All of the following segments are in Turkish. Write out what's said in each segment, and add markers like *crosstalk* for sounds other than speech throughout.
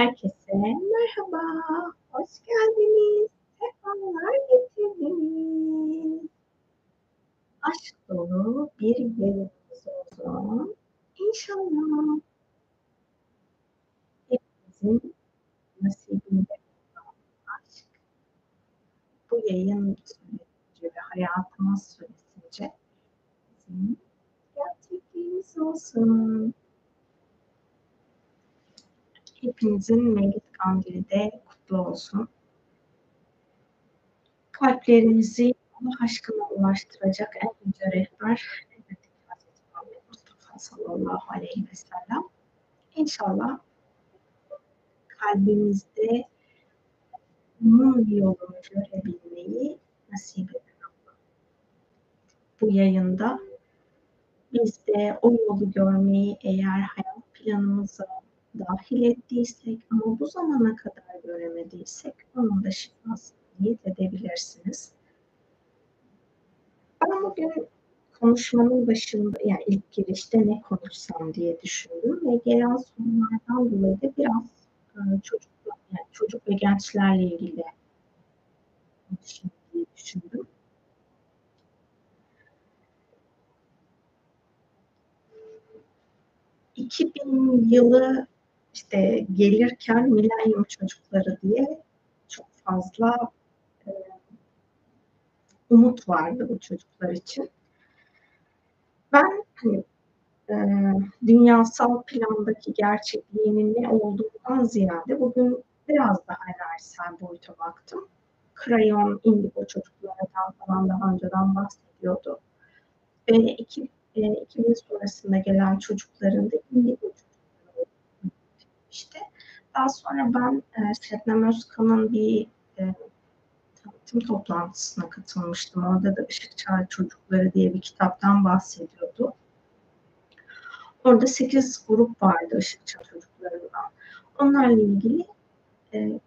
Herkese merhaba, hoş geldiniz, sefalar getirdiniz. Aşk dolu bir yayınımız olsun. İnşallah hepimizin nasibinde aşk bu yayın süresince ve hayatımız süresince bizim gerçekliğimiz olsun. Hepinizin Mevlid Kandili de kutlu olsun. Kalplerinizi Allah aşkına ulaştıracak en yüce rehber Mustafa sallallahu aleyhi ve sellem. İnşallah kalbimizde onun yolunu görebilmeyi nasip eder. Bu yayında biz de o yolu görmeyi eğer hayat planımıza dahil ettiysek ama bu zamana kadar göremediysek onun da şifasını niyet edebilirsiniz. Ben bugün konuşmanın başında yani ilk girişte ne konuşsam diye düşündüm ve gelen sorulardan dolayı da biraz e, çocuk, yani çocuk ve gençlerle ilgili konuşayım diye düşündüm. ...2000 yılı işte gelirken milenyum çocukları diye çok fazla e, umut vardı bu çocuklar için. Ben hani, e, dünyasal plandaki gerçekliğinin ne olduğundan ziyade bugün biraz daha enerjisel boyuta baktım. Krayon, indigo çocuklardan falan daha önceden bahsediyordu. Ve iki, e, 2000 sonrasında gelen çocukların da indigo çocukları işte. Daha sonra ben e, Şebnem Özkan'ın bir e, tanıtım toplantısına katılmıştım. Orada da Işık Çağı Çocukları diye bir kitaptan bahsediyordu. Orada 8 grup vardı Işık Çağı Çocuklarından. Onlarla ilgili e,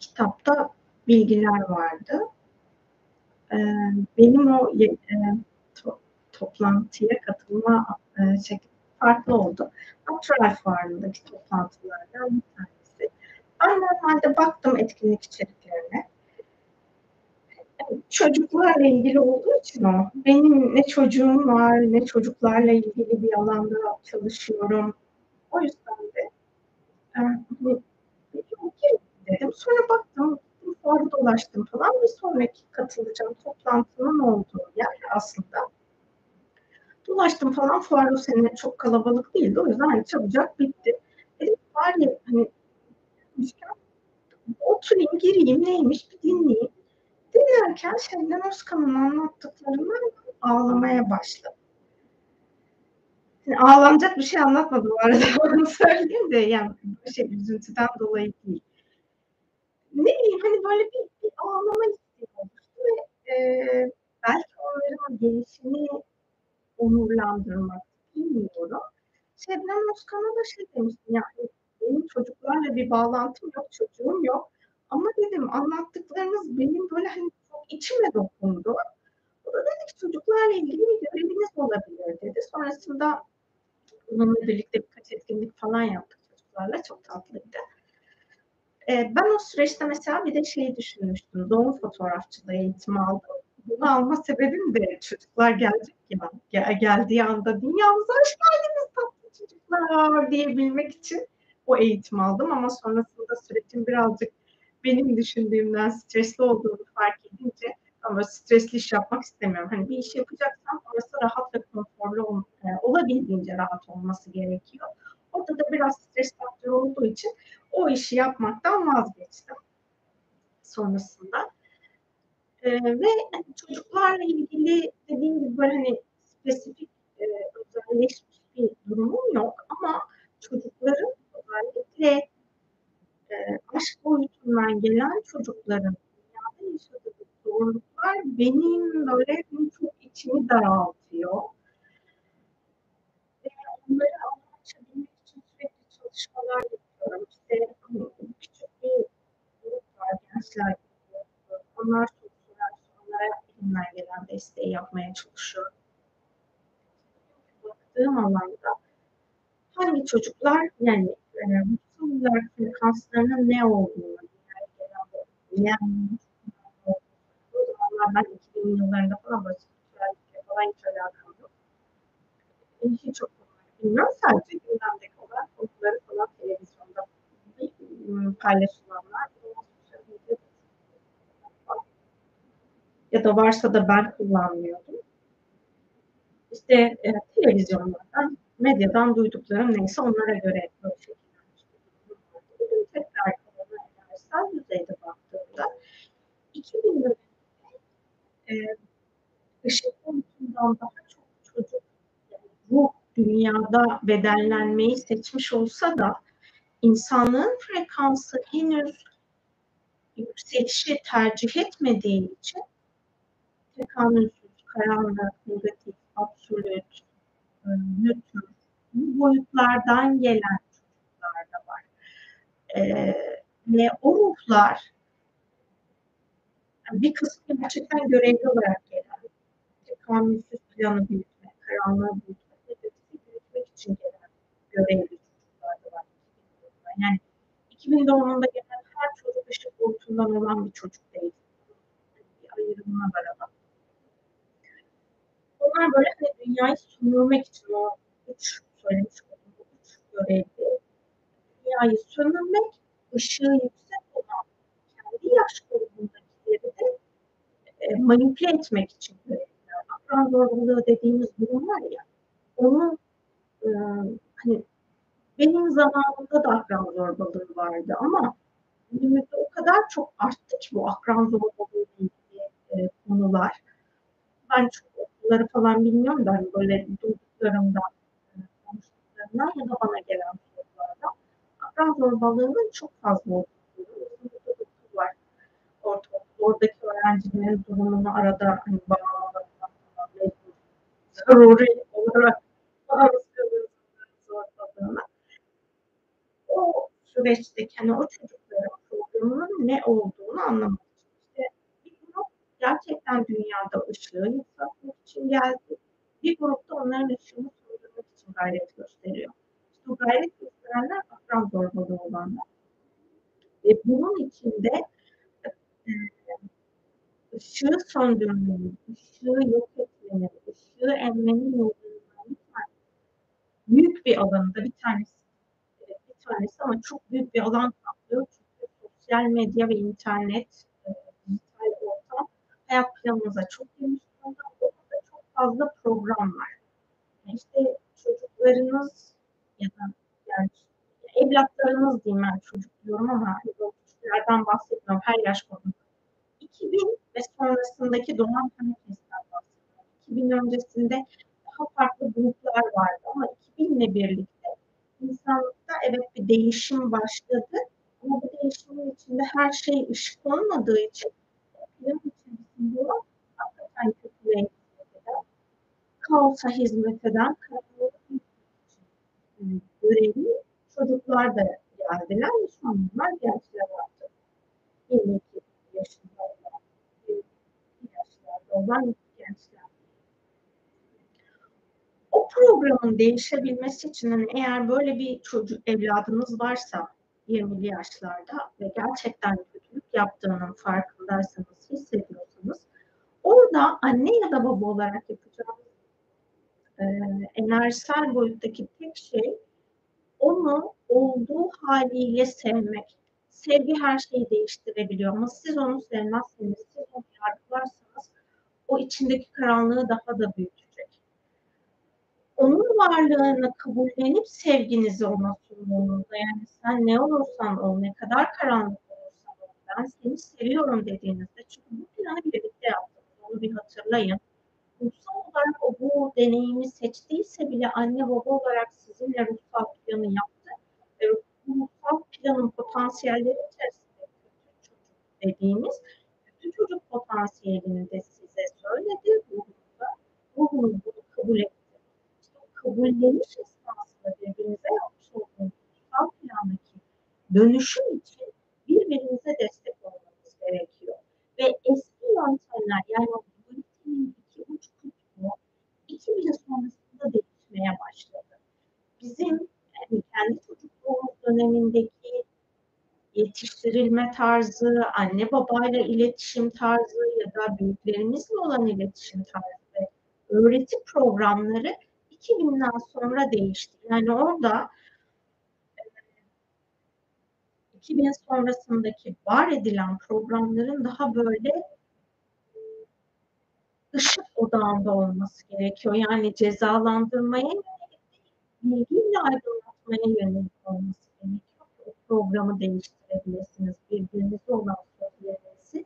kitapta bilgiler vardı. E, benim o e, to, toplantıya katılma e, şekli farklı oldu. Natural Fuarı'ndaki toplantılardan bir tanesi. Ben normalde baktım etkinlik içeriklerine. Çocuklarla ilgili olduğu için o. Benim ne çocuğum var, ne çocuklarla ilgili bir alanda çalışıyorum. O yüzden de e, dedim. Sonra baktım, fuarı dolaştım falan. Bir sonraki katılacağım toplantının olduğu yer aslında Dolaştım falan fuar o sene çok kalabalık değildi. O yüzden hani çabucak bitti. Dedim ya hani oturayım gireyim neymiş bir dinleyeyim. Dinlerken Şebnem Özkan'ın anlattıklarından ağlamaya başladım. Yani ağlanacak bir şey anlatmadı bu arada *laughs* onu söyleyeyim de yani şey üzüntüden dolayı değil. Ne bileyim hani böyle bir, bir ağlama istiyor ve e, belki onların gelişini onurlandırmak bilmiyorum. Şebnem Özkan'a da şey demiştim yani benim çocuklarla bir bağlantım yok, çocuğum yok. Ama dedim anlattıklarınız benim böyle hani çok içime dokundu. O da dedi ki çocuklarla ilgili bir göreviniz olabilir dedi. Sonrasında bununla birlikte birkaç etkinlik falan yaptık çocuklarla. Çok tatlıydı. Ee, ben o süreçte mesela bir de şeyi düşünmüştüm. Doğum fotoğrafçılığı eğitimi aldım bunu alma sebebim de çocuklar gelecek ya gel, geldiği anda dünyamıza hoş geldiniz tatlı çocuklar diyebilmek için o eğitim aldım ama sonrasında sürecin birazcık benim düşündüğümden stresli olduğunu fark edince ama stresli iş yapmak istemiyorum. Hani bir iş yapacaksam orası rahat ve konforlu ol, e, olabildiğince rahat olması gerekiyor. Orada da biraz stres faktörü olduğu için o işi yapmaktan vazgeçtim sonrasında. E, ve hani çocuklarla ilgili dediğim gibi böyle hani spesifik e, özelleşmiş bir durumum yok ama çocukların özellikle e, aşk boyutundan gelen çocukların dünyada yaşadığı zorluklar benim böyle çok içimi daraltıyor. Ve onları anlatabilmek için sürekli çalışmalar yapıyorum. İşte küçük bir grup var gençler. Onlar elimden gelen desteği yapmaya çalışıyorum. Baktığım alanda hangi çocuklar yani e, mutsuz olarak frekanslarının ne olduğunu, o zamanlar ben 2000'li yıllarında falan spiritüellikle falan hiç alakam yok. Hiç okumadım. Bilmiyorum sadece gündemdeki olan konuları falan televizyonda paylaşılanlar ya da varsa da ben kullanmıyordum. İşte e, televizyonlardan, medyadan duyduklarım neyse onlara göre böyle şekillenmiş. Bugün tekrar enerjisel düzeyde baktığımda 2000'de e, ışık boyutundan daha çok çocuk ruh dünyada bedenlenmeyi seçmiş olsa da insanlığın frekansı henüz yükselişi tercih etmediği için tekamülsüz, karanlık, negatif, absolut, e, nötr, boyutlardan gelen çocuklar da var. Ee, ve o ruhlar bir kısmı gerçekten görevli olarak gelen, tekamülsüz planı büyütme, karanlığı büyütme, negatifi büyütmek için gelen görevli çocuklar da var. Yani 2000 doğumunda gelen her çocuk ışık boyutundan olan bir çocuk değil. Bir ayrımına var ama onlar böyle hani dünyayı sömürmek için o üç söylemiş olduğum üç görevli dünyayı sömürmek, ışığı yüksek olan kendi yaş grubundakileri de e, manipüle etmek için görevliler. Akran zorbalığı dediğimiz durum var ya, onu e, hani benim zamanımda da akran zorbalığı vardı ama günümüzde o kadar çok arttı ki bu akran zorbalığı ilgili e, konular. Ben çok okulları falan bilmiyorum da hani böyle duyduklarımdan, e, konuştuklarımdan ya da bana gelen sorulardan akran zorbalığının çok fazla olduğunu var. Ortaokul, oradaki öğrencilerin durumunu arada hani mecbur, zaruri olarak maruz kalıyorsunuz O süreçteki hani o çocukların programının ne olduğunu anlamak için. İşte bir grup gerçekten dünyada ışığı yükseltmek için geldi. Bir grupta onların ışığını söndürmek için gayret gösteriyor. O gayret gösterenler akran zorbalığı olanlar. Ve bunun içinde e, ışığı söndürmenin, ışığı yok etmenin, ışığı emmenin yollarından büyük bir alanında bir tanesi bir tanesi ama çok büyük bir alan kaplıyor. Çünkü sosyal medya ve internet, e, hayat planımıza çok durumda. Orada çok fazla program var. Yani işte çocuklarınız ya da yani evlatlarınız diyeyim ben çocuk diyorum ama hani çocuklardan bahsetmiyorum her yaş grubunda. 2000 ve sonrasındaki doğan herkesten bahsediyorum. 2000 öncesinde daha farklı gruplar vardı ama 2000 ile birlikte insanlıkta evet bir değişim başladı. Ama bu değişimin içinde her şey ışık olmadığı için olan hakikaten hizmet eden, kaosa hizmet eden, karanlığı için görevli çocuklar da geldiler ve şu an bunlar gençler artık. 22 yaşında olan, 22 yaşlarda olan gençler. O programın değişebilmesi için hani eğer böyle bir çocuk evladınız varsa 20'li yaşlarda ve gerçekten kötülük yaptığının farkındaysanız, hissediyorsanız orada anne ya da baba olarak yapacağınız e, enerjisel boyuttaki tek şey onu olduğu haliyle sevmek. Sevgi her şeyi değiştirebiliyor ama siz onu sevmezseniz, siz onu yargılarsanız o içindeki karanlığı daha da büyütecek. Onun varlığını kabullenip sevginizi ona sunduğunuzda yani sen ne olursan ol, ne kadar karanlık olursan ol, ben seni seviyorum dediğinizde çünkü bu planı birlikte yaptık. Onu bir hatırlayın. Ruhsal olarak o bu deneyimi seçtiyse bile anne baba olarak sizinle ruhsal planı yaptı ve ruhsal planın potansiyelleri içerisinde çocuk dediğimiz kötü çocuk potansiyelini de size söyledi. Ruhunuz bunu kabul etti. Kabulleniş esnasında birbirinize yapmış olduğunuz ruhsal plandaki dönüşüm için birbirinize destek olmanız gerekiyor. Ve eski yöntemler yani o dualitenin iki uç kutbu 2000 sonrasında değişmeye başladı. Bizim yani kendi çocukluğumuz dönemindeki yetiştirilme tarzı, anne babayla iletişim tarzı ya da büyüklerimizle olan iletişim tarzı öğreti programları 2000'den sonra değişti. Yani orada 2000 sonrasındaki var edilen programların daha böyle ışık odağında olması gerekiyor. Yani cezalandırmaya bilgiyle aydınlatmaya yönelik olması gerekiyor. O programı değiştirebilirsiniz. Birbirinizle olan sözlerinizi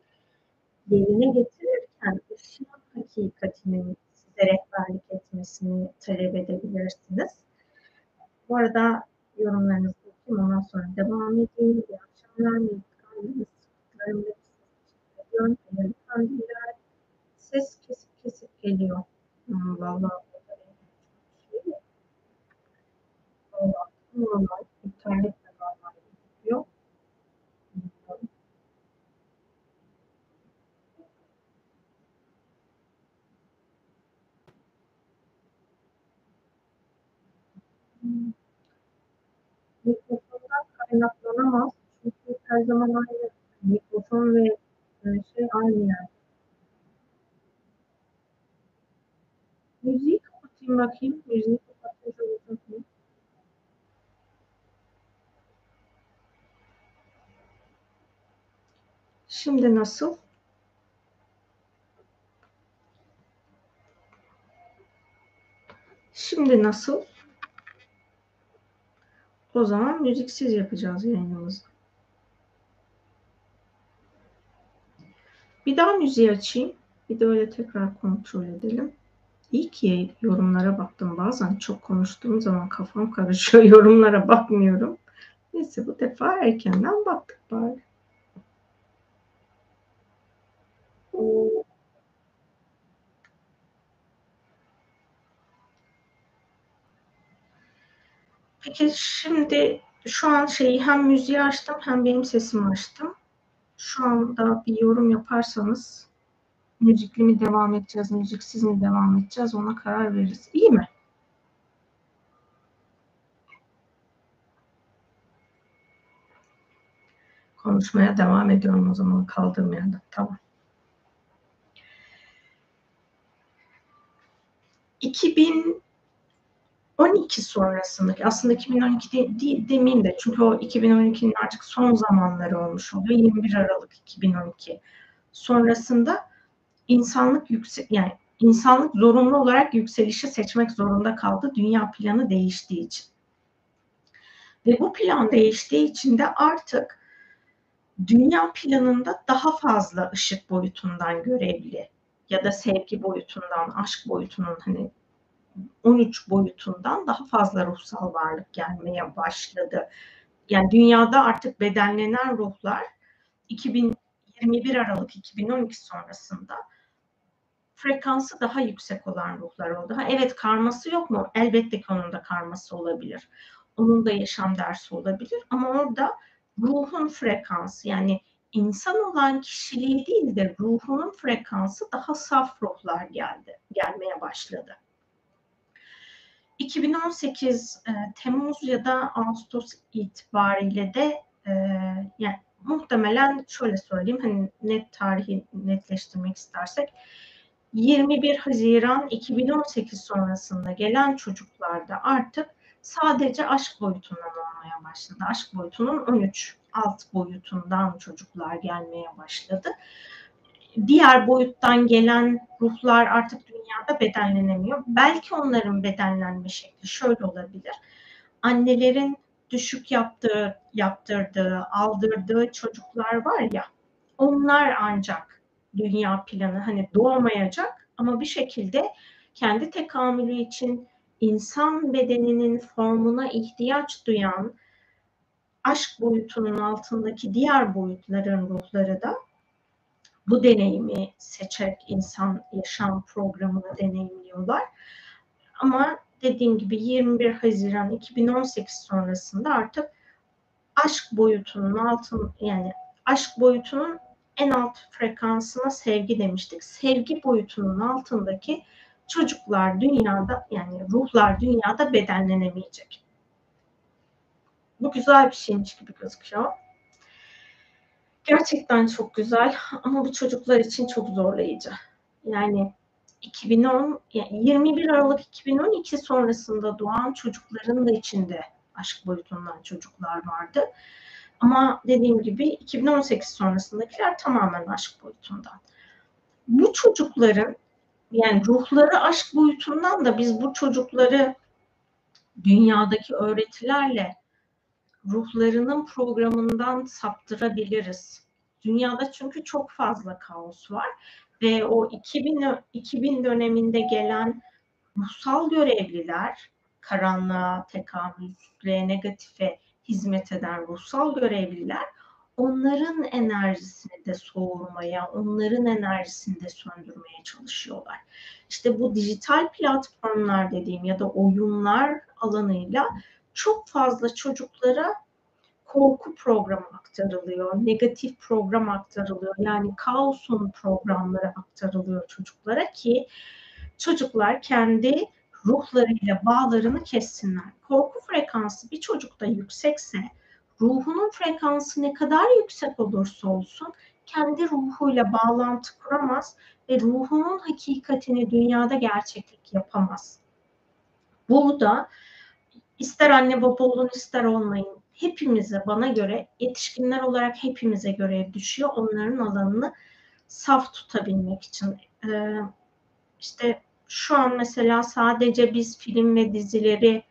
yerine getirirken ışığın hakikatinin size rehberlik etmesini talep edebilirsiniz. Bu arada yorumlarınızı okuyayım. Ondan sonra devam edeyim. İyi akşamlar. Sıklıklarımda ediyorum. Ses kesip kesip geliyor. Hmm, vallahi Vallahi normal. İnternet de normal gözüküyor. Mikrofondan kaynaklanamaz. Çünkü her zaman aynı mikrofon ve e, şey aynı yerde. Müziği kapatayım bakayım. Müziği mı? Şimdi nasıl? Şimdi nasıl? O zaman müziksiz yapacağız yayınımızı. Bir daha müziği açayım. Bir de öyle tekrar kontrol edelim. İyi ki yorumlara baktım. Bazen çok konuştuğum zaman kafam karışıyor. *laughs* Yorumlara bakmıyorum. Neyse bu defa erkenden baktık bari. Peki şimdi şu an şeyi hem müziği açtım hem benim sesimi açtım. Şu anda bir yorum yaparsanız müzikli mi devam edeceğiz, müziksiz mi devam edeceğiz ona karar veririz. İyi mi? Konuşmaya devam ediyorum o zaman kaldığım yerde. Tamam. 2012 sonrasındaki aslında 2012 de, de, demeyeyim de çünkü o 2012'nin artık son zamanları olmuş oluyor. 21 Aralık 2012 sonrasında insanlık yüksek yani insanlık zorunlu olarak yükselişi seçmek zorunda kaldı dünya planı değiştiği için. Ve bu plan değiştiği için de artık dünya planında daha fazla ışık boyutundan görevli ya da sevgi boyutundan, aşk boyutunun hani 13 boyutundan daha fazla ruhsal varlık gelmeye başladı. Yani dünyada artık bedenlenen ruhlar 2021 Aralık 2012 sonrasında frekansı daha yüksek olan ruhlar oldu. Ha, evet karması yok mu? Elbette ki onun da karması olabilir. Onun da yaşam dersi olabilir. Ama orada ruhun frekansı yani insan olan kişiliği değil de ruhunun frekansı daha saf ruhlar geldi, gelmeye başladı. 2018 e, Temmuz ya da Ağustos itibariyle de e, yani muhtemelen şöyle söyleyeyim hani net tarihi netleştirmek istersek 21 Haziran 2018 sonrasında gelen çocuklarda artık sadece aşk boyutundan olmaya başladı. Aşk boyutunun 13 alt boyutundan çocuklar gelmeye başladı. Diğer boyuttan gelen ruhlar artık dünyada bedenlenemiyor. Belki onların bedenlenme şekli şöyle olabilir. Annelerin düşük yaptığı, yaptırdığı, aldırdığı çocuklar var ya, onlar ancak dünya planı hani doğmayacak ama bir şekilde kendi tekamülü için insan bedeninin formuna ihtiyaç duyan aşk boyutunun altındaki diğer boyutların ruhları da bu deneyimi seçerek insan yaşam programını deneyimliyorlar. Ama dediğim gibi 21 Haziran 2018 sonrasında artık aşk boyutunun altın yani aşk boyutunun en alt frekansına sevgi demiştik. Sevgi boyutunun altındaki çocuklar dünyada yani ruhlar dünyada bedenlenemeyecek. Bu güzel bir şeymiş gibi gözüküyor. Gerçekten çok güzel ama bu çocuklar için çok zorlayıcı. Yani 2010 ya 21 Aralık 2012 sonrasında doğan çocukların da içinde aşk boyutundan çocuklar vardı. Ama dediğim gibi 2018 sonrasındakiler tamamen aşk boyutundan. Bu çocukların yani ruhları aşk boyutundan da biz bu çocukları dünyadaki öğretilerle ruhlarının programından saptırabiliriz. Dünyada çünkü çok fazla kaos var ve o 2000, 2000 döneminde gelen ruhsal görevliler, karanlığa, tekamülsüzlüğe, negatife hizmet eden ruhsal görevliler onların enerjisini de soğurmaya, onların enerjisini de söndürmeye çalışıyorlar. İşte bu dijital platformlar dediğim ya da oyunlar alanıyla çok fazla çocuklara korku programı aktarılıyor, negatif program aktarılıyor. Yani kaosun programları aktarılıyor çocuklara ki çocuklar kendi ruhlarıyla bağlarını kessinler. Korku frekansı bir çocukta yüksekse ruhunun frekansı ne kadar yüksek olursa olsun kendi ruhuyla bağlantı kuramaz ve ruhunun hakikatini dünyada gerçeklik yapamaz. Bu da ister anne baba olun ister olmayın hepimize bana göre yetişkinler olarak hepimize göre düşüyor onların alanını saf tutabilmek için. Ee, işte şu an mesela sadece biz film ve dizileri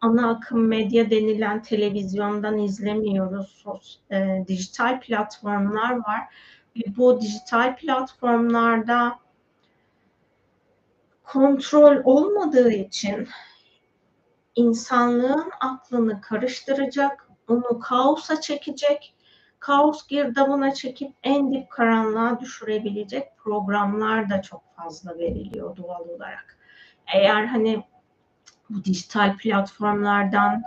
ana akım medya denilen televizyondan izlemiyoruz. E, dijital platformlar var. Ve bu dijital platformlarda kontrol olmadığı için insanlığın aklını karıştıracak, onu kaosa çekecek, kaos girdabına çekip en dip karanlığa düşürebilecek programlar da çok fazla veriliyor doğal olarak. Eğer hani bu dijital platformlardan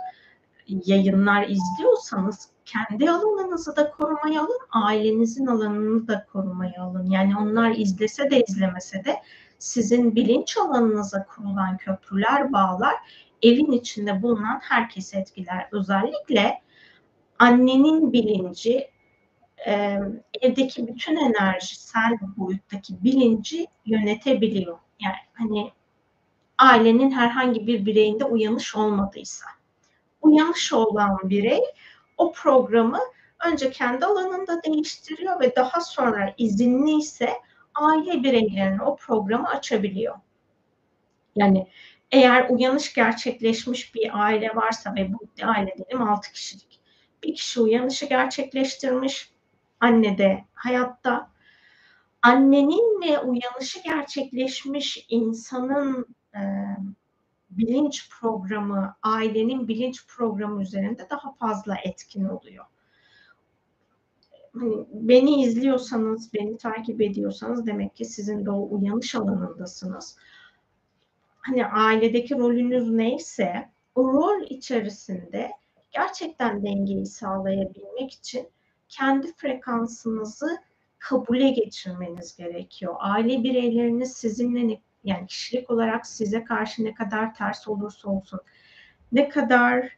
yayınlar izliyorsanız kendi alanınızı da korumaya alın, ailenizin alanını da korumaya alın. Yani onlar izlese de izlemese de sizin bilinç alanınıza kurulan köprüler, bağlar evin içinde bulunan herkesi etkiler. Özellikle annenin bilinci e, evdeki bütün enerjisel boyuttaki bilinci yönetebiliyor. Yani hani ailenin herhangi bir bireyinde uyanış olmadıysa. Uyanış olan birey o programı önce kendi alanında değiştiriyor ve daha sonra izinli ise aile bireylerine o programı açabiliyor. Yani eğer uyanış gerçekleşmiş bir aile varsa ve bu aile diyelim 6 kişilik. Bir kişi uyanışı gerçekleştirmiş, anne de hayatta. Annenin ve uyanışı gerçekleşmiş insanın e, bilinç programı, ailenin bilinç programı üzerinde daha fazla etkin oluyor. Hani beni izliyorsanız, beni takip ediyorsanız demek ki sizin de o uyanış alanındasınız hani ailedeki rolünüz neyse o rol içerisinde gerçekten dengeyi sağlayabilmek için kendi frekansınızı kabule geçirmeniz gerekiyor. Aile bireyleriniz sizinle yani kişilik olarak size karşı ne kadar ters olursa olsun, ne kadar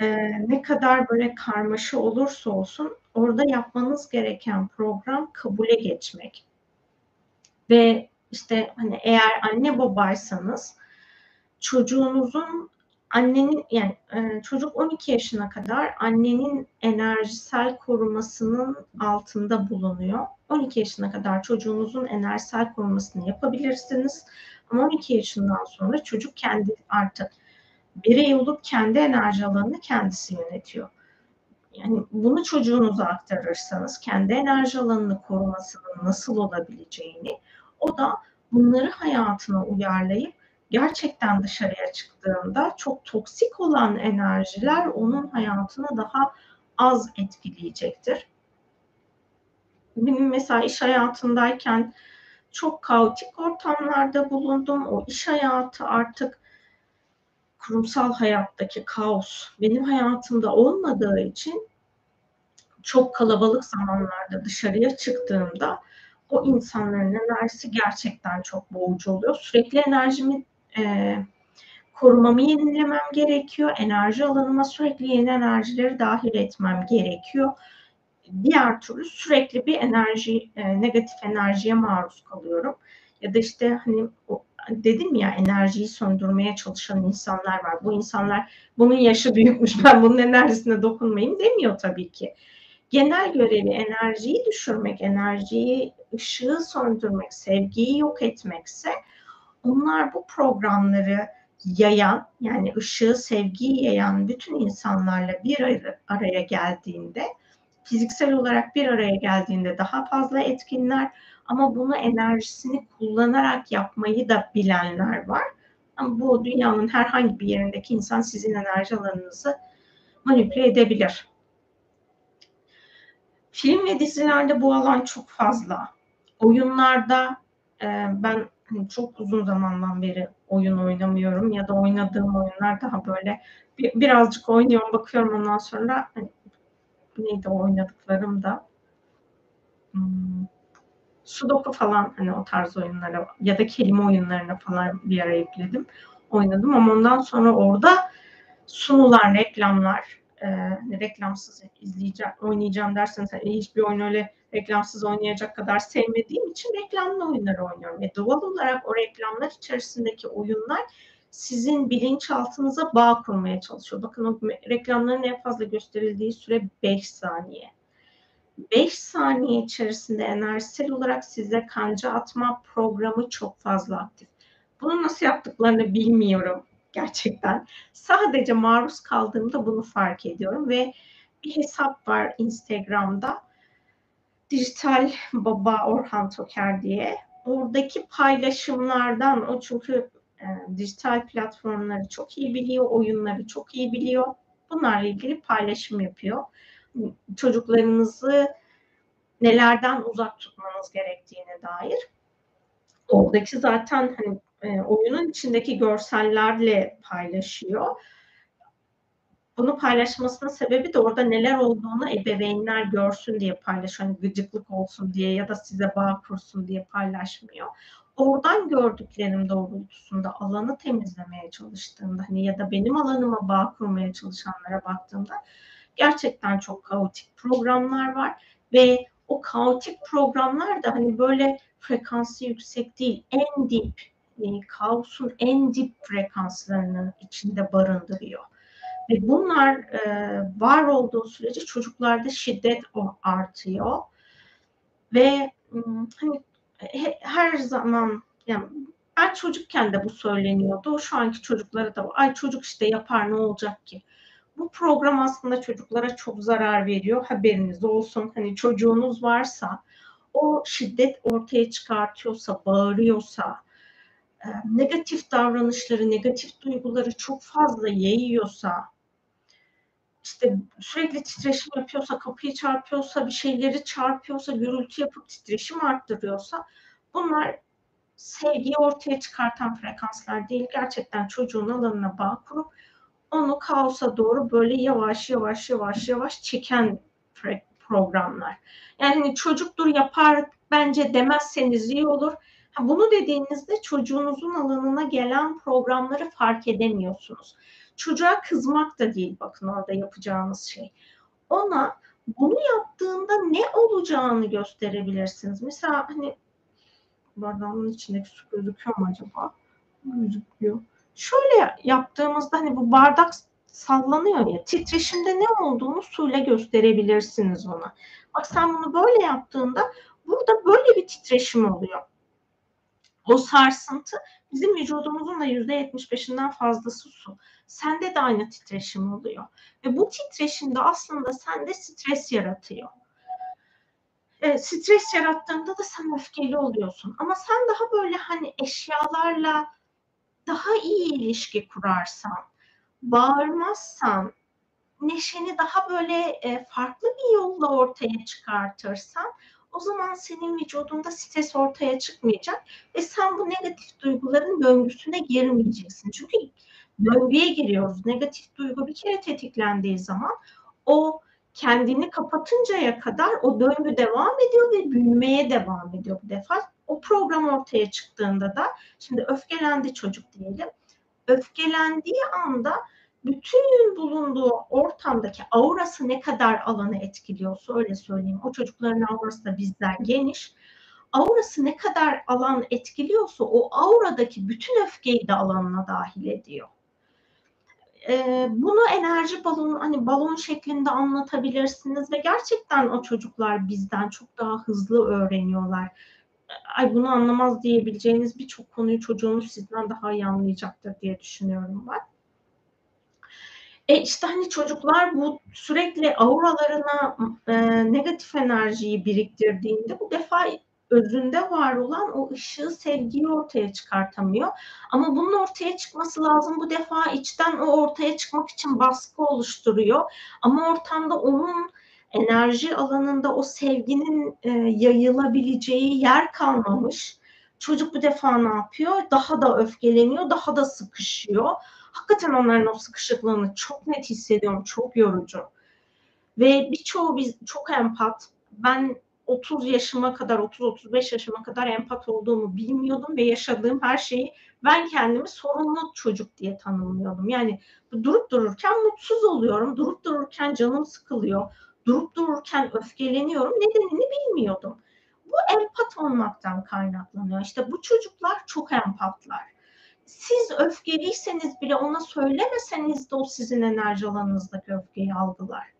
e, ne kadar böyle karmaşa olursa olsun orada yapmanız gereken program kabule geçmek. Ve işte hani eğer anne babaysanız çocuğunuzun annenin yani e, çocuk 12 yaşına kadar annenin enerjisel korumasının altında bulunuyor. 12 yaşına kadar çocuğunuzun enerjisel korumasını yapabilirsiniz. Ama 12 yaşından sonra çocuk kendi artık birey olup kendi enerji alanını kendisi yönetiyor. Yani bunu çocuğunuza aktarırsanız kendi enerji alanını korumasının nasıl olabileceğini o da bunları hayatına uyarlayıp gerçekten dışarıya çıktığında çok toksik olan enerjiler onun hayatını daha az etkileyecektir. Benim mesela iş hayatındayken çok kaotik ortamlarda bulundum. O iş hayatı artık kurumsal hayattaki kaos benim hayatımda olmadığı için çok kalabalık zamanlarda dışarıya çıktığımda o insanların enerjisi gerçekten çok boğucu oluyor. Sürekli enerjimi e, korumamı yenilemem gerekiyor. Enerji alanıma sürekli yeni enerjileri dahil etmem gerekiyor. Diğer türlü sürekli bir enerji, e, negatif enerjiye maruz kalıyorum. Ya da işte hani o, dedim ya enerjiyi söndürmeye çalışan insanlar var. Bu insanlar bunun yaşı büyükmüş ben bunun enerjisine dokunmayayım demiyor tabii ki. Genel görevi enerjiyi düşürmek, enerjiyi, ışığı söndürmek, sevgiyi yok etmekse onlar bu programları yayan yani ışığı, sevgiyi yayan bütün insanlarla bir araya geldiğinde fiziksel olarak bir araya geldiğinde daha fazla etkinler ama bunu enerjisini kullanarak yapmayı da bilenler var. Ama bu dünyanın herhangi bir yerindeki insan sizin enerji alanınızı manipüle edebilir. Film ve dizilerde bu alan çok fazla. Oyunlarda e, ben hani çok uzun zamandan beri oyun oynamıyorum ya da oynadığım oyunlar daha böyle bir, birazcık oynuyorum bakıyorum ondan sonra hani, neydi oynadıklarım da hmm, Sudoku falan hani o tarz oyunlara ya da kelime oyunlarına falan bir ara ekledim. Oynadım ama ondan sonra orada sunulan reklamlar e, hani reklamsız izleyeceğim, oynayacağım derseniz hani hiçbir oyun öyle reklamsız oynayacak kadar sevmediğim için reklamlı oyunları oynuyorum. Ve doğal olarak o reklamlar içerisindeki oyunlar sizin bilinçaltınıza bağ kurmaya çalışıyor. Bakın o reklamların en fazla gösterildiği süre 5 saniye. 5 saniye içerisinde enerjisel olarak size kanca atma programı çok fazla aktif. Bunu nasıl yaptıklarını bilmiyorum gerçekten. Sadece maruz kaldığımda bunu fark ediyorum ve bir hesap var Instagram'da. Dijital Baba Orhan Toker diye. Oradaki paylaşımlardan o çünkü e, dijital platformları çok iyi biliyor, oyunları çok iyi biliyor. Bunlarla ilgili paylaşım yapıyor. Çocuklarınızı nelerden uzak tutmanız gerektiğine dair. Oradaki zaten hani e, oyunun içindeki görsellerle paylaşıyor. Bunu paylaşmasının sebebi de orada neler olduğunu ebeveynler görsün diye paylaşıyor. Hani gıcıklık olsun diye ya da size bağ kursun diye paylaşmıyor. Oradan gördüklerim doğrultusunda alanı temizlemeye çalıştığımda hani ya da benim alanıma bağ kurmaya çalışanlara baktığımda gerçekten çok kaotik programlar var ve o kaotik programlar da hani böyle frekansı yüksek değil, en dip, e, kaosun en dip frekanslarının içinde barındırıyor. Ve bunlar e, var olduğu sürece çocuklarda şiddet artıyor. Ve hani he, her zaman yani ben çocukken de bu söyleniyordu. Şu anki çocuklara da ay çocuk işte yapar ne olacak ki? Bu program aslında çocuklara çok zarar veriyor. Haberiniz olsun. Hani çocuğunuz varsa o şiddet ortaya çıkartıyorsa, bağırıyorsa, e, negatif davranışları, negatif duyguları çok fazla yayıyorsa, işte sürekli titreşim yapıyorsa, kapıyı çarpıyorsa, bir şeyleri çarpıyorsa, gürültü yapıp titreşim arttırıyorsa bunlar sevgiyi ortaya çıkartan frekanslar değil. Gerçekten çocuğun alanına bağ kurup onu kaosa doğru böyle yavaş yavaş yavaş yavaş çeken programlar. Yani hani çocuktur yapar bence demezseniz iyi olur. Bunu dediğinizde çocuğunuzun alanına gelen programları fark edemiyorsunuz. Çocuğa kızmak da değil bakın orada yapacağınız şey. Ona bunu yaptığında ne olacağını gösterebilirsiniz. Mesela hani bardağın içindeki su gözüküyor mu acaba? Gözüküyor. Şöyle yaptığımızda hani bu bardak sallanıyor ya titreşimde ne olduğunu suyla gösterebilirsiniz ona. Bak sen bunu böyle yaptığında burada böyle bir titreşim oluyor. O sarsıntı bizim vücudumuzun da %75'inden fazlası su. Sende de aynı titreşim oluyor. Ve bu titreşim de aslında sende stres yaratıyor. E, stres yarattığında da sen öfkeli oluyorsun. Ama sen daha böyle hani eşyalarla daha iyi ilişki kurarsan, bağırmazsan, neşeni daha böyle e, farklı bir yolla ortaya çıkartırsan o zaman senin vücudunda stres ortaya çıkmayacak ve sen bu negatif duyguların döngüsüne girmeyeceksin. Çünkü döngüye giriyoruz. Negatif duygu bir kere tetiklendiği zaman o kendini kapatıncaya kadar o döngü devam ediyor ve büyümeye devam ediyor bu defa. O program ortaya çıktığında da şimdi öfkelendi çocuk diyelim. öfkelendiği anda bütün bulunduğu ortamdaki aurası ne kadar alanı etkiliyorsa öyle söyleyeyim. O çocukların aurası da bizden geniş. Aurası ne kadar alan etkiliyorsa o auradaki bütün öfkeyi de alanına dahil ediyor. Ee, bunu enerji balonu hani balon şeklinde anlatabilirsiniz ve gerçekten o çocuklar bizden çok daha hızlı öğreniyorlar. Ay bunu anlamaz diyebileceğiniz birçok konuyu çocuğunuz sizden daha iyi anlayacaktır diye düşünüyorum ben. E işte hani çocuklar bu sürekli auralarına e, negatif enerjiyi biriktirdiğinde bu defa özünde var olan o ışığı, sevgiyi ortaya çıkartamıyor. Ama bunun ortaya çıkması lazım. Bu defa içten o ortaya çıkmak için baskı oluşturuyor. Ama ortamda onun enerji alanında o sevginin e, yayılabileceği yer kalmamış. Çocuk bu defa ne yapıyor? Daha da öfkeleniyor, daha da sıkışıyor. Hakikaten onların o sıkışıklığını çok net hissediyorum. Çok yorucu. Ve birçoğu biz çok empat. Ben 30 yaşıma kadar, 30-35 yaşıma kadar empat olduğumu bilmiyordum ve yaşadığım her şeyi ben kendimi sorumlu çocuk diye tanımlıyordum. Yani durup dururken mutsuz oluyorum, durup dururken canım sıkılıyor, durup dururken öfkeleniyorum. Nedenini bilmiyordum. Bu empat olmaktan kaynaklanıyor. İşte bu çocuklar çok empatlar. Siz öfkeliyseniz bile ona söylemeseniz de o sizin enerji alanınızdaki öfkeyi algılar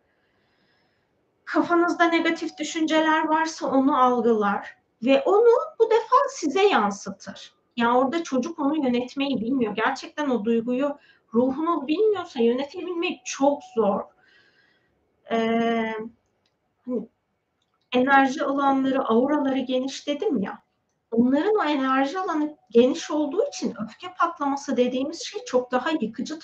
kafanızda negatif düşünceler varsa onu algılar ve onu bu defa size yansıtır. Yani orada çocuk onu yönetmeyi bilmiyor. Gerçekten o duyguyu ruhunuz bilmiyorsa yönetebilmek çok zor. Ee, hani enerji alanları, auraları geniş dedim ya. Onların o enerji alanı geniş olduğu için öfke patlaması dediğimiz şey çok daha yıkıcı,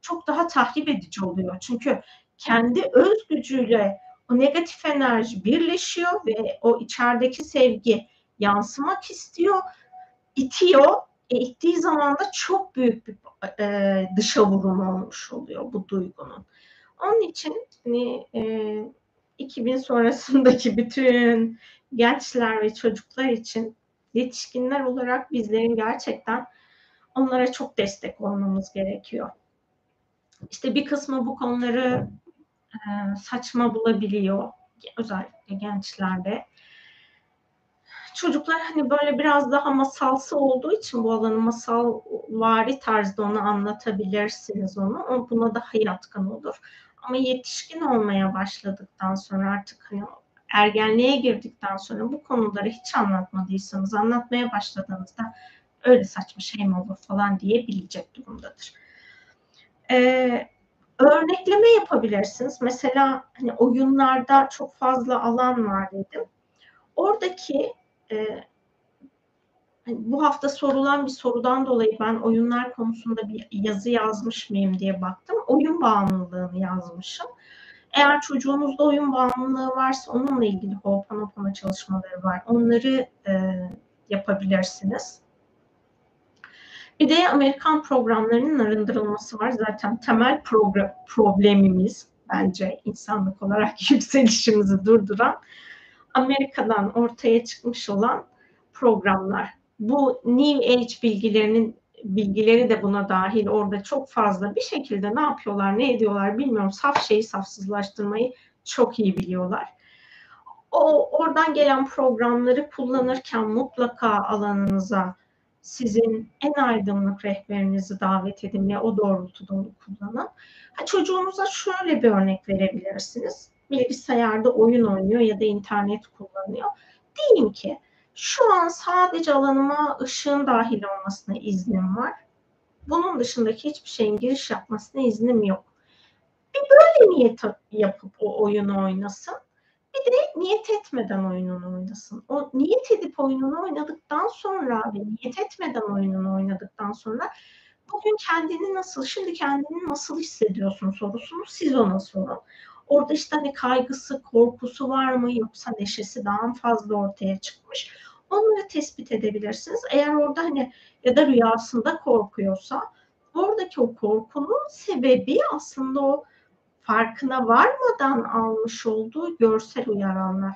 çok daha tahrip edici oluyor. Çünkü kendi öz gücüyle o negatif enerji birleşiyor ve o içerideki sevgi yansımak istiyor, itiyor. E, ittiği zaman da çok büyük bir e, dışa vurum olmuş oluyor bu duygunun. Onun için hani e, 2000 sonrasındaki bütün gençler ve çocuklar için yetişkinler olarak bizlerin gerçekten onlara çok destek olmamız gerekiyor. İşte bir kısmı bu konuları e, saçma bulabiliyor özellikle gençlerde. Çocuklar hani böyle biraz daha masalsı olduğu için bu alanı masal vari tarzda onu anlatabilirsiniz onu. O buna daha yatkın olur. Ama yetişkin olmaya başladıktan sonra artık hani ergenliğe girdikten sonra bu konuları hiç anlatmadıysanız anlatmaya başladığınızda öyle saçma şey mi olur falan diyebilecek durumdadır. Ee, örnekleme yapabilirsiniz. Mesela hani oyunlarda çok fazla alan var dedim. Oradaki e, hani bu hafta sorulan bir sorudan dolayı ben oyunlar konusunda bir yazı yazmış mıyım diye baktım. Oyun bağımlılığını yazmışım. Eğer çocuğunuzda oyun bağımlılığı varsa onunla ilgili Ho'oponopono çalışmaları var. Onları e, yapabilirsiniz. Bir de Amerikan programlarının arındırılması var. Zaten temel program, problemimiz bence insanlık olarak *laughs* yükselişimizi durduran Amerika'dan ortaya çıkmış olan programlar. Bu New Age bilgilerinin bilgileri de buna dahil orada çok fazla bir şekilde ne yapıyorlar ne ediyorlar bilmiyorum saf şeyi safsızlaştırmayı çok iyi biliyorlar. O oradan gelen programları kullanırken mutlaka alanınıza sizin en aydınlık rehberinizi davet edin ve o doğrultuda onu kullanın. Ha, çocuğunuza şöyle bir örnek verebilirsiniz. Bilgisayarda oyun oynuyor ya da internet kullanıyor. Deyin ki şu an sadece alanıma ışığın dahil olmasına iznim var. Bunun dışındaki hiçbir şeyin giriş yapmasına iznim yok. Bir böyle niyet yapıp o oyunu oynasın. Bir de niyet etmeden oyununu oynasın. O niyet edip oyununu oynadıktan sonra ve niyet etmeden oyununu oynadıktan sonra bugün kendini nasıl, şimdi kendini nasıl hissediyorsun sorusunu siz ona sorun. Orada işte hani kaygısı, korkusu var mı yoksa neşesi daha fazla ortaya çıkmış? Onları tespit edebilirsiniz. Eğer orada hani ya da rüyasında korkuyorsa oradaki o korkunun sebebi aslında o farkına varmadan almış olduğu görsel uyaranlar.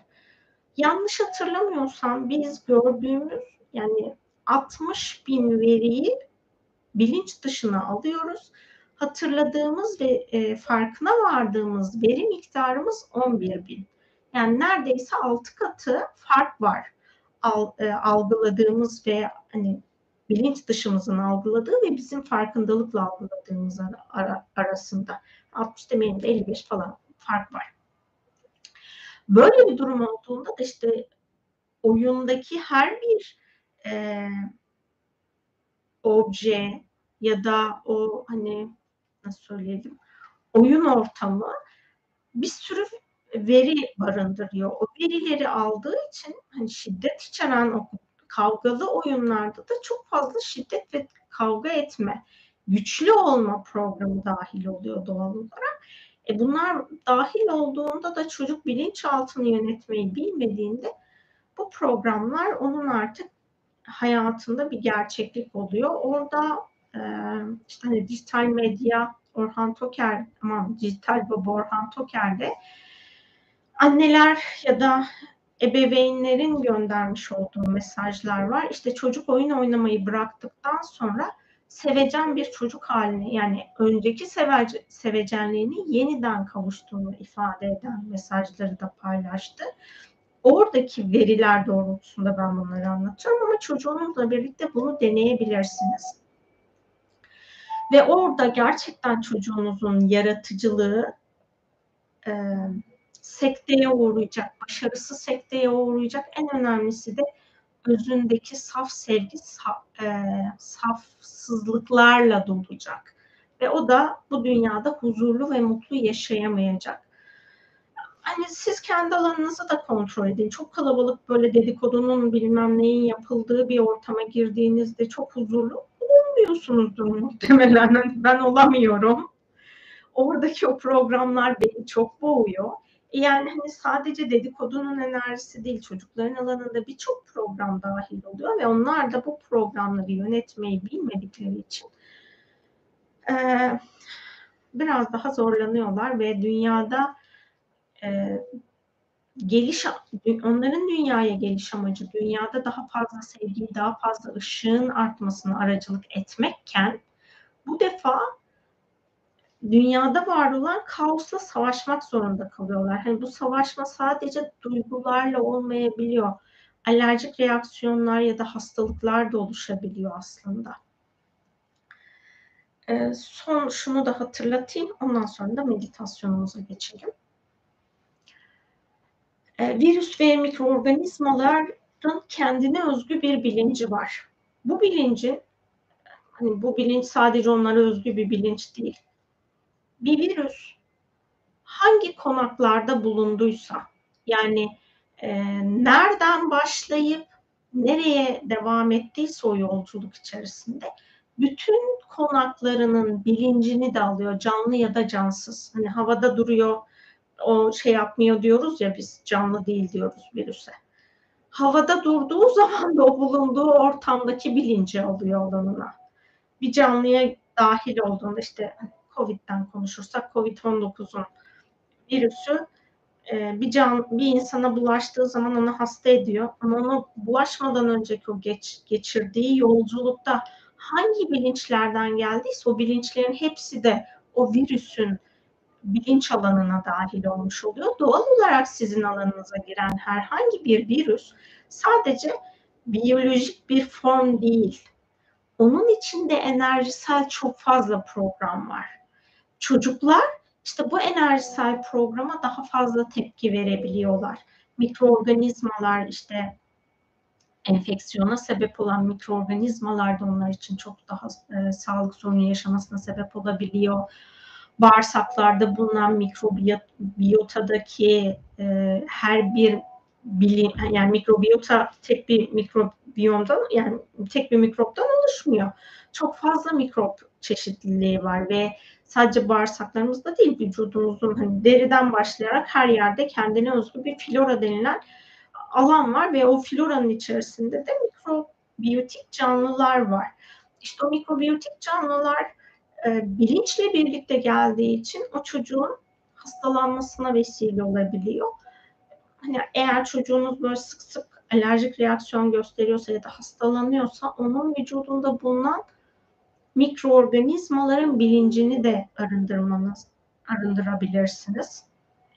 Yanlış hatırlamıyorsam biz gördüğümüz yani 60 bin veriyi bilinç dışına alıyoruz. Hatırladığımız ve e, farkına vardığımız veri miktarımız 11 bin. Yani neredeyse 6 katı fark var. E, algıladığımız ve hani bilinç dışımızın algıladığı ve bizim farkındalıkla algıladığımız ara, ara, arasında. 60 demeyelim de 55 falan fark var. Böyle bir durum olduğunda da işte oyundaki her bir e, obje ya da o hani nasıl söyleyelim oyun ortamı bir sürü veri barındırıyor. O verileri aldığı için hani şiddet içeren o kavgalı oyunlarda da çok fazla şiddet ve kavga etme, güçlü olma programı dahil oluyor doğal olarak. E bunlar dahil olduğunda da çocuk bilinçaltını yönetmeyi bilmediğinde bu programlar onun artık hayatında bir gerçeklik oluyor. Orada e, işte hani dijital medya Orhan Toker, aman dijital baba Orhan Toker'de anneler ya da ebeveynlerin göndermiş olduğu mesajlar var. İşte çocuk oyun oynamayı bıraktıktan sonra sevecen bir çocuk haline yani önceki sevece, sevecenliğini yeniden kavuştuğunu ifade eden mesajları da paylaştı. Oradaki veriler doğrultusunda ben bunları anlatıyorum ama çocuğunuzla birlikte bunu deneyebilirsiniz. Ve orada gerçekten çocuğunuzun yaratıcılığı e, sekteye uğrayacak, başarısı sekteye uğrayacak. En önemlisi de özündeki saf sevgi, saf, e, safsızlıklarla dolacak. Ve o da bu dünyada huzurlu ve mutlu yaşayamayacak. Hani siz kendi alanınızı da kontrol edin. Çok kalabalık böyle dedikodunun bilmem neyin yapıldığı bir ortama girdiğinizde çok huzurlu olmuyorsunuzdur muhtemelen. *laughs* Ben olamıyorum. Oradaki o programlar beni çok boğuyor. Yani hani sadece dedikodunun enerjisi değil çocukların alanında birçok program dahil oluyor ve onlar da bu programları yönetmeyi bilmedikleri için e, biraz daha zorlanıyorlar ve dünyada e, geliş onların dünyaya geliş amacı dünyada daha fazla sevgi, daha fazla ışığın artmasına aracılık etmekken bu defa dünyada var olan kaosla savaşmak zorunda kalıyorlar. Hani bu savaşma sadece duygularla olmayabiliyor. Alerjik reaksiyonlar ya da hastalıklar da oluşabiliyor aslında. Ee, son şunu da hatırlatayım. Ondan sonra da meditasyonumuza geçelim. Ee, virüs ve mikroorganizmaların kendine özgü bir bilinci var. Bu bilincin hani bu bilinç sadece onlara özgü bir bilinç değil bir virüs hangi konaklarda bulunduysa yani e, nereden başlayıp nereye devam ettiyse o yolculuk içerisinde bütün konaklarının bilincini de alıyor canlı ya da cansız. Hani havada duruyor o şey yapmıyor diyoruz ya biz canlı değil diyoruz virüse. Havada durduğu *laughs* zaman da o bulunduğu ortamdaki bilinci alıyor olanına. Bir canlıya dahil olduğunda işte COVID'den konuşursak COVID-19'un virüsü e, bir can bir insana bulaştığı zaman onu hasta ediyor. Ama onu bulaşmadan önceki o geç, geçirdiği yolculukta hangi bilinçlerden geldiyse o bilinçlerin hepsi de o virüsün bilinç alanına dahil olmuş oluyor. Doğal olarak sizin alanınıza giren herhangi bir virüs sadece biyolojik bir form değil. Onun içinde enerjisel çok fazla program var çocuklar işte bu enerjisel programa daha fazla tepki verebiliyorlar. Mikroorganizmalar işte enfeksiyona sebep olan mikroorganizmalar da onlar için çok daha e, sağlık sorunu yaşamasına sebep olabiliyor. Bağırsaklarda bulunan mikrobiyotadaki e, her bir bilim yani mikrobiyota tek bir mikrobiyomdan yani tek bir mikroptan oluşmuyor. Çok fazla mikrop çeşitliliği var ve sadece bağırsaklarımızda değil vücudumuzun hani deriden başlayarak her yerde kendine özgü bir flora denilen alan var ve o floranın içerisinde de mikrobiyotik canlılar var. İşte o mikrobiyotik canlılar e, bilinçle birlikte geldiği için o çocuğun hastalanmasına vesile olabiliyor. Hani eğer çocuğunuz böyle sık sık alerjik reaksiyon gösteriyorsa ya da hastalanıyorsa onun vücudunda bulunan mikroorganizmaların bilincini de arındırmanız arındırabilirsiniz.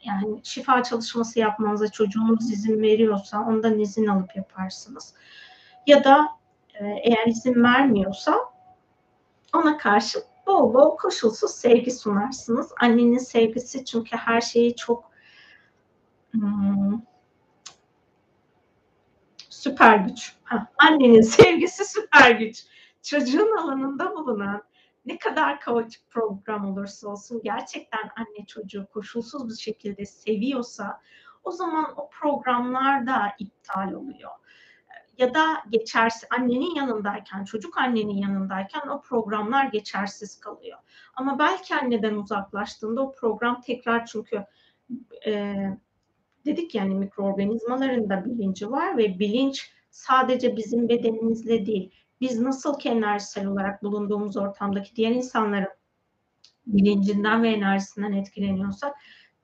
Yani şifa çalışması yapmanıza çocuğunuz izin veriyorsa ondan izin alıp yaparsınız. Ya da e, eğer izin vermiyorsa ona karşı bol bol koşulsuz sevgi sunarsınız. Annenin sevgisi çünkü her şeyi çok hmm, süper güç. Ha, annenin *laughs* sevgisi süper güç. Çocuğun alanında bulunan ne kadar kaotik program olursa olsun gerçekten anne çocuğu koşulsuz bir şekilde seviyorsa o zaman o programlar da iptal oluyor. Ya da geçersiz annenin yanındayken, çocuk annenin yanındayken o programlar geçersiz kalıyor. Ama belki anneden uzaklaştığında o program tekrar çünkü e, dedik yani mikroorganizmaların da bilinci var ve bilinç sadece bizim bedenimizle değil, biz nasıl ki enerjisel olarak bulunduğumuz ortamdaki diğer insanların bilincinden ve enerjisinden etkileniyorsak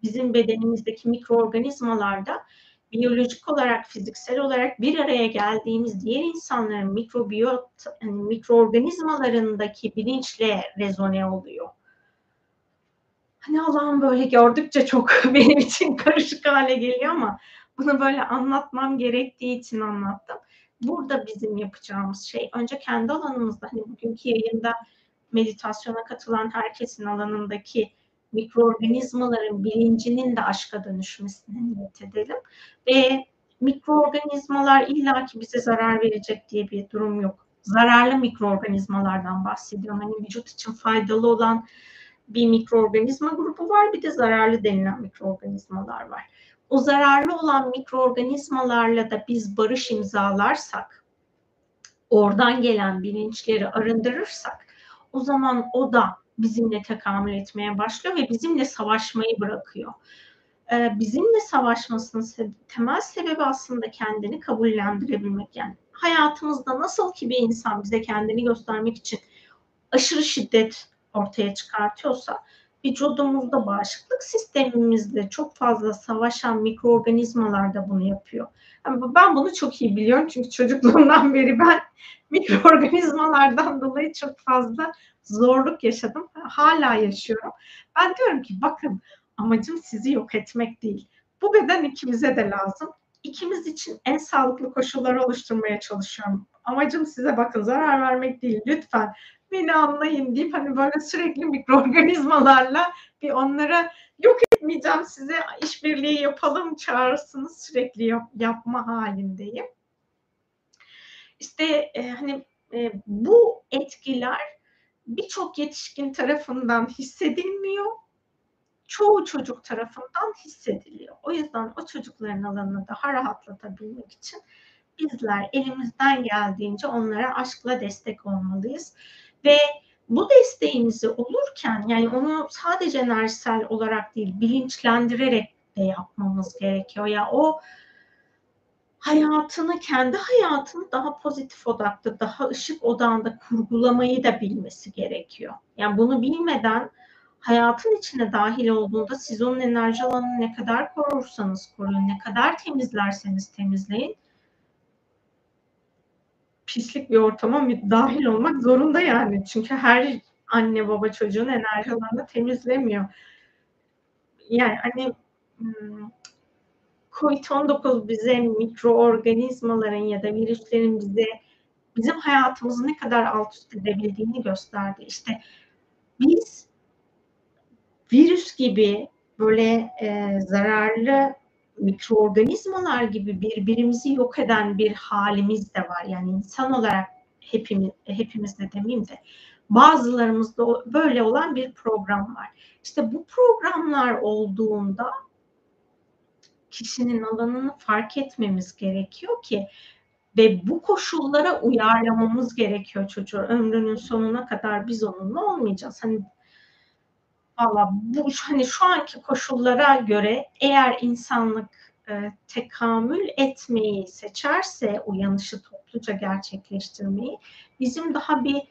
bizim bedenimizdeki mikroorganizmalar da biyolojik olarak, fiziksel olarak bir araya geldiğimiz diğer insanların mikrobiyot, yani mikroorganizmalarındaki bilinçle rezone oluyor. Hani Allah'ım böyle gördükçe çok *laughs* benim için karışık hale geliyor ama bunu böyle anlatmam gerektiği için anlattım burada bizim yapacağımız şey önce kendi alanımızda hani bugünkü yayında meditasyona katılan herkesin alanındaki mikroorganizmaların bilincinin de aşka dönüşmesine niyet edelim. Ve mikroorganizmalar illaki bize zarar verecek diye bir durum yok. Zararlı mikroorganizmalardan bahsediyorum. Hani vücut için faydalı olan bir mikroorganizma grubu var, bir de zararlı denilen mikroorganizmalar var o zararlı olan mikroorganizmalarla da biz barış imzalarsak, oradan gelen bilinçleri arındırırsak, o zaman o da bizimle tekamül etmeye başlıyor ve bizimle savaşmayı bırakıyor. Ee, bizimle savaşmasının temel sebebi aslında kendini kabullendirebilmek. Yani hayatımızda nasıl ki bir insan bize kendini göstermek için aşırı şiddet ortaya çıkartıyorsa vücudumuzda bağışıklık sistemimizde çok fazla savaşan mikroorganizmalar da bunu yapıyor. Yani ben bunu çok iyi biliyorum çünkü çocukluğumdan *laughs* beri ben mikroorganizmalardan dolayı çok fazla zorluk yaşadım. Hala yaşıyorum. Ben diyorum ki bakın amacım sizi yok etmek değil. Bu beden ikimize de lazım. İkimiz için en sağlıklı koşulları oluşturmaya çalışıyorum. Amacım size bakın zarar vermek değil. Lütfen beni anlayın deyip hani böyle sürekli mikroorganizmalarla bir onlara yok etmeyeceğim size işbirliği yapalım çağrısını sürekli yap, yapma halindeyim. İşte e, hani e, bu etkiler birçok yetişkin tarafından hissedilmiyor. Çoğu çocuk tarafından hissediliyor. O yüzden o çocukların alanını daha rahatlatabilmek için bizler elimizden geldiğince onlara aşkla destek olmalıyız. Ve bu desteğimizi olurken yani onu sadece enerjisel olarak değil bilinçlendirerek de yapmamız gerekiyor. Ya yani o hayatını, kendi hayatını daha pozitif odaklı, daha ışık odağında kurgulamayı da bilmesi gerekiyor. Yani bunu bilmeden hayatın içine dahil olduğunda siz onun enerji alanını ne kadar korursanız koruyun, ne kadar temizlerseniz temizleyin pislik bir ortama dahil olmak zorunda yani. Çünkü her anne baba çocuğun enerji alanını temizlemiyor. Yani hani hmm, COVID-19 bize mikroorganizmaların ya da virüslerin bize bizim hayatımızı ne kadar alt üst edebildiğini gösterdi. İşte biz virüs gibi böyle e, zararlı mikroorganizmalar gibi birbirimizi yok eden bir halimiz de var. Yani insan olarak hepimiz, hepimiz de demeyeyim de bazılarımızda böyle olan bir program var. İşte bu programlar olduğunda kişinin alanını fark etmemiz gerekiyor ki ve bu koşullara uyarlamamız gerekiyor çocuğu. Ömrünün sonuna kadar biz onunla olmayacağız. Hani Valla bu hani şu anki koşullara göre eğer insanlık e, tekamül etmeyi seçerse uyanışı topluca gerçekleştirmeyi bizim daha bir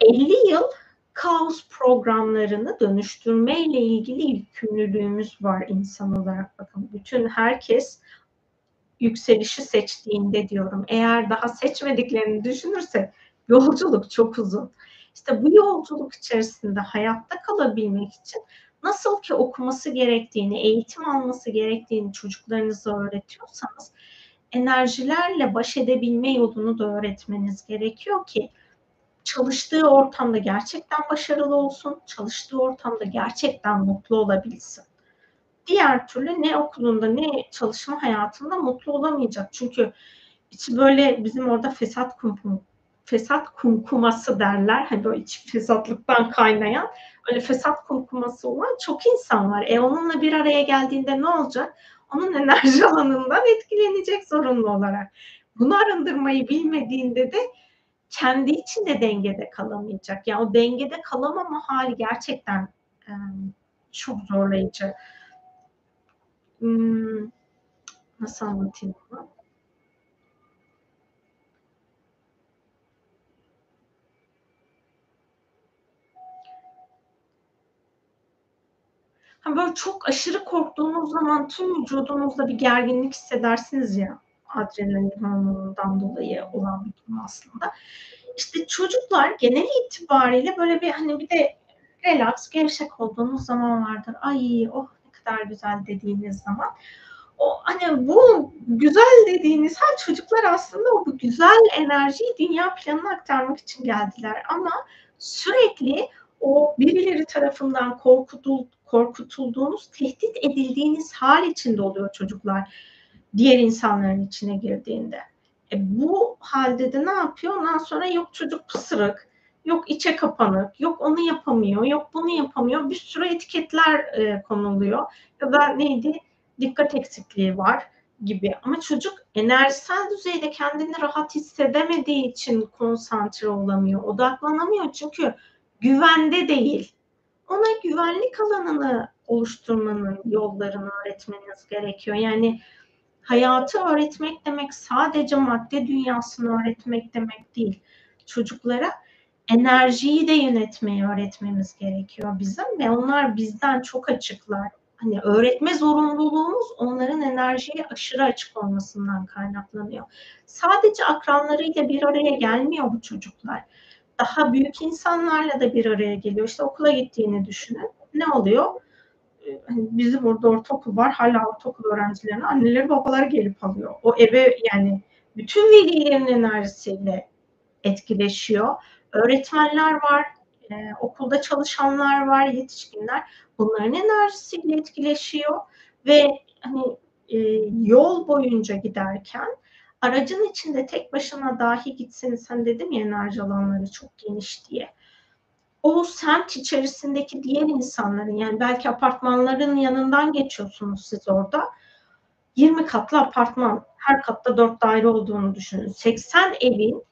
50 yıl kaos programlarını dönüştürmeyle ilgili yükümlülüğümüz var insan olarak. Bakın bütün herkes yükselişi seçtiğinde diyorum. Eğer daha seçmediklerini düşünürsek yolculuk çok uzun. İşte bu yolculuk içerisinde hayatta kalabilmek için nasıl ki okuması gerektiğini, eğitim alması gerektiğini çocuklarınıza öğretiyorsanız enerjilerle baş edebilme yolunu da öğretmeniz gerekiyor ki çalıştığı ortamda gerçekten başarılı olsun, çalıştığı ortamda gerçekten mutlu olabilsin. Diğer türlü ne okulunda ne çalışma hayatında mutlu olamayacak. Çünkü içi böyle bizim orada fesat kumkum, fesat kumkuması derler. Hani böyle iç fesatlıktan kaynayan öyle fesat kumkuması olan çok insan var. E onunla bir araya geldiğinde ne olacak? Onun *laughs* enerji alanından etkilenecek zorunlu olarak. Bunu arındırmayı bilmediğinde de kendi içinde dengede kalamayacak. Yani o dengede kalamama hali gerçekten çok zorlayıcı. Hmm, nasıl anlatayım bunu? Hani böyle çok aşırı korktuğunuz zaman tüm vücudunuzda bir gerginlik hissedersiniz ya adrenalin hormonundan dolayı olan bir durum aslında. İşte çocuklar genel itibariyle böyle bir hani bir de relax, gevşek olduğunuz zaman vardır. Ay oh ne kadar güzel dediğiniz zaman. O hani bu güzel dediğiniz her çocuklar aslında o bu güzel enerjiyi dünya planına aktarmak için geldiler ama sürekli o birileri tarafından korkutul, korkutulduğunuz, tehdit edildiğiniz hal içinde oluyor çocuklar diğer insanların içine girdiğinde. E, bu halde de ne yapıyor? Ondan sonra yok çocuk pısırık, yok içe kapanık, yok onu yapamıyor, yok bunu yapamıyor. Bir sürü etiketler e, konuluyor. Ya da neydi? Dikkat eksikliği var gibi. Ama çocuk enerjisel düzeyde kendini rahat hissedemediği için konsantre olamıyor, odaklanamıyor. Çünkü güvende değil. Ona güvenlik alanını oluşturmanın yollarını öğretmeniz gerekiyor. Yani hayatı öğretmek demek sadece madde dünyasını öğretmek demek değil. Çocuklara enerjiyi de yönetmeyi öğretmemiz gerekiyor bizim ve onlar bizden çok açıklar. Hani öğretme zorunluluğumuz onların enerjiye aşırı açık olmasından kaynaklanıyor. Sadece akranlarıyla bir araya gelmiyor bu çocuklar. Daha büyük insanlarla da bir araya geliyor. İşte okula gittiğini düşünün. Ne oluyor? hani bizim orada ortaokul var. Hala ortaokul öğrencilerine anneleri babaları gelip alıyor. O eve yani bütün velilerin enerjisiyle etkileşiyor. Öğretmenler var, e, okulda çalışanlar var, yetişkinler. Bunların enerjisiyle etkileşiyor ve hani e, yol boyunca giderken aracın içinde tek başına dahi gitseniz sen dedim ya enerji alanları çok geniş diye o semt içerisindeki diğer insanların yani belki apartmanların yanından geçiyorsunuz siz orada. 20 katlı apartman, her katta 4 daire olduğunu düşünün. 80 evin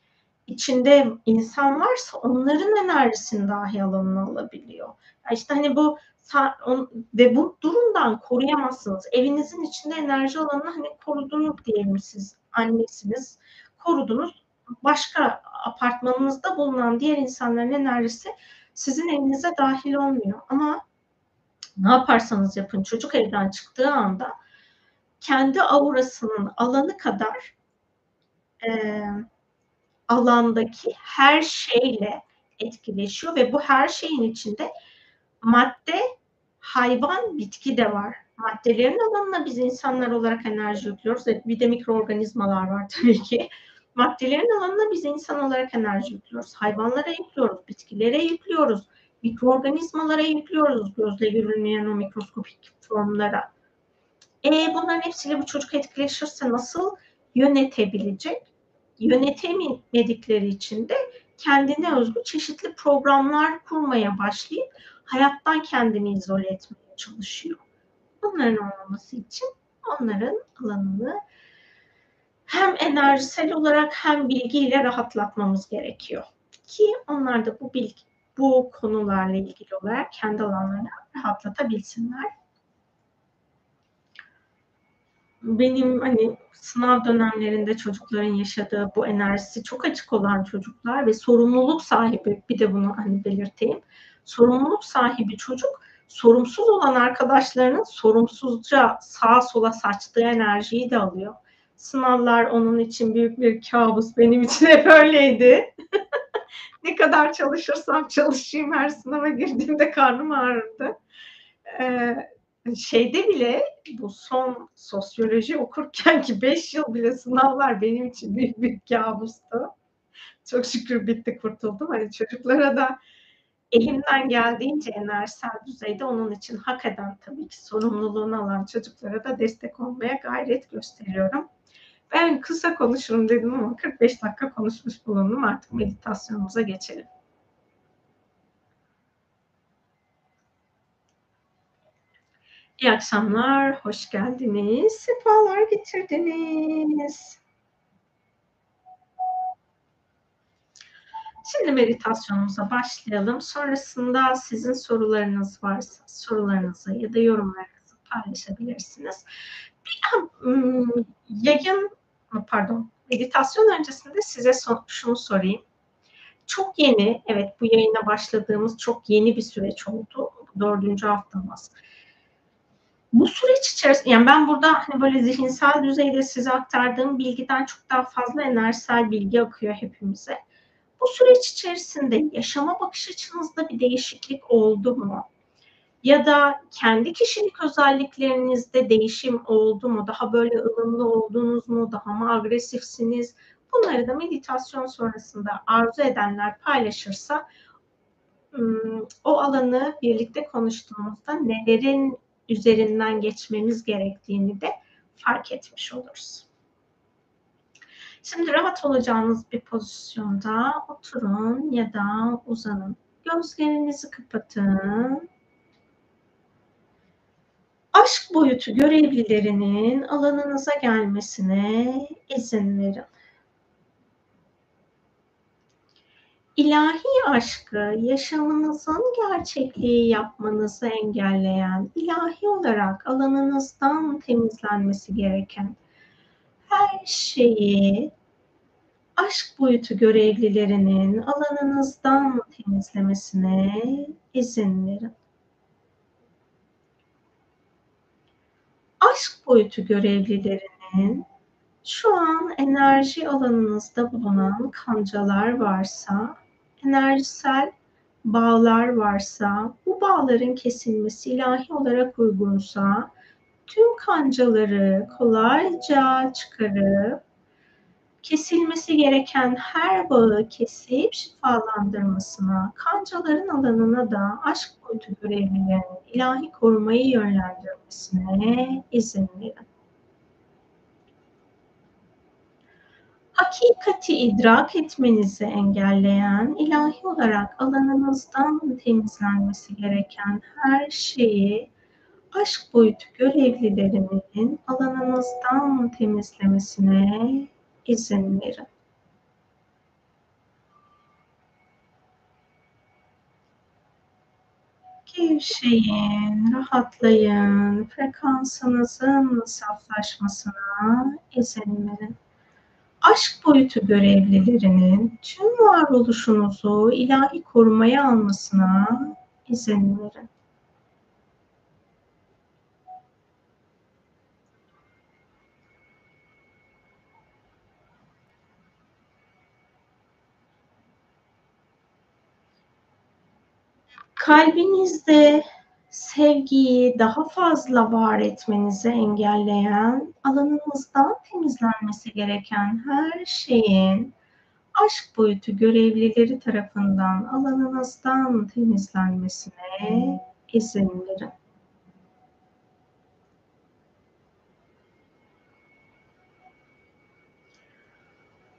içinde insan varsa onların enerjisini dahi alanına alabiliyor. Yani işte hani bu ve bu durumdan koruyamazsınız. Evinizin içinde enerji alanını hani korudunuz diyelim siz annesiniz. Korudunuz. Başka apartmanınızda bulunan diğer insanların enerjisi sizin evinize dahil olmuyor. Ama ne yaparsanız yapın çocuk evden çıktığı anda kendi aurasının alanı kadar e, alandaki her şeyle etkileşiyor ve bu her şeyin içinde madde, hayvan, bitki de var. Maddelerin alanına biz insanlar olarak enerji yüklüyoruz. Bir de mikroorganizmalar var *laughs* tabii ki. Maddelerin alanına biz insan olarak enerji yüklüyoruz. Hayvanlara yüklüyoruz, bitkilere yüklüyoruz, mikroorganizmalara yüklüyoruz gözle görülmeyen o mikroskopik formlara. E bunların hepsiyle bu çocuk etkileşirse nasıl yönetebilecek? Yönetemedikleri için de kendine özgü çeşitli programlar kurmaya başlayıp hayattan kendini izole etmeye çalışıyor. Bunların olmaması için onların alanını hem enerjisel olarak hem bilgiyle rahatlatmamız gerekiyor. Ki onlar da bu bilgi, bu konularla ilgili olarak kendi alanlarını rahatlatabilsinler. Benim hani sınav dönemlerinde çocukların yaşadığı bu enerjisi çok açık olan çocuklar ve sorumluluk sahibi bir de bunu hani belirteyim. Sorumluluk sahibi çocuk sorumsuz olan arkadaşlarının sorumsuzca sağa sola saçtığı enerjiyi de alıyor Sınavlar onun için büyük bir kabus. Benim için hep öyleydi. *laughs* Ne kadar çalışırsam çalışayım her sınava girdiğimde karnım ağrırdı. Eee, şeyde bile bu son sosyoloji okurkenki 5 yıl bile sınavlar benim için büyük bir kâbustu. Çok şükür bitti, kurtuldum. Hani çocuklara da elimden geldiğince enerjisel düzeyde onun için hak eden tabii ki sorumluluğunu alan çocuklara da destek olmaya gayret gösteriyorum. Ben kısa konuşurum dedim ama 45 dakika konuşmuş bulundum. Artık meditasyonumuza geçelim. İyi akşamlar, hoş geldiniz, sefalar getirdiniz. Şimdi meditasyonumuza başlayalım. Sonrasında sizin sorularınız varsa sorularınızı ya da yorumlarınızı paylaşabilirsiniz. Bir yayın pardon meditasyon öncesinde size şunu sorayım. Çok yeni, evet bu yayına başladığımız çok yeni bir süreç oldu. Dördüncü haftamız. Bu süreç içerisinde, yani ben burada hani böyle zihinsel düzeyde size aktardığım bilgiden çok daha fazla enerjisel bilgi akıyor hepimize. Bu süreç içerisinde yaşama bakış açınızda bir değişiklik oldu mu? Ya da kendi kişilik özelliklerinizde değişim oldu mu? Daha böyle ılımlı oldunuz mu? Daha mı agresifsiniz? Bunları da meditasyon sonrasında arzu edenler paylaşırsa o alanı birlikte konuştuğumuzda nelerin üzerinden geçmemiz gerektiğini de fark etmiş oluruz. Şimdi rahat olacağınız bir pozisyonda oturun ya da uzanın. Gözlerinizi kapatın. Aşk boyutu görevlilerinin alanınıza gelmesine izin verin. İlahi aşkı yaşamınızın gerçekliği yapmanızı engelleyen, ilahi olarak alanınızdan temizlenmesi gereken her şeyi aşk boyutu görevlilerinin alanınızdan temizlemesine izin verin. Aşk boyutu görevlilerinin şu an enerji alanınızda bulunan kancalar varsa, enerjisel bağlar varsa, bu bağların kesilmesi ilahi olarak uygunsa, tüm kancaları kolayca çıkarıp kesilmesi gereken her bağı kesip şifalandırmasına, kancaların alanına da aşk boyutu görevlilerinin ilahi korumayı yönlendirmesine izin verin. Hakikati idrak etmenizi engelleyen, ilahi olarak alanınızdan temizlenmesi gereken her şeyi aşk boyutu görevlilerinin alanınızdan temizlemesine verin. Gevşeyin, rahatlayın, frekansınızın saflaşmasına izin verin. Aşk boyutu görevlilerinin tüm varoluşunuzu ilahi korumaya almasına izin verin. Kalbinizde sevgiyi daha fazla var etmenizi engelleyen, alanınızdan temizlenmesi gereken her şeyin aşk boyutu görevlileri tarafından alanınızdan temizlenmesine izin verin.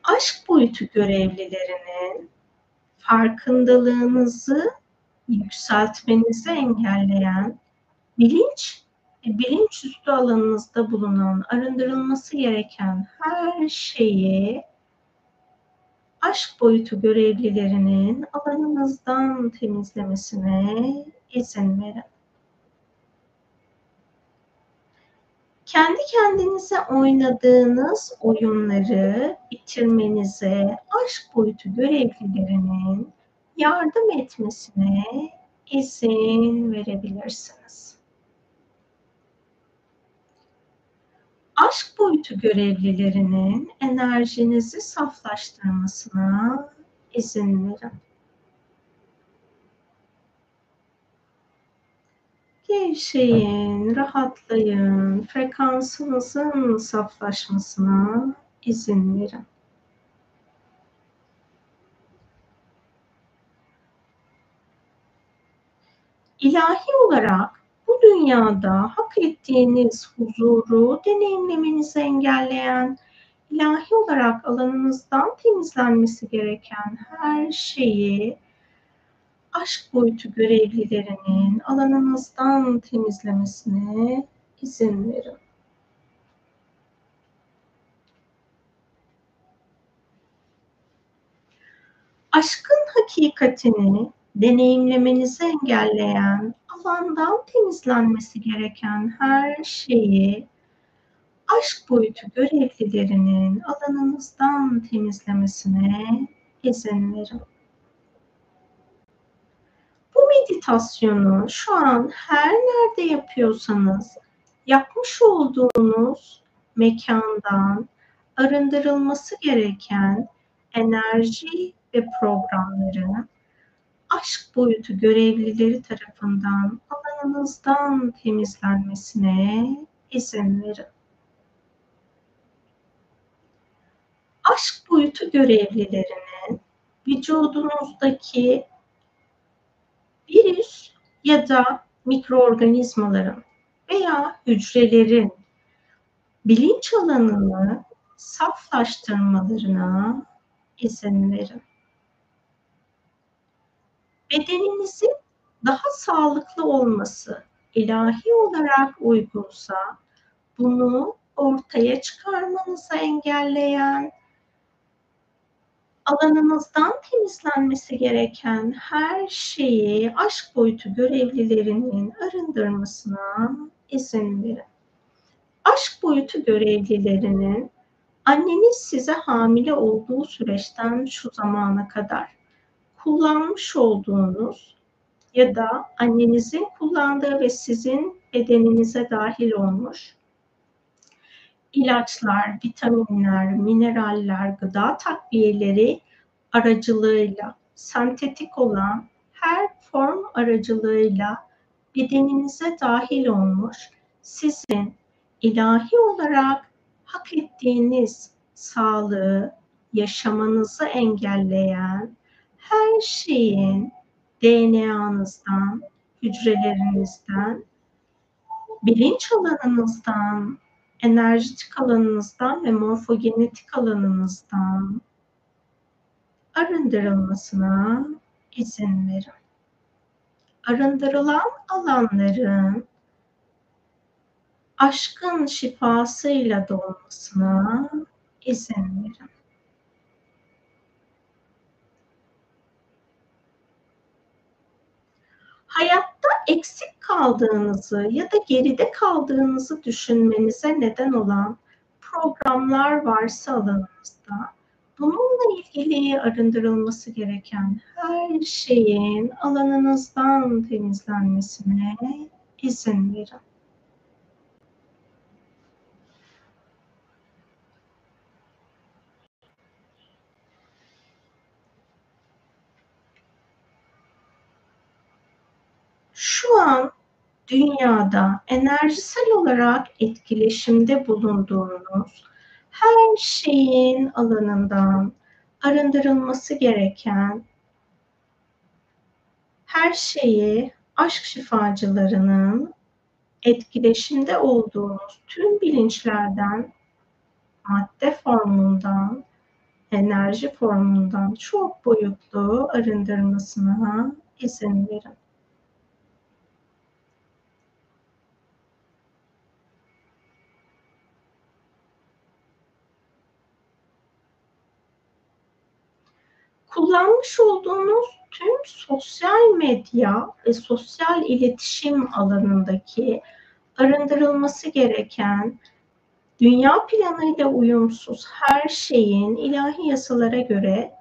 Aşk boyutu görevlilerinin farkındalığınızı yükseltmenizi engelleyen bilinç bilinçüstü alanınızda bulunan arındırılması gereken her şeyi aşk boyutu görevlilerinin alanınızdan temizlemesine izin verin. Kendi kendinize oynadığınız oyunları bitirmenize aşk boyutu görevlilerinin yardım etmesine izin verebilirsiniz. Aşk boyutu görevlilerinin enerjinizi saflaştırmasına izin verin. Gevşeyin, rahatlayın, frekansınızın saflaşmasına izin verin. İlahi olarak bu dünyada hak ettiğiniz huzuru deneyimlemenizi engelleyen, ilahi olarak alanınızdan temizlenmesi gereken her şeyi aşk boyutu görevlilerinin alanınızdan temizlemesine izin verin. Aşkın hakikatini deneyimlemenizi engelleyen, alandan temizlenmesi gereken her şeyi aşk boyutu görevlilerinin alanınızdan temizlemesine izin verin. Bu meditasyonu şu an her nerede yapıyorsanız yapmış olduğunuz mekandan arındırılması gereken enerji ve programların aşk boyutu görevlileri tarafından alanınızdan temizlenmesine izin verin. Aşk boyutu görevlilerinin vücudunuzdaki virüs ya da mikroorganizmaların veya hücrelerin bilinç alanını saflaştırmalarına izin verin bedeninizin daha sağlıklı olması ilahi olarak uygunsa bunu ortaya çıkarmanızı engelleyen alanınızdan temizlenmesi gereken her şeyi aşk boyutu görevlilerinin arındırmasına izin verin. Aşk boyutu görevlilerinin anneniz size hamile olduğu süreçten şu zamana kadar kullanmış olduğunuz ya da annenizin kullandığı ve sizin bedeninize dahil olmuş ilaçlar, vitaminler, mineraller, gıda takviyeleri aracılığıyla, sentetik olan her form aracılığıyla bedeninize dahil olmuş, sizin ilahi olarak hak ettiğiniz sağlığı yaşamanızı engelleyen her şeyin DNA'nızdan, hücrelerinizden, bilinç alanınızdan, enerjitik alanınızdan ve morfogenetik alanınızdan arındırılmasına izin verin. Arındırılan alanların aşkın şifasıyla dolmasına izin verin. Hayatta eksik kaldığınızı ya da geride kaldığınızı düşünmenize neden olan programlar varsa alanınızda bununla ilgili arındırılması gereken her şeyin alanınızdan temizlenmesine izin verin. şu an dünyada enerjisel olarak etkileşimde bulunduğunuz her şeyin alanından arındırılması gereken her şeyi aşk şifacılarının etkileşimde olduğunuz tüm bilinçlerden madde formundan enerji formundan çok boyutlu arındırmasına izin verin. Kullanmış olduğunuz tüm sosyal medya ve sosyal iletişim alanındaki arındırılması gereken dünya planıyla uyumsuz her şeyin ilahi yasalara göre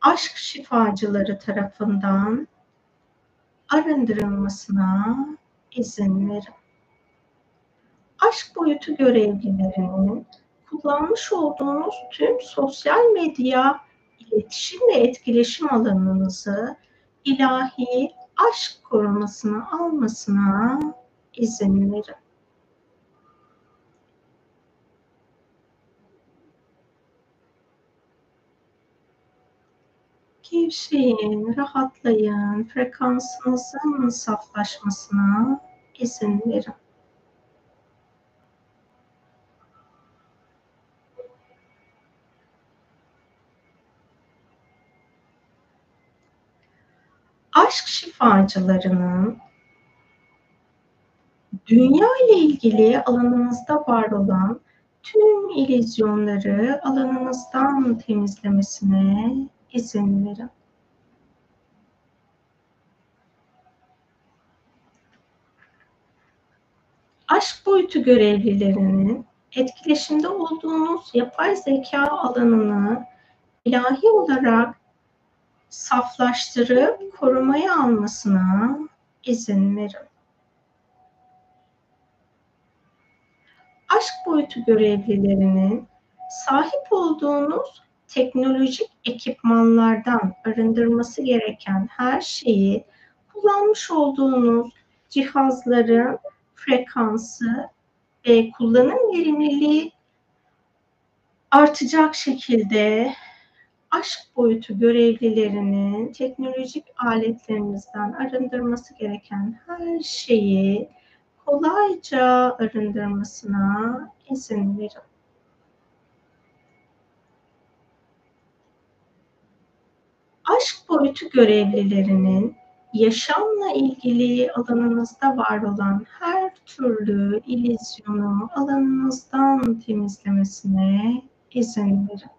aşk şifacıları tarafından arındırılmasına izin verin. Aşk boyutu görevlilerinin kullanmış olduğunuz tüm sosyal medya iletişim ve etkileşim alanınızı ilahi aşk korumasını almasına izin verin. Gevşeyin, rahatlayın, frekansınızın saflaşmasına izin verin. Aşk şifacılarının dünya ile ilgili alanınızda var olan tüm illüzyonları alanınızdan temizlemesine izin verin. Aşk boyutu görevlilerinin etkileşimde olduğunuz yapay zeka alanını ilahi olarak saflaştırıp korumaya almasına izin verin. Aşk boyutu görevlilerinin sahip olduğunuz teknolojik ekipmanlardan arındırması gereken her şeyi kullanmış olduğunuz cihazların frekansı ve kullanım verimliliği artacak şekilde aşk boyutu görevlilerinin teknolojik aletlerinizden arındırması gereken her şeyi kolayca arındırmasına izin verin. Aşk boyutu görevlilerinin yaşamla ilgili alanınızda var olan her türlü ilizyonu alanınızdan temizlemesine izin verin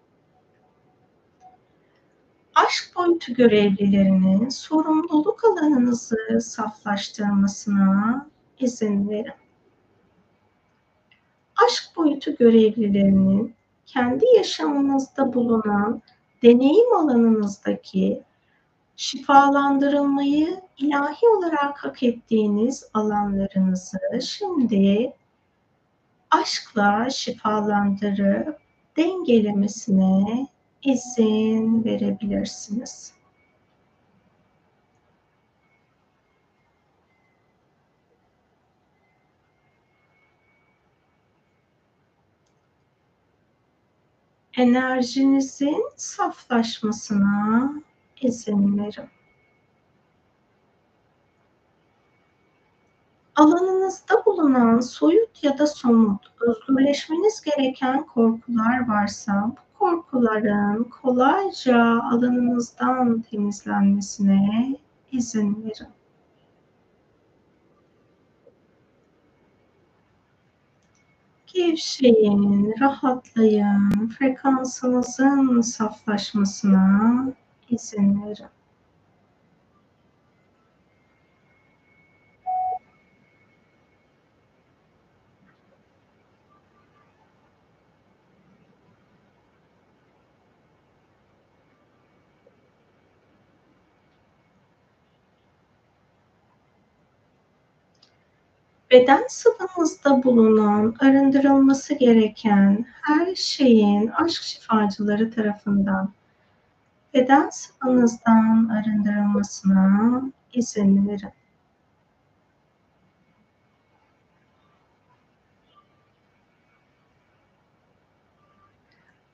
aşk boyutu görevlilerinin sorumluluk alanınızı saflaştırmasına izin verin. Aşk boyutu görevlilerinin kendi yaşamınızda bulunan deneyim alanınızdaki şifalandırılmayı ilahi olarak hak ettiğiniz alanlarınızı şimdi aşkla şifalandırıp dengelemesine izin verebilirsiniz. Enerjinizin saflaşmasına izin verin. Alanınızda bulunan soyut ya da somut özgürleşmeniz gereken korkular varsa korkuların kolayca alanınızdan temizlenmesine izin verin. Gevşeyin, rahatlayın, frekansınızın saflaşmasına izin verin. Beden sıvınızda bulunan, arındırılması gereken her şeyin aşk şifacıları tarafından beden sıvınızdan arındırılmasına izin verin.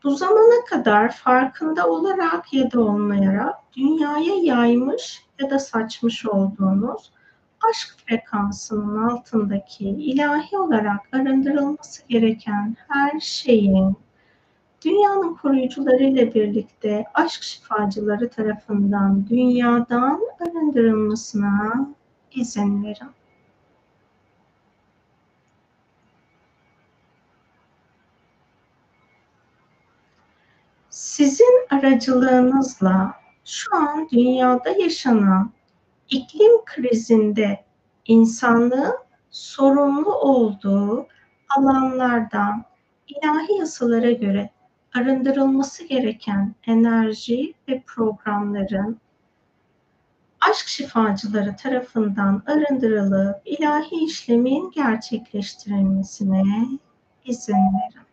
Bu zamana kadar farkında olarak ya da olmayarak dünyaya yaymış ya da saçmış olduğunuz aşk frekansının altındaki ilahi olarak arındırılması gereken her şeyin dünyanın koruyucuları ile birlikte aşk şifacıları tarafından dünyadan arındırılmasına izin verin. Sizin aracılığınızla şu an dünyada yaşanan iklim krizinde insanlığın sorumlu olduğu alanlardan ilahi yasalara göre arındırılması gereken enerji ve programların aşk şifacıları tarafından arındırılıp ilahi işlemin gerçekleştirilmesine izin verin.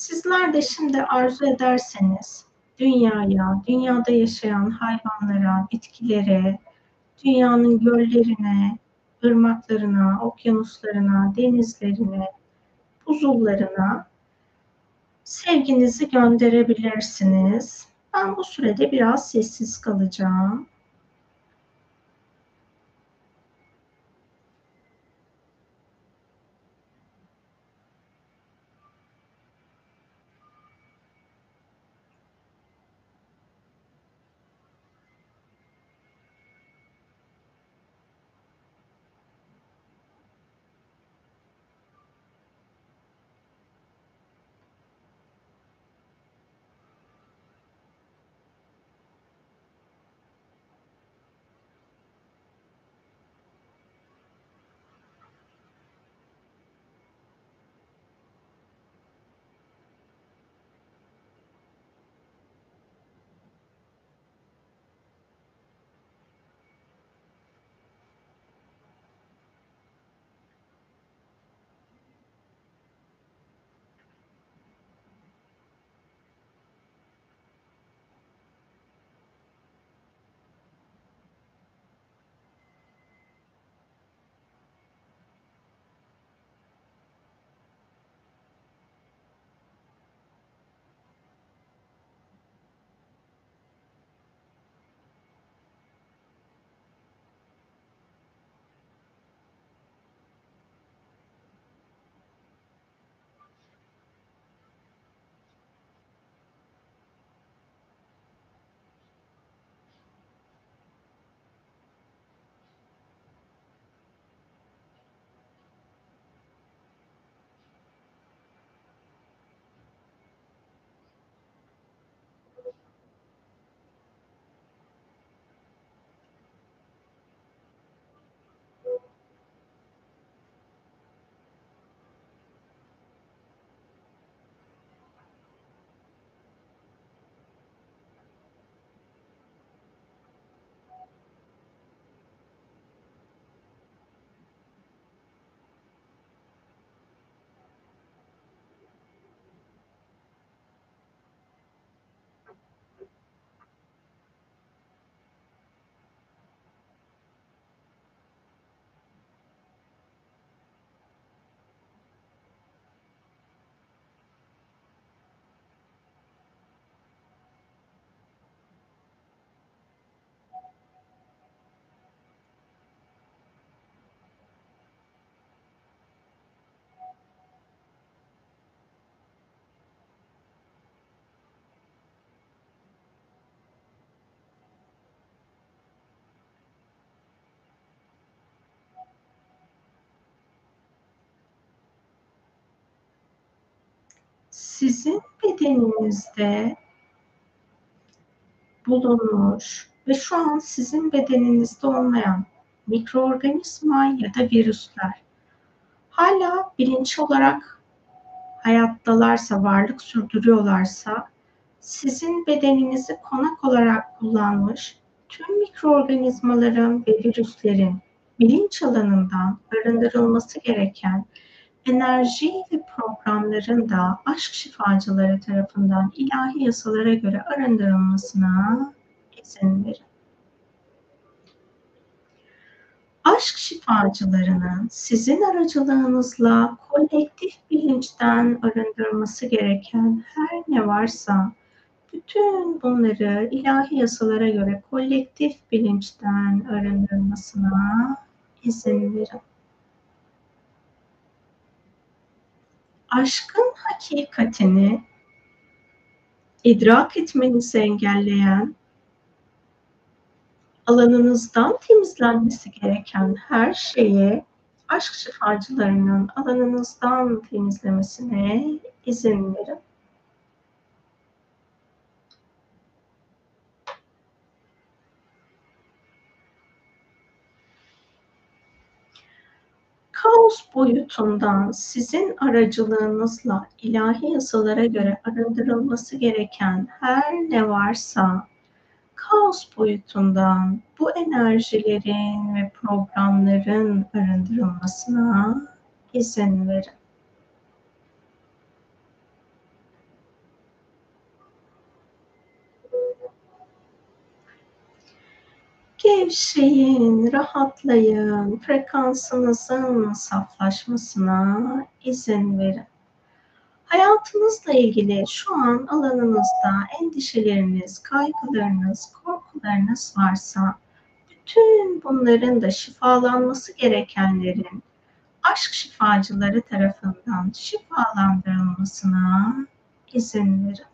Sizler de şimdi arzu ederseniz dünyaya, dünyada yaşayan hayvanlara, bitkilere, dünyanın göllerine, ırmaklarına, okyanuslarına, denizlerine, buzullarına sevginizi gönderebilirsiniz. Ben bu sürede biraz sessiz kalacağım. Sizin bedeninizde bulunmuş ve şu an sizin bedeninizde olmayan mikroorganizma ya da virüsler hala bilinç olarak hayattalarsa, varlık sürdürüyorlarsa sizin bedeninizi konak olarak kullanmış tüm mikroorganizmaların ve virüslerin bilinç alanından arındırılması gereken enerji ve programların da aşk şifacıları tarafından ilahi yasalara göre arındırılmasına izin verin. Aşk şifacılarının sizin aracılığınızla kolektif bilinçten arındırması gereken her ne varsa bütün bunları ilahi yasalara göre kolektif bilinçten arındırmasına izin verin. Aşkın hakikatini idrak etmenizi engelleyen, alanınızdan temizlenmesi gereken her şeyi aşk şifacılarının alanınızdan temizlemesine izin verin. Kaos boyutundan sizin aracılığınızla ilahi yasalara göre arındırılması gereken her ne varsa kaos boyutundan bu enerjilerin ve programların arındırılmasına izin verin. Gevşeyin, rahatlayın, frekansınızın saflaşmasına izin verin. Hayatınızla ilgili şu an alanınızda endişeleriniz, kaygılarınız, korkularınız varsa bütün bunların da şifalanması gerekenlerin aşk şifacıları tarafından şifalandırılmasına izin verin.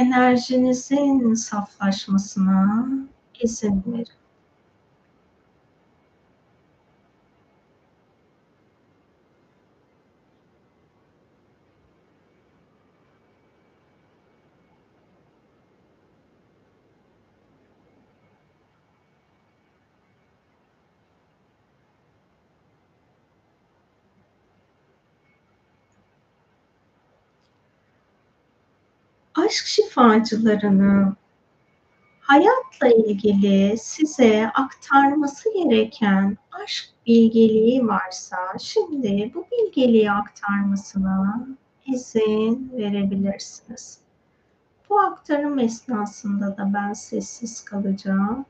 Enerjinizin saflaşmasına izin verin. Aşk şifacılarının hayatla ilgili size aktarması gereken aşk bilgeliği varsa şimdi bu bilgeliği aktarmasına izin verebilirsiniz. Bu aktarım esnasında da ben sessiz kalacağım.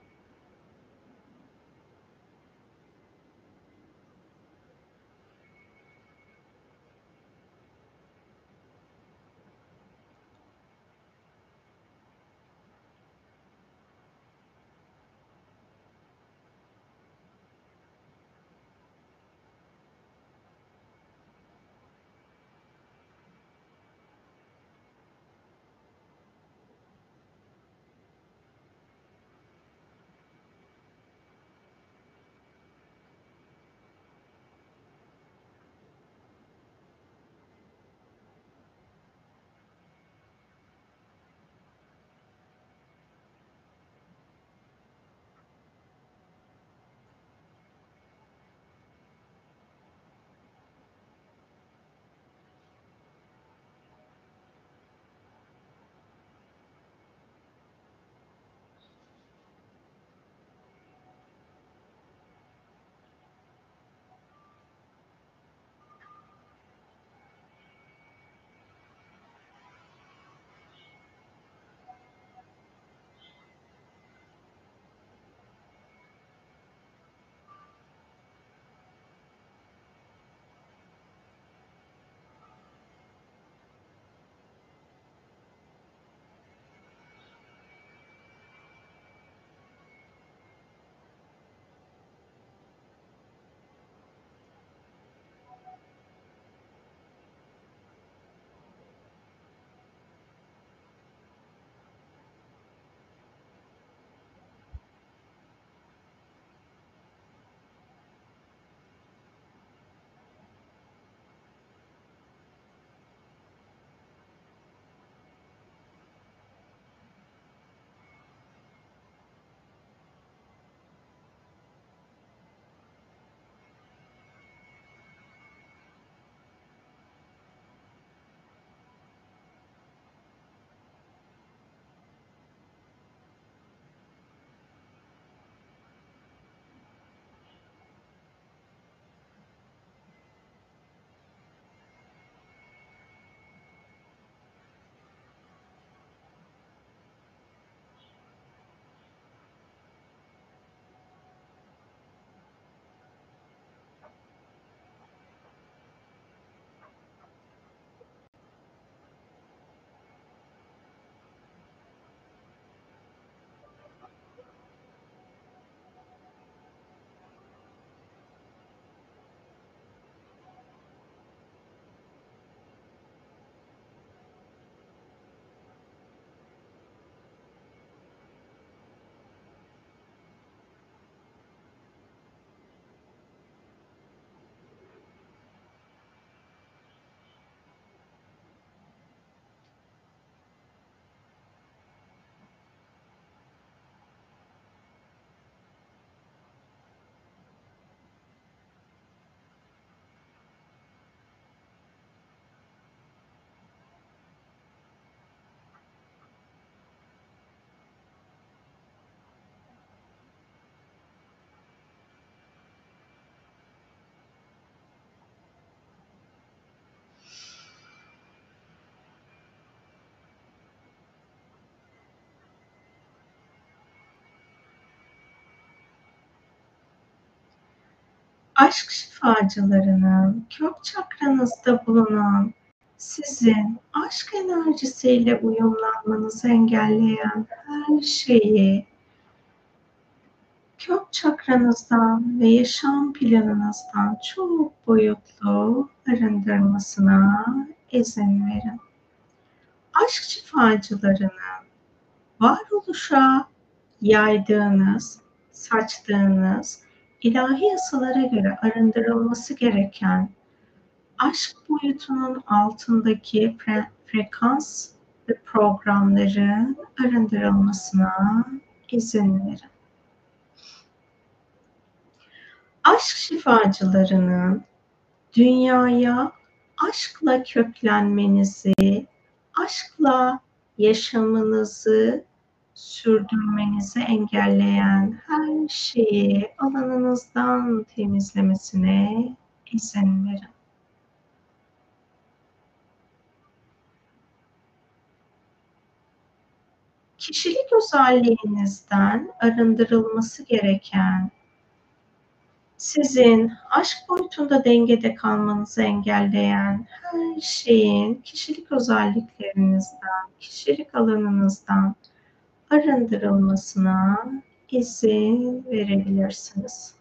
Aşk şifacılarının kök çakranızda bulunan, sizin aşk enerjisiyle uyumlanmanızı engelleyen her şeyi kök çakranızdan ve yaşam planınızdan çok boyutlu arındırmasına izin verin. Aşk şifacılarının varoluşa yaydığınız, saçtığınız ilahi yasalara göre arındırılması gereken aşk boyutunun altındaki fre frekans ve programların arındırılmasına izin verin. Aşk şifacılarının dünyaya aşkla köklenmenizi, aşkla yaşamınızı sürdürmenizi engelleyen her şeyi alanınızdan temizlemesine izin verin. Kişilik özelliğinizden arındırılması gereken sizin aşk boyutunda dengede kalmanızı engelleyen her şeyin kişilik özelliklerinizden, kişilik alanınızdan arındırılmasına izin verebilirsiniz.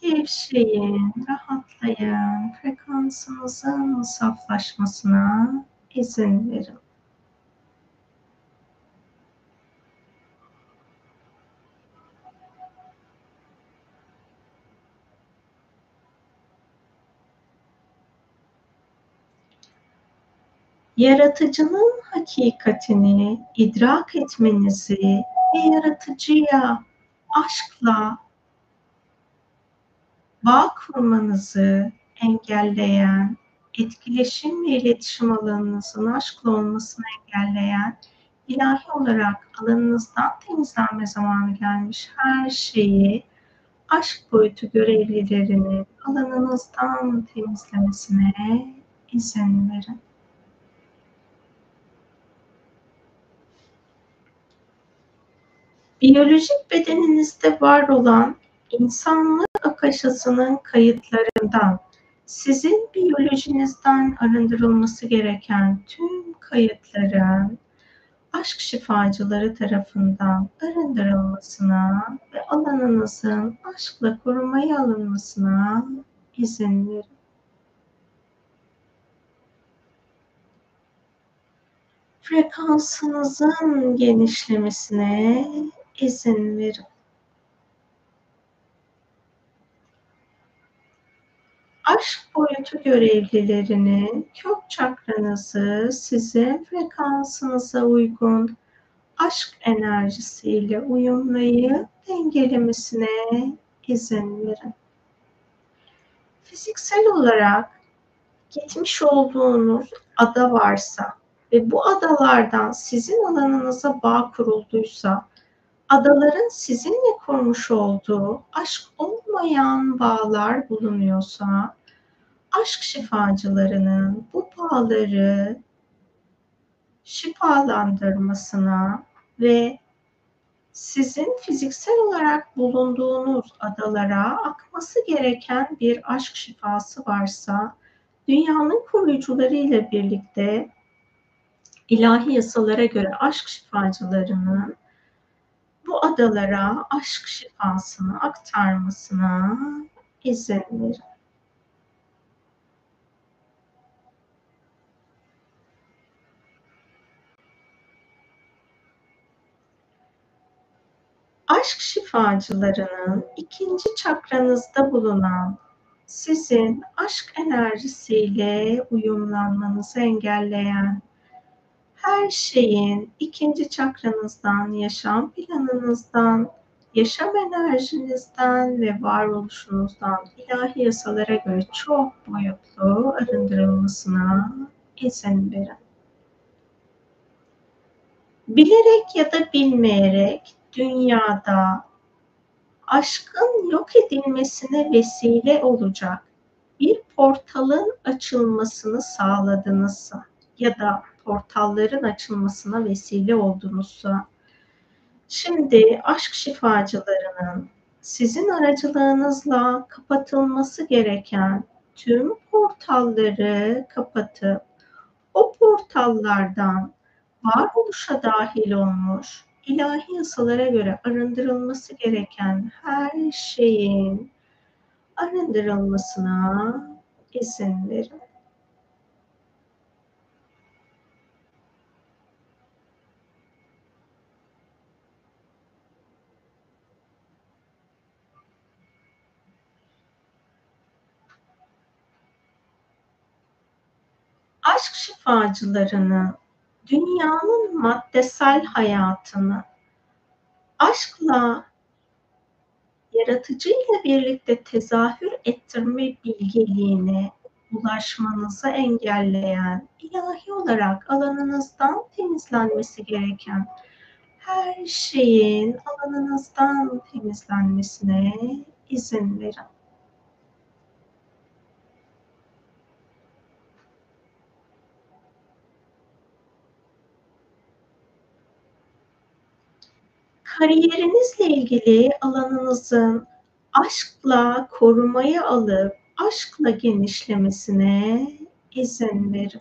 Gevşeyin, rahatlayın, frekansınızın saflaşmasına izin verin. Yaratıcının hakikatini idrak etmenizi ve yaratıcıya aşkla bağ kurmanızı engelleyen etkileşim ve iletişim alanınızın aşkla olmasını engelleyen ilahi olarak alanınızdan temizlenme zamanı gelmiş her şeyi aşk boyutu görevlilerinin alanınızdan temizlemesine izin verin. Biyolojik bedeninizde var olan insanlık akaşasının kayıtlarından sizin biyolojinizden arındırılması gereken tüm kayıtların aşk şifacıları tarafından arındırılmasına ve alanınızın aşkla korumaya alınmasına izin verin. Frekansınızın genişlemesine izin verin. aşk boyutu görevlilerinin kök çakranızı sizin frekansınıza uygun aşk enerjisiyle uyumlayıp dengelemesine izin verin. Fiziksel olarak gitmiş olduğunuz ada varsa ve bu adalardan sizin alanınıza bağ kurulduysa adaların sizinle kurmuş olduğu aşk olmayan bağlar bulunuyorsa aşk şifacılarının bu bağları şifalandırmasına ve sizin fiziksel olarak bulunduğunuz adalara akması gereken bir aşk şifası varsa dünyanın koruyucuları ile birlikte ilahi yasalara göre aşk şifacılarının bu adalara aşk şifasını aktarmasına izin verin. aşk şifacılarının ikinci çakranızda bulunan sizin aşk enerjisiyle uyumlanmanızı engelleyen her şeyin ikinci çakranızdan, yaşam planınızdan, yaşam enerjinizden ve varoluşunuzdan ilahi yasalara göre çok boyutlu arındırılmasına izin verin. Bilerek ya da bilmeyerek dünyada aşkın yok edilmesine vesile olacak bir portalın açılmasını sağladınızsa ya da portalların açılmasına vesile oldunuzsa, şimdi aşk şifacılarının sizin aracılığınızla kapatılması gereken tüm portalları kapatıp o portallardan varoluşa dahil olmuş ilahi yasalara göre arındırılması gereken her şeyin arındırılmasına izin verin. Aşk şifacılarının dünyanın maddesel hayatını aşkla yaratıcıyla birlikte tezahür ettirme bilgeliğine ulaşmanızı engelleyen, ilahi olarak alanınızdan temizlenmesi gereken her şeyin alanınızdan temizlenmesine izin verin. Kariyerinizle ilgili alanınızın aşkla korumayı alıp aşkla genişlemesine izin verin.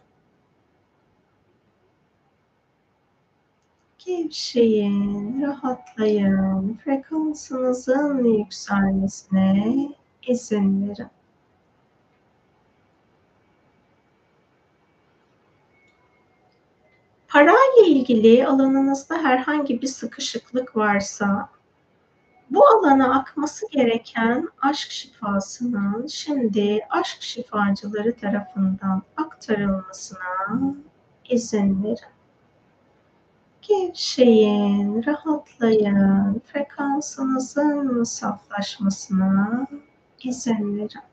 Gevşeyin, rahatlayın, frekansınızın yükselmesine izin verin. Parayla ilgili alanınızda herhangi bir sıkışıklık varsa bu alana akması gereken aşk şifasının şimdi aşk şifacıları tarafından aktarılmasına izin verin. Gevşeyin, rahatlayın, frekansınızın saflaşmasına izin verin.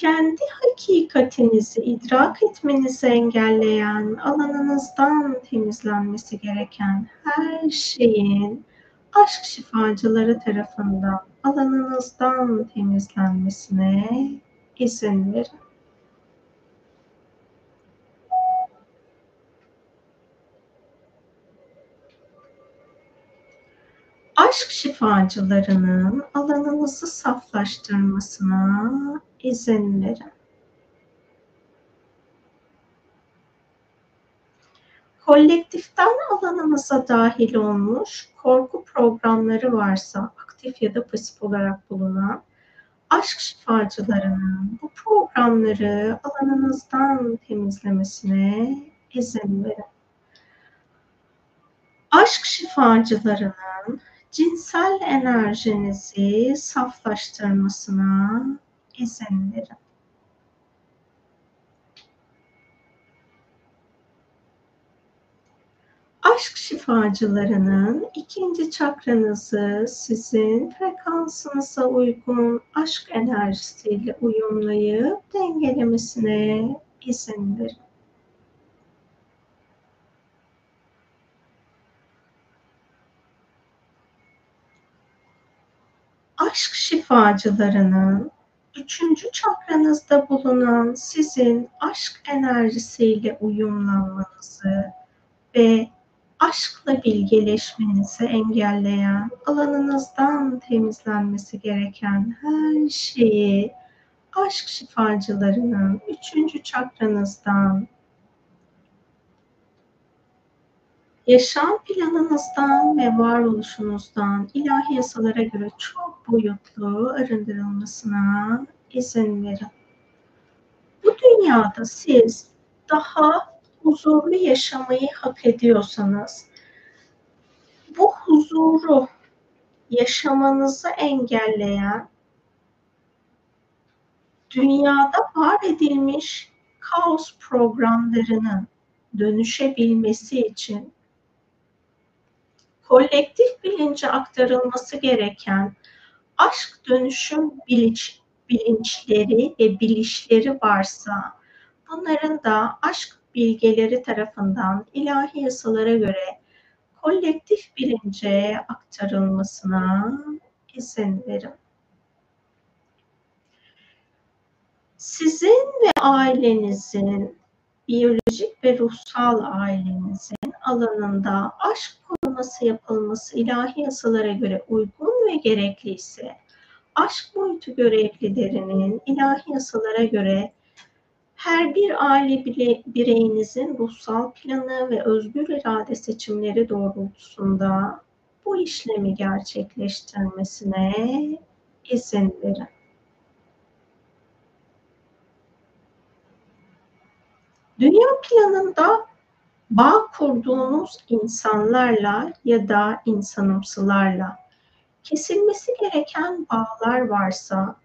Kendi hakikatinizi idrak etmenizi engelleyen, alanınızdan temizlenmesi gereken her şeyin aşk şifacıları tarafından alanınızdan temizlenmesine izin verin. aşk şifacılarının alanınızı saflaştırmasına verin. Kolektiften alanımıza dahil olmuş korku programları varsa aktif ya da pasif olarak bulunan aşk şifacılarının bu programları alanınızdan temizlemesine izin verin. Aşk şifacılarının cinsel enerjinizi saflaştırmasına izin verin. Aşk şifacılarının ikinci çakranızı sizin frekansınıza uygun aşk enerjisiyle uyumlayıp dengelemesine izin verin. aşk şifacılarının üçüncü çakranızda bulunan sizin aşk enerjisiyle uyumlanmanızı ve aşkla bilgeleşmenizi engelleyen, alanınızdan temizlenmesi gereken her şeyi aşk şifacılarının üçüncü çakranızdan yaşam planınızdan ve varoluşunuzdan ilahi yasalara göre çok boyutlu arındırılmasına izin verin. Bu dünyada siz daha huzurlu yaşamayı hak ediyorsanız bu huzuru yaşamanızı engelleyen dünyada var edilmiş kaos programlarının dönüşebilmesi için kolektif bilince aktarılması gereken aşk dönüşüm bilinç, bilinçleri ve bilişleri varsa bunların da aşk bilgeleri tarafından ilahi yasalara göre kolektif bilince aktarılmasına izin verin. Sizin ve ailenizin, biyolojik ve ruhsal ailenizin alanında aşk koruması yapılması ilahi yasalara göre uygun ve gerekliyse, aşk boyutu görevlilerinin ilahi yasalara göre her bir aile bireyinizin ruhsal planı ve özgür irade seçimleri doğrultusunda bu işlemi gerçekleştirmesine izin verin. Dünya planında bağ kurduğunuz insanlarla ya da insanımsılarla kesilmesi gereken bağlar varsa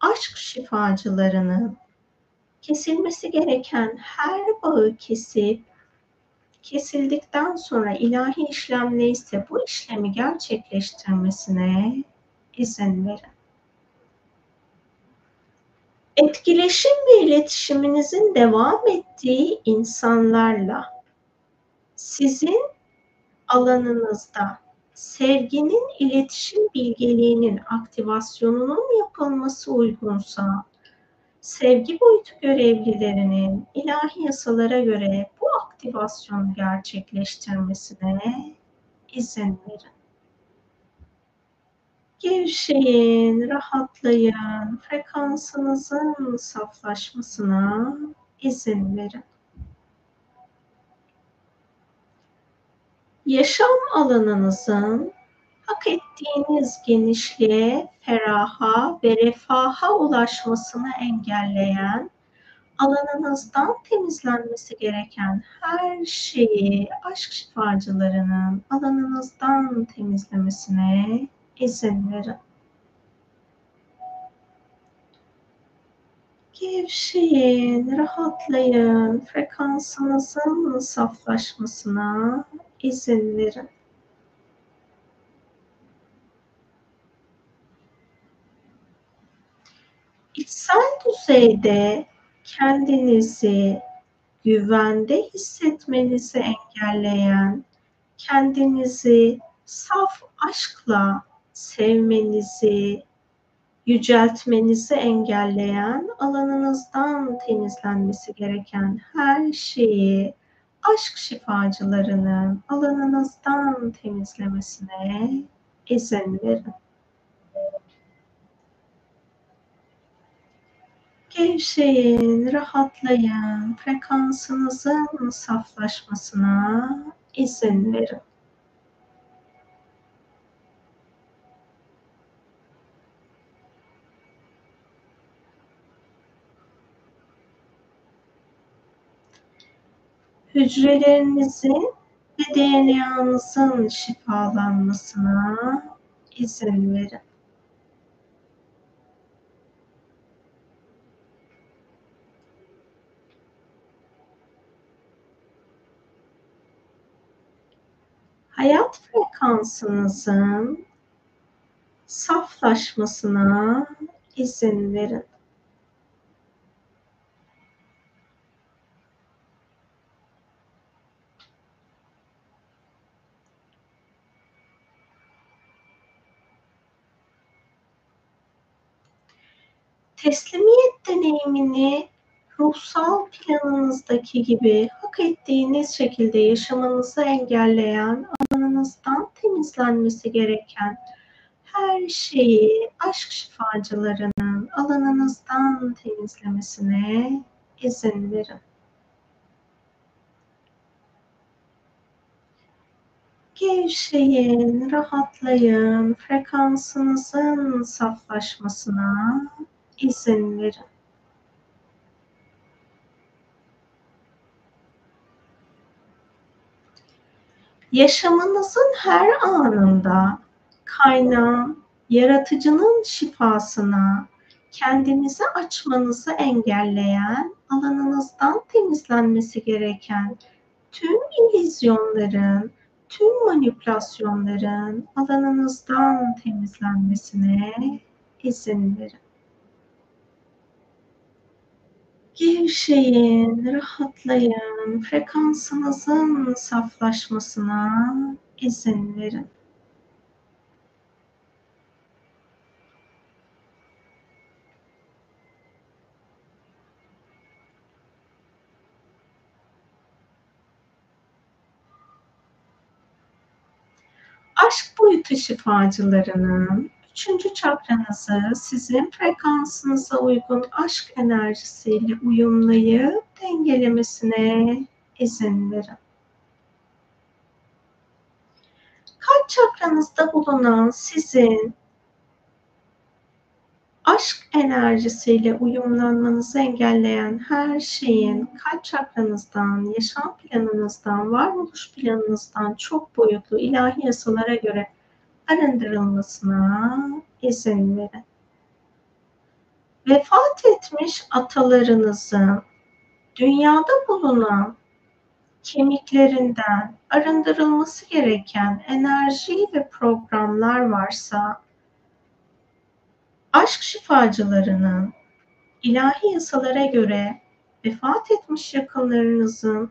aşk şifacılarının kesilmesi gereken her bağı kesip kesildikten sonra ilahi işlem neyse bu işlemi gerçekleştirmesine izin verin. Etkileşim ve iletişiminizin devam ettiği insanlarla sizin alanınızda sevginin iletişim bilgeliğinin aktivasyonunun yapılması uygunsa sevgi boyutu görevlilerinin ilahi yasalara göre bu aktivasyonu gerçekleştirmesine izin verin. Gevşeyin, rahatlayın, frekansınızın saflaşmasına izin verin. Yaşam alanınızın hak ettiğiniz genişliğe, feraha ve refaha ulaşmasını engelleyen, alanınızdan temizlenmesi gereken her şeyi aşk şifacılarının alanınızdan temizlemesine izin verin. Gevşeyin, rahatlayın, frekansınızın saflaşmasına izin verin. İçsel düzeyde kendinizi güvende hissetmenizi engelleyen, kendinizi saf aşkla sevmenizi, yüceltmenizi engelleyen, alanınızdan temizlenmesi gereken her şeyi aşk şifacılarının alanınızdan temizlemesine izin verin. Gevşeyin, rahatlayın, frekansınızın saflaşmasına izin verin. Hücrelerinizin ve DNA'nızın şifalanmasına izin verin. hayat frekansınızın saflaşmasına izin verin. Teslimiyet deneyimini ruhsal planınızdaki gibi hak ettiğiniz şekilde yaşamanızı engelleyen, alanınızdan temizlenmesi gereken her şeyi aşk şifacılarının alanınızdan temizlemesine izin verin. Gevşeyin, rahatlayın, frekansınızın saflaşmasına izin verin. Yaşamınızın her anında kaynağın, yaratıcının şifasına, kendinizi açmanızı engelleyen, alanınızdan temizlenmesi gereken tüm illüzyonların, tüm manipülasyonların alanınızdan temizlenmesine izin verin. Gevşeyin, rahatlayın. Frekansınızın saflaşmasına izin verin. aşk boyutu şifacılarının 3. çakranızı sizin frekansınıza uygun aşk enerjisiyle uyumlayıp dengelemesine izin verin. Kalp çakranızda bulunan sizin aşk enerjisiyle uyumlanmanızı engelleyen her şeyin kalp çakranızdan, yaşam planınızdan, varoluş planınızdan çok boyutlu ilahi yasalara göre arındırılmasına izin verin. Vefat etmiş atalarınızın dünyada bulunan kemiklerinden arındırılması gereken enerji ve programlar varsa aşk şifacılarının ilahi yasalara göre vefat etmiş yakınlarınızın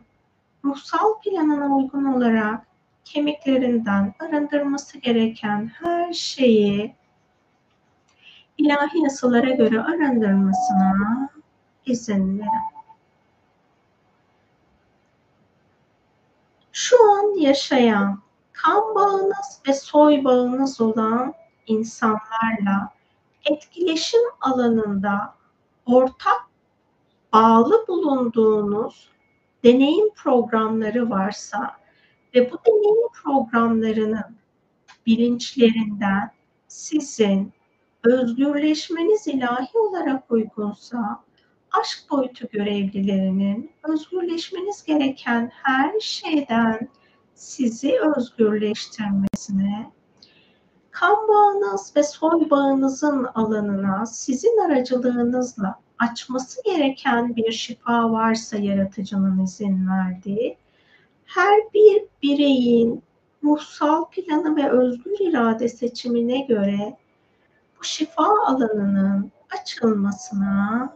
ruhsal planına uygun olarak kemiklerinden arındırması gereken her şeyi ilahi yasalara göre arındırmasına izin verin. Şu an yaşayan kan bağınız ve soy bağınız olan insanlarla etkileşim alanında ortak bağlı bulunduğunuz deneyim programları varsa ve bu deneyim programlarının bilinçlerinden sizin özgürleşmeniz ilahi olarak uygunsa aşk boyutu görevlilerinin özgürleşmeniz gereken her şeyden sizi özgürleştirmesine kan bağınız ve soy bağınızın alanına sizin aracılığınızla açması gereken bir şifa varsa yaratıcının izin verdiği, her bir bireyin ruhsal planı ve özgür irade seçimine göre bu şifa alanının açılmasına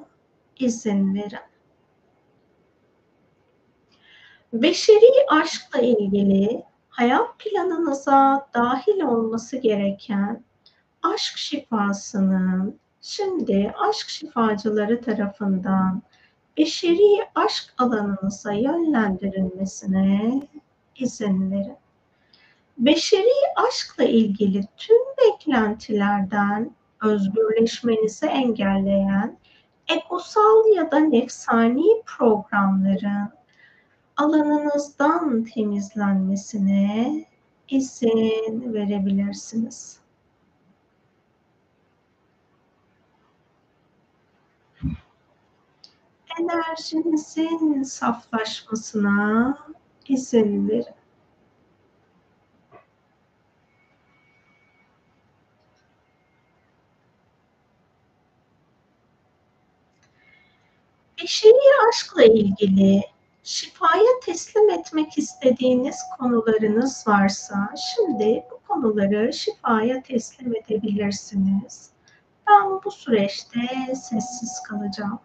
izin verin. Beşeri aşkla ilgili hayat planınıza dahil olması gereken aşk şifasının şimdi aşk şifacıları tarafından beşeri aşk alanınıza yönlendirilmesine izin verin. Beşeri aşkla ilgili tüm beklentilerden özgürleşmenizi engelleyen egosal ya da nefsani programların alanınızdan temizlenmesine izin verebilirsiniz. Enerjinizin saflaşmasına izin verin. Beşeri aşkla ilgili şifaya teslim etmek istediğiniz konularınız varsa şimdi bu konuları şifaya teslim edebilirsiniz. Ben bu süreçte sessiz kalacağım.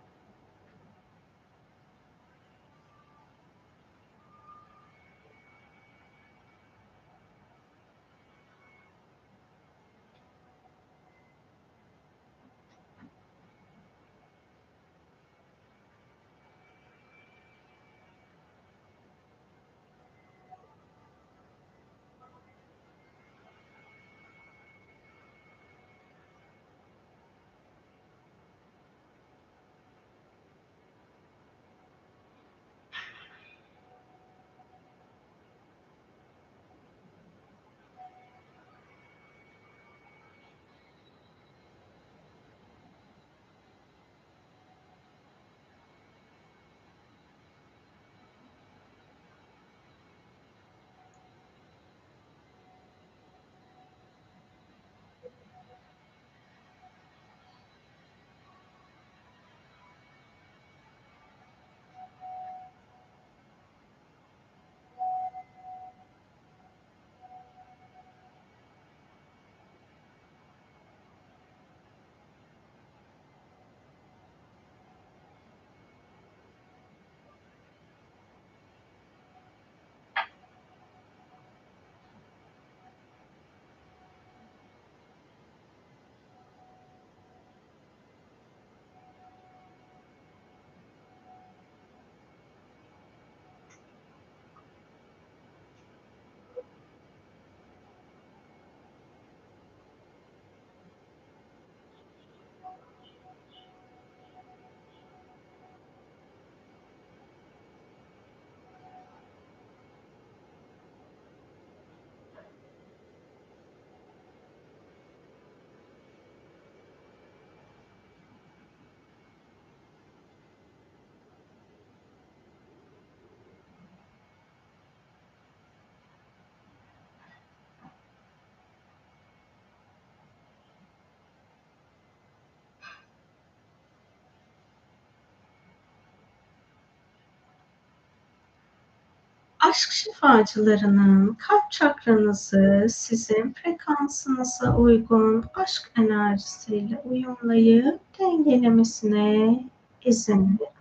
Aşk şifacılarının kalp çakranızı sizin frekansınıza uygun aşk enerjisiyle uyumlayıp dengelemesine izin verin.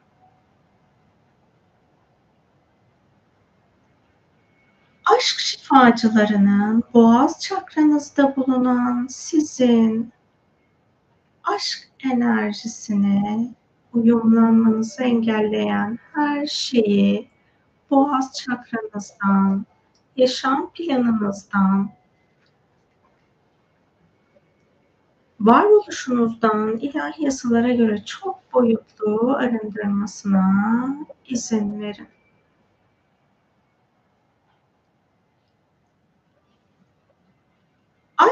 Aşk şifacılarının boğaz çakranızda bulunan sizin aşk enerjisine uyumlanmanızı engelleyen her şeyi boğaz çakranızdan, yaşam planınızdan, varoluşunuzdan ilahi yasalara göre çok boyutlu arındırmasına izin verin.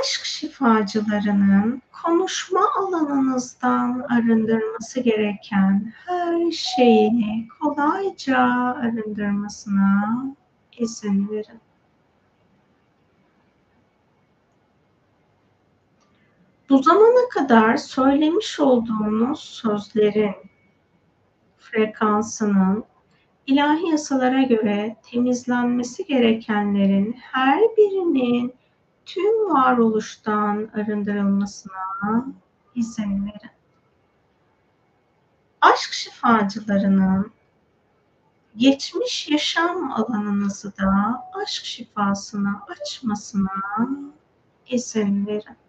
Aşk şifacılarının konuşma alanınızdan arındırması gereken her şeyi kolayca arındırmasına izin verin. Bu zamana kadar söylemiş olduğunuz sözlerin frekansının ilahi yasalara göre temizlenmesi gerekenlerin her birinin tüm varoluştan arındırılmasına izin verin. Aşk şifacılarının geçmiş yaşam alanınızı da aşk şifasına açmasına izin verin.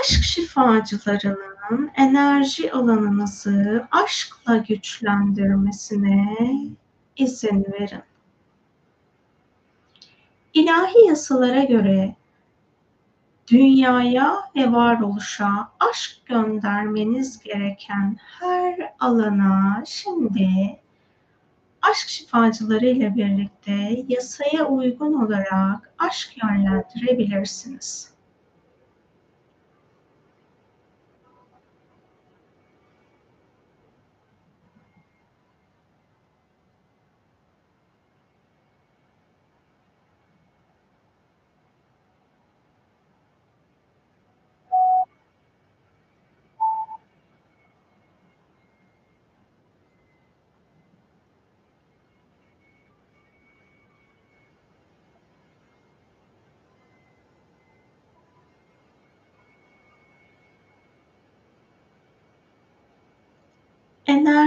Aşk şifacılarının enerji alanınızı aşkla güçlendirmesine izin verin. İlahi yasalara göre dünyaya ve varoluşa aşk göndermeniz gereken her alana şimdi aşk şifacıları ile birlikte yasaya uygun olarak aşk yönlendirebilirsiniz.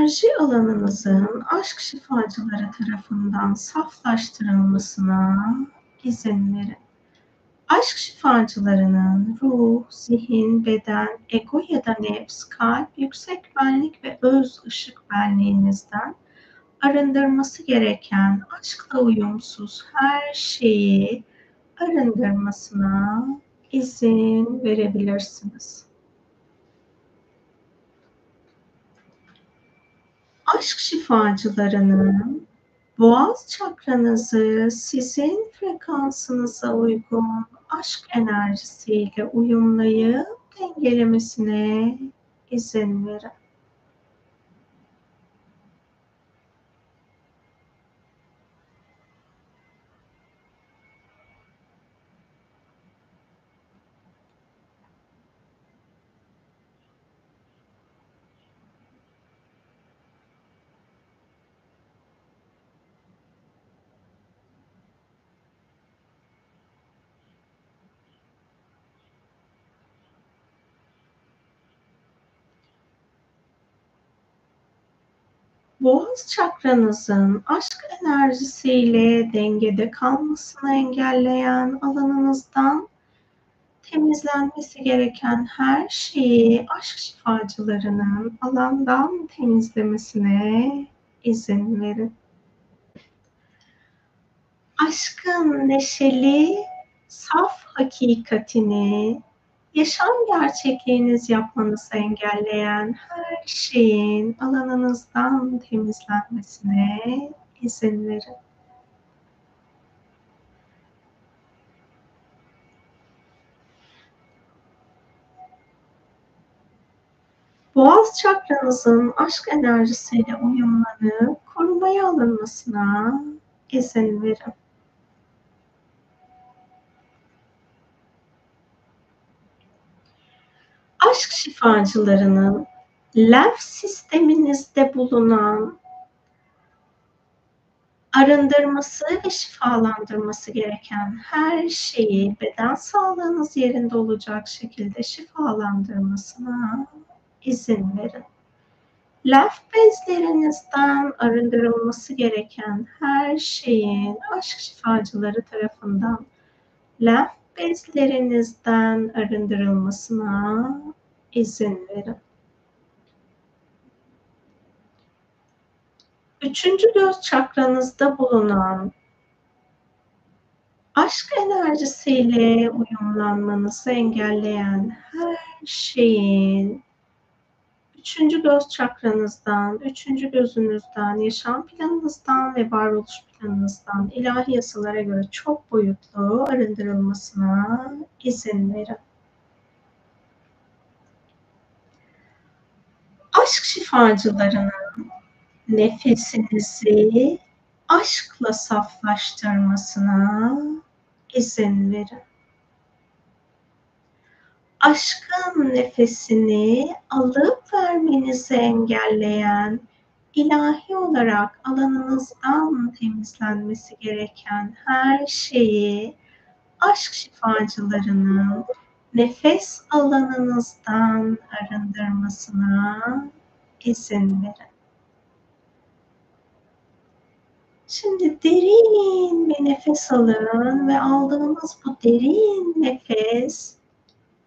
Enerji alanınızın aşk şifacıları tarafından saflaştırılmasına izin verin. Aşk şifacılarının ruh, zihin, beden, ego ya da nefs, kalp, yüksek benlik ve öz ışık benliğinizden arındırması gereken aşkla uyumsuz her şeyi arındırmasına izin verebilirsiniz. Aşk şifacılarının boğaz çakranızı sizin frekansınıza uygun aşk enerjisiyle uyumlayıp dengelemesine izin verin. Boğaz çakranızın aşk enerjisiyle dengede kalmasını engelleyen alanınızdan temizlenmesi gereken her şeyi aşk şifacılarının alandan temizlemesine izin verin. Aşkın neşeli, saf hakikatini yaşam gerçekliğiniz yapmanızı engelleyen her şeyin alanınızdan temizlenmesine izin verin. Boğaz çakranızın aşk enerjisiyle uyumlanıp korumaya alınmasına izin verin. Şifacılarının lenf sisteminizde bulunan arındırması ve şifalandırması gereken her şeyi beden sağlığınız yerinde olacak şekilde şifalandırmasına izin verin. Lenf bezlerinizden arındırılması gereken her şeyin aşk şifacıları tarafından lenf bezlerinizden arındırılmasına izin verin. Üçüncü göz çakranızda bulunan aşk enerjisiyle uyumlanmanızı engelleyen her şeyin üçüncü göz çakranızdan, üçüncü gözünüzden, yaşam planınızdan ve varoluş planınızdan ilahi yasalara göre çok boyutlu arındırılmasına izin verin. Aşk şifacılarının nefesinizi aşkla saflaştırmasına izin verin. Aşkın nefesini alıp vermenizi engelleyen ilahi olarak alanınızdan temizlenmesi gereken her şeyi aşk şifacılarının nefes alanınızdan arındırmasına izin verin. Şimdi derin bir nefes alın ve aldığınız bu derin nefes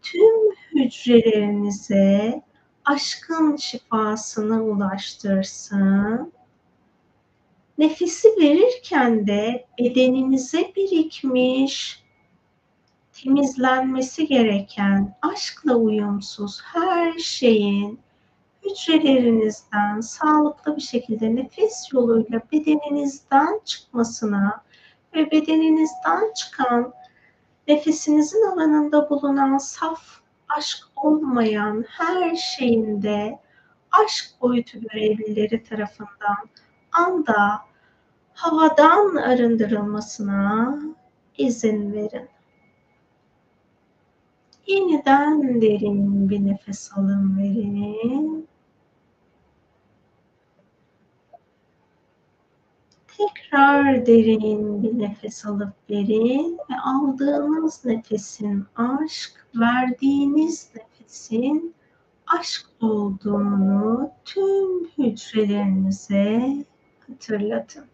tüm hücrelerinize aşkın şifasını ulaştırsın. Nefesi verirken de bedeninize birikmiş, temizlenmesi gereken aşkla uyumsuz her şeyin hücrelerinizden sağlıklı bir şekilde nefes yoluyla bedeninizden çıkmasına ve bedeninizden çıkan nefesinizin alanında bulunan saf aşk olmayan her şeyinde aşk boyutu görevlileri tarafından anda havadan arındırılmasına izin verin. Yeniden derin bir nefes alın verin. Tekrar derin bir nefes alıp verin ve aldığınız nefesin aşk, verdiğiniz nefesin aşk olduğunu tüm hücrelerinize hatırlatın.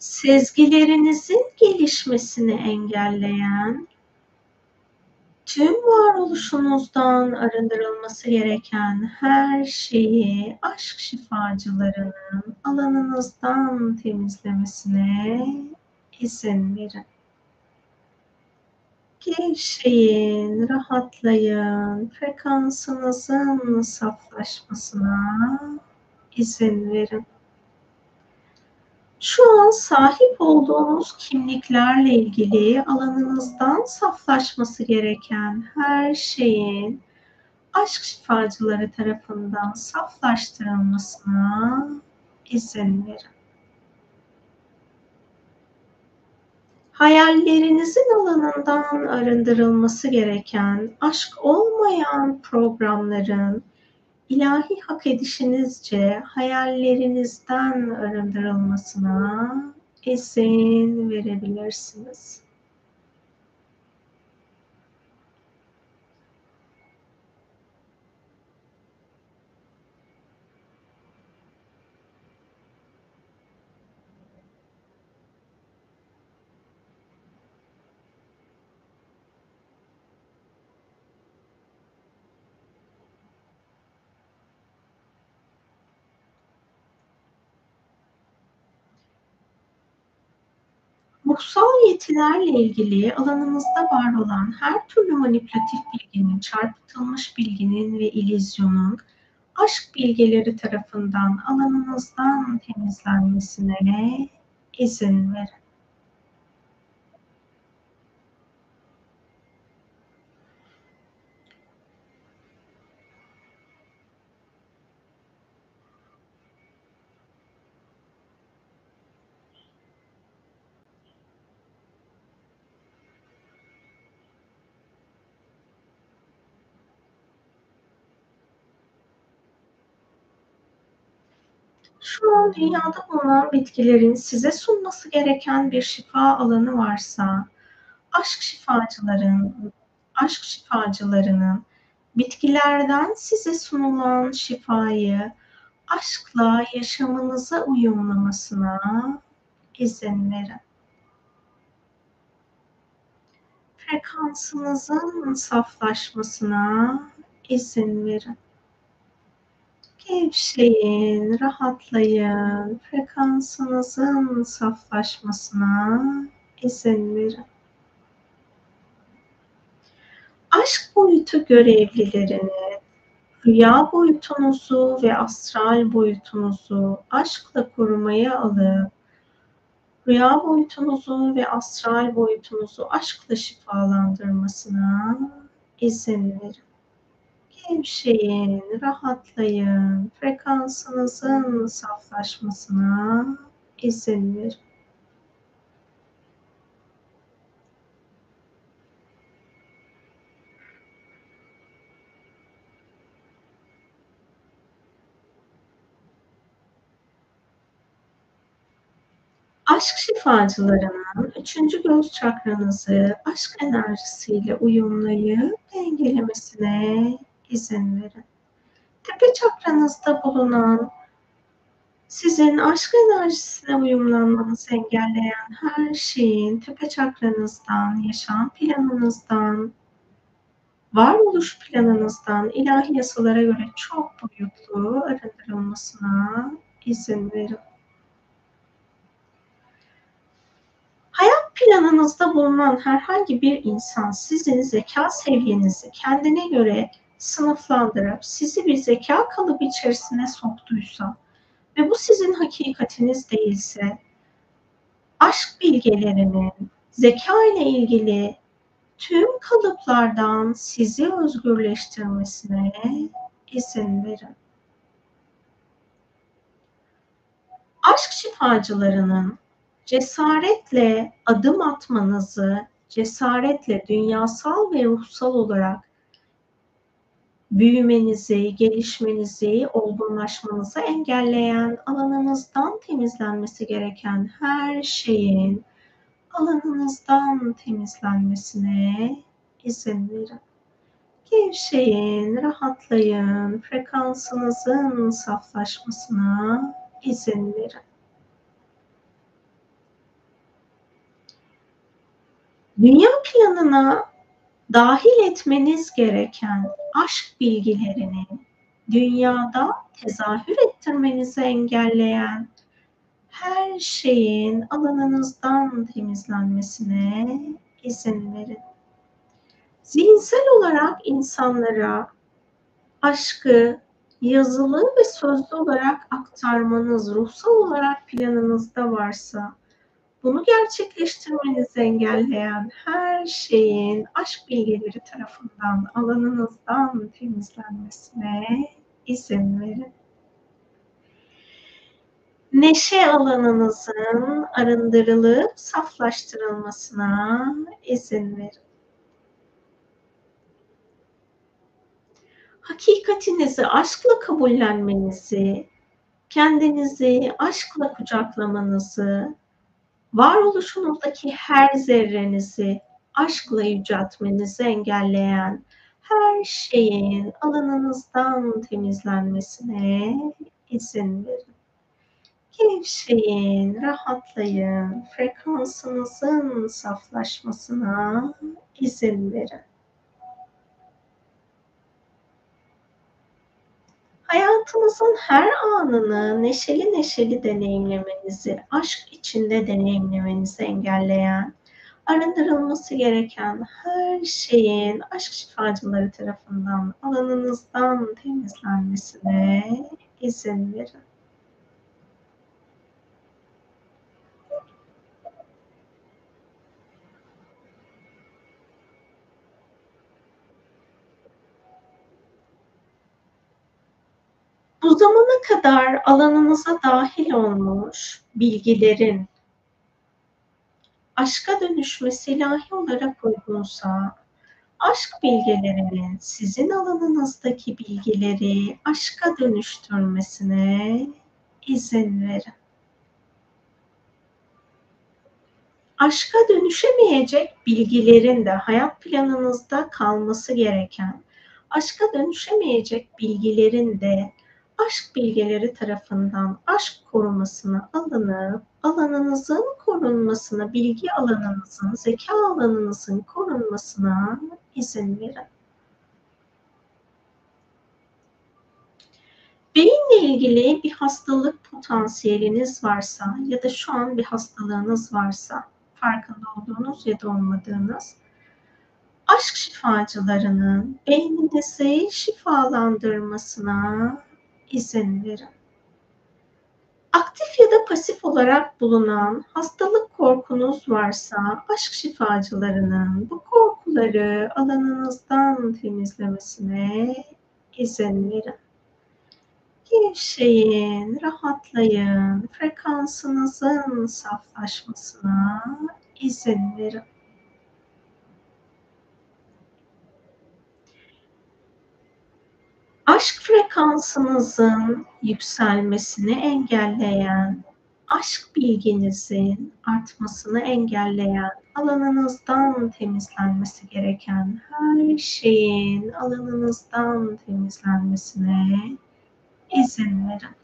Sezgilerinizin gelişmesini engelleyen tüm varoluşunuzdan arındırılması gereken her şeyi aşk şifacılarının alanınızdan temizlemesine izin verin. Gevşeyin, rahatlayın, frekansınızın saflaşmasına izin verin. Şu an sahip olduğunuz kimliklerle ilgili alanınızdan saflaşması gereken her şeyin aşk şifacıları tarafından saflaştırılmasına izin verin. Hayallerinizin alanından arındırılması gereken aşk olmayan programların ilahi hak edişinizce hayallerinizden arındırılmasına izin verebilirsiniz. Ruhsal yetilerle ilgili alanınızda var olan her türlü manipülatif bilginin, çarpıtılmış bilginin ve illüzyonun aşk bilgeleri tarafından alanınızdan temizlenmesine izin verin. Şu an dünyada bulunan bitkilerin size sunması gereken bir şifa alanı varsa, aşk şifacıların aşk şifacılarının bitkilerden size sunulan şifayı aşkla yaşamınıza uyumlamasına izin verin. Frekansınızın saflaşmasına izin verin. Gevşeyin, rahatlayın. Frekansınızın saflaşmasına izin verin. Aşk boyutu görevlilerini, rüya boyutunuzu ve astral boyutunuzu aşkla korumaya alıp, rüya boyutunuzu ve astral boyutunuzu aşkla şifalandırmasına izin verin. Gevşeyin, rahatlayın, frekansınızın saflaşmasına izin verin. Aşk şifacılarının üçüncü göz çakranızı aşk enerjisiyle uyumlayıp dengelemesine izin verin. Tepe çakranızda bulunan sizin aşk enerjisine uyumlanmanızı engelleyen her şeyin tepe çakranızdan, yaşam planınızdan, varoluş planınızdan ilahi yasalara göre çok boyutlu arındırılmasına izin verin. Hayat planınızda bulunan herhangi bir insan sizin zeka seviyenizi kendine göre sınıflandırıp sizi bir zeka kalıbı içerisine soktuysa ve bu sizin hakikatiniz değilse aşk bilgelerinin zeka ile ilgili tüm kalıplardan sizi özgürleştirmesine izin verin. Aşk şifacılarının cesaretle adım atmanızı, cesaretle dünyasal ve ruhsal olarak büyümenizi, gelişmenizi, olgunlaşmanızı engelleyen alanınızdan temizlenmesi gereken her şeyin alanınızdan temizlenmesine izin verin. Gevşeyin, rahatlayın, frekansınızın saflaşmasına izin verin. Dünya planına dahil etmeniz gereken aşk bilgilerini dünyada tezahür ettirmenizi engelleyen her şeyin alanınızdan temizlenmesine izin verin. Zihinsel olarak insanlara aşkı yazılı ve sözlü olarak aktarmanız ruhsal olarak planınızda varsa bunu gerçekleştirmenizi engelleyen her şeyin aşk bilgileri tarafından alanınızdan temizlenmesine izin verin. Neşe alanınızın arındırılıp saflaştırılmasına izin verin. Hakikatinizi aşkla kabullenmenizi, kendinizi aşkla kucaklamanızı, varoluşunuzdaki her zerrenizi aşkla yüceltmenizi engelleyen her şeyin alanınızdan temizlenmesine izin verin. Gevşeyin, rahatlayın, frekansınızın saflaşmasına izin verin. Hayatınızın her anını neşeli neşeli deneyimlemenizi, aşk içinde deneyimlemenizi engelleyen, arındırılması gereken her şeyin aşk şifacıları tarafından alanınızdan temizlenmesine izin verin. Bu zamana kadar alanınıza dahil olmuş bilgilerin aşka dönüşmesi ilahi olarak uygunsa, aşk bilgelerinin sizin alanınızdaki bilgileri aşka dönüştürmesine izin verin. Aşka dönüşemeyecek bilgilerin de hayat planınızda kalması gereken, aşka dönüşemeyecek bilgilerin de aşk bilgeleri tarafından aşk korumasına alınıp alanınızın korunmasına, bilgi alanınızın, zeka alanınızın korunmasına izin verin. Beyinle ilgili bir hastalık potansiyeliniz varsa ya da şu an bir hastalığınız varsa farkında olduğunuz ya da olmadığınız aşk şifacılarının beyninizi şifalandırmasına izin verin. Aktif ya da pasif olarak bulunan hastalık korkunuz varsa aşk şifacılarının bu korkuları alanınızdan temizlemesine izin verin. Gevşeyin, rahatlayın, frekansınızın saflaşmasına izin verin. Aşk frekansınızın yükselmesini engelleyen, aşk bilginizin artmasını engelleyen, alanınızdan temizlenmesi gereken her şeyin alanınızdan temizlenmesine izin verin.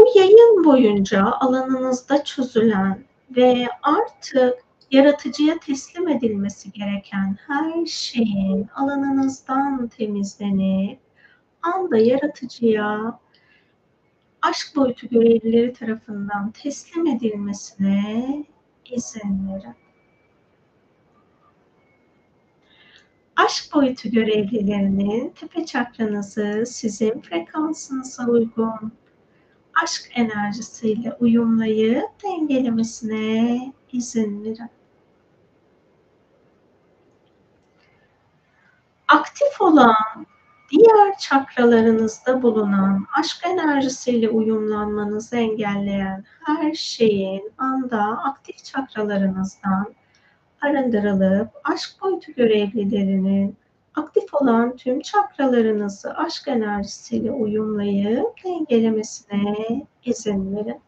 Bu yayın boyunca alanınızda çözülen ve artık yaratıcıya teslim edilmesi gereken her şeyin alanınızdan temizlenip anda yaratıcıya aşk boyutu görevlileri tarafından teslim edilmesine izin verin. Aşk boyutu görevlilerinin tepe çakranızı sizin frekansınıza uygun aşk enerjisiyle uyumlayıp dengelemesine izin verin. Aktif olan diğer çakralarınızda bulunan aşk enerjisiyle uyumlanmanızı engelleyen her şeyin anda aktif çakralarınızdan arındırılıp aşk boyutu görevlilerinin aktif olan tüm çakralarınızı aşk enerjisiyle uyumlayıp dengelemesine izin verin.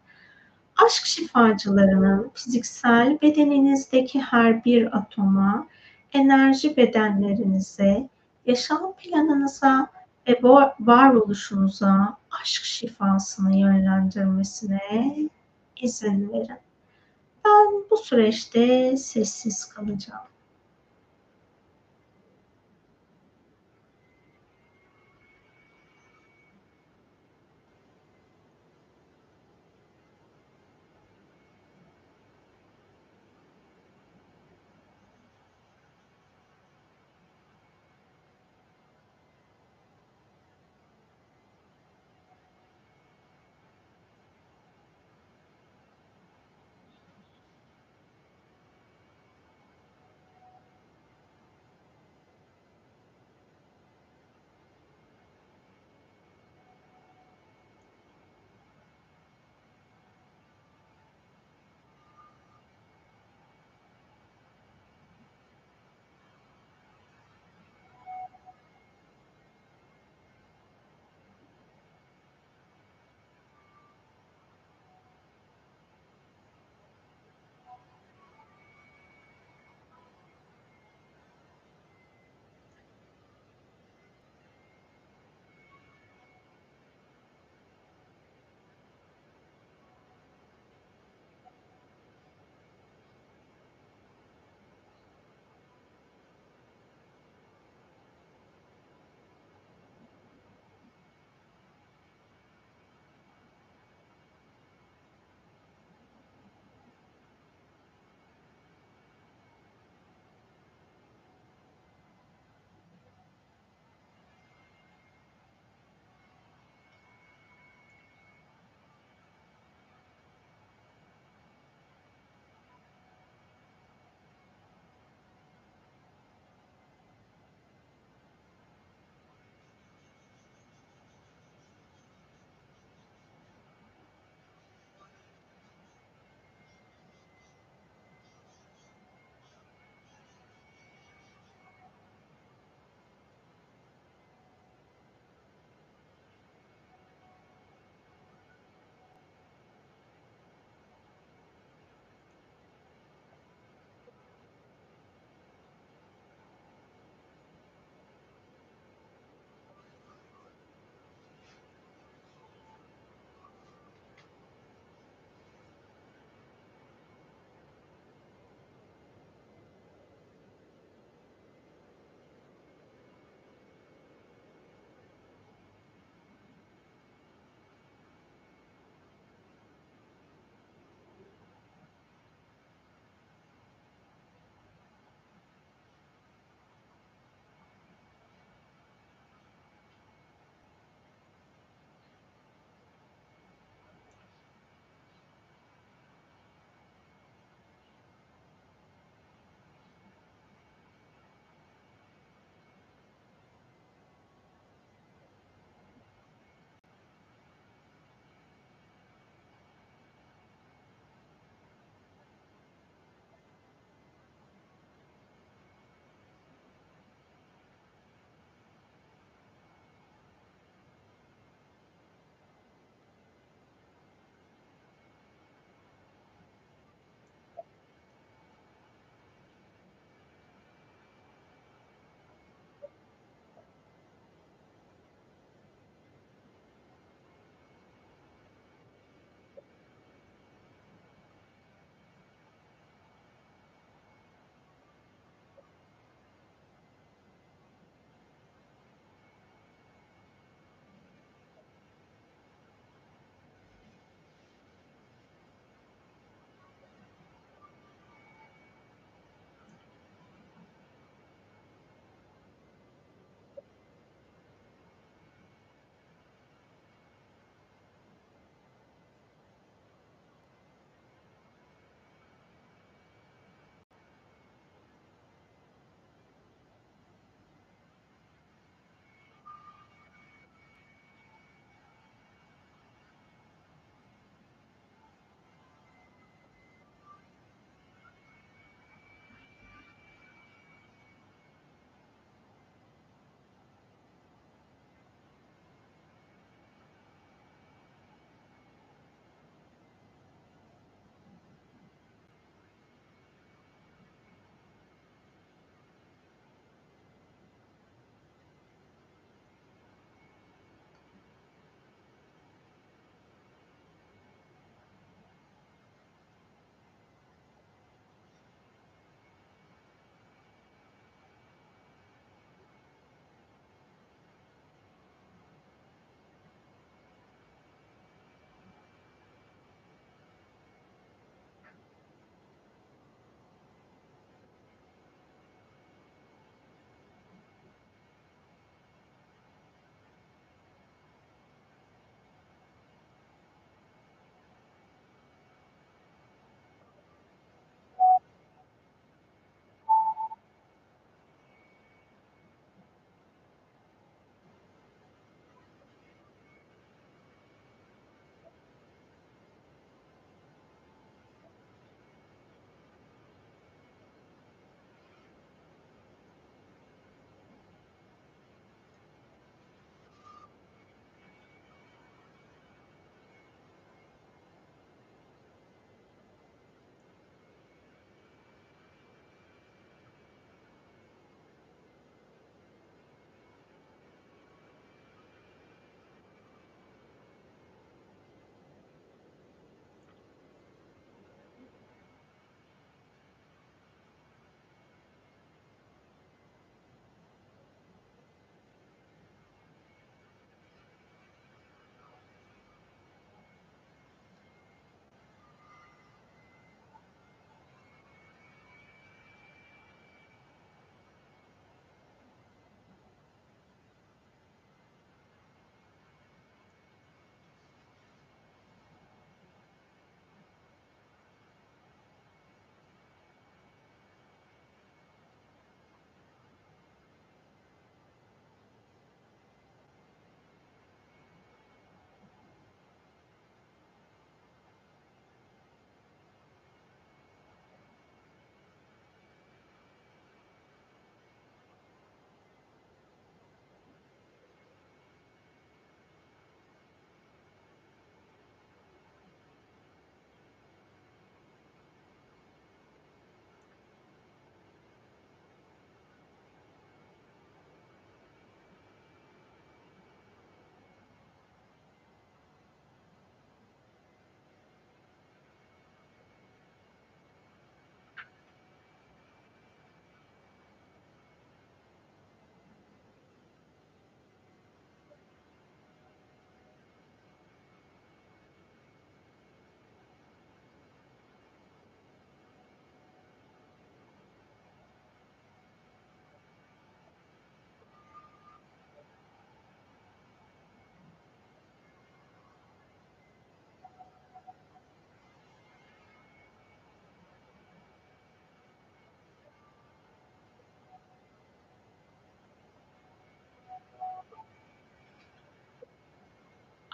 Aşk şifacılarının fiziksel bedeninizdeki her bir atoma, enerji bedenlerinize, yaşam planınıza ve varoluşunuza aşk şifasını yönlendirmesine izin verin. Ben bu süreçte sessiz kalacağım.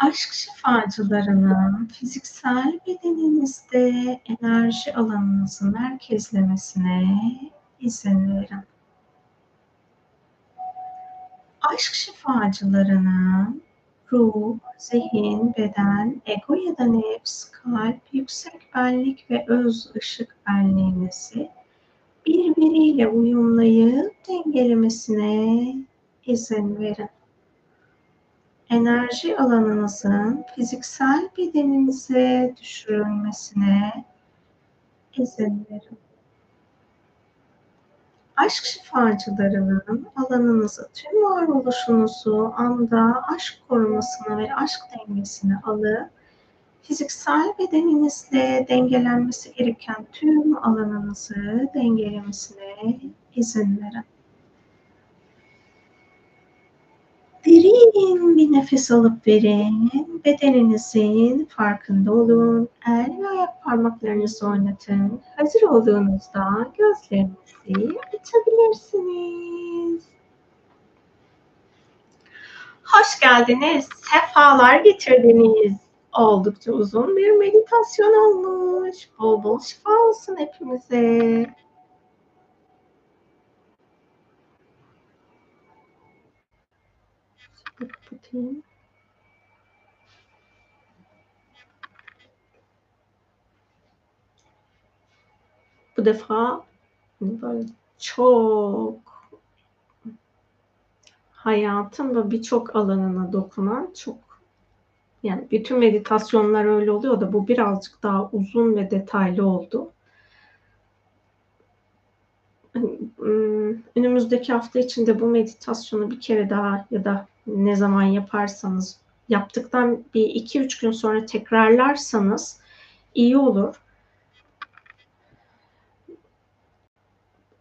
Aşk şifacılarının fiziksel bedeninizde enerji alanınızı merkezlemesine izin verin. Aşk şifacılarının ruh, zihin, beden, ego ya da nefs, kalp, yüksek benlik ve öz ışık benliğinizi birbiriyle uyumlayıp dengelemesine izin verin. Enerji alanınızın fiziksel bedeninize düşürülmesine izin verin. Aşk şifacılarının alanınızı, tüm varoluşunuzu anda aşk korumasına ve aşk dengesine alıp fiziksel bedeninizle dengelenmesi gereken tüm alanınızı dengelemesine izin verin. Derin bir nefes alıp verin. Bedeninizin farkında olun. El ve ayak parmaklarınızı oynatın. Hazır olduğunuzda gözlerinizi açabilirsiniz. Hoş geldiniz. Sefalar getirdiniz. Oldukça uzun bir meditasyon olmuş. Bol bol şifa olsun hepimize. Kapatayım. Bu defa böyle çok hayatın ve birçok alanına dokunan çok yani bütün meditasyonlar öyle oluyor da bu birazcık daha uzun ve detaylı oldu. Hani, önümüzdeki hafta içinde bu meditasyonu bir kere daha ya da ne zaman yaparsanız yaptıktan bir iki üç gün sonra tekrarlarsanız iyi olur.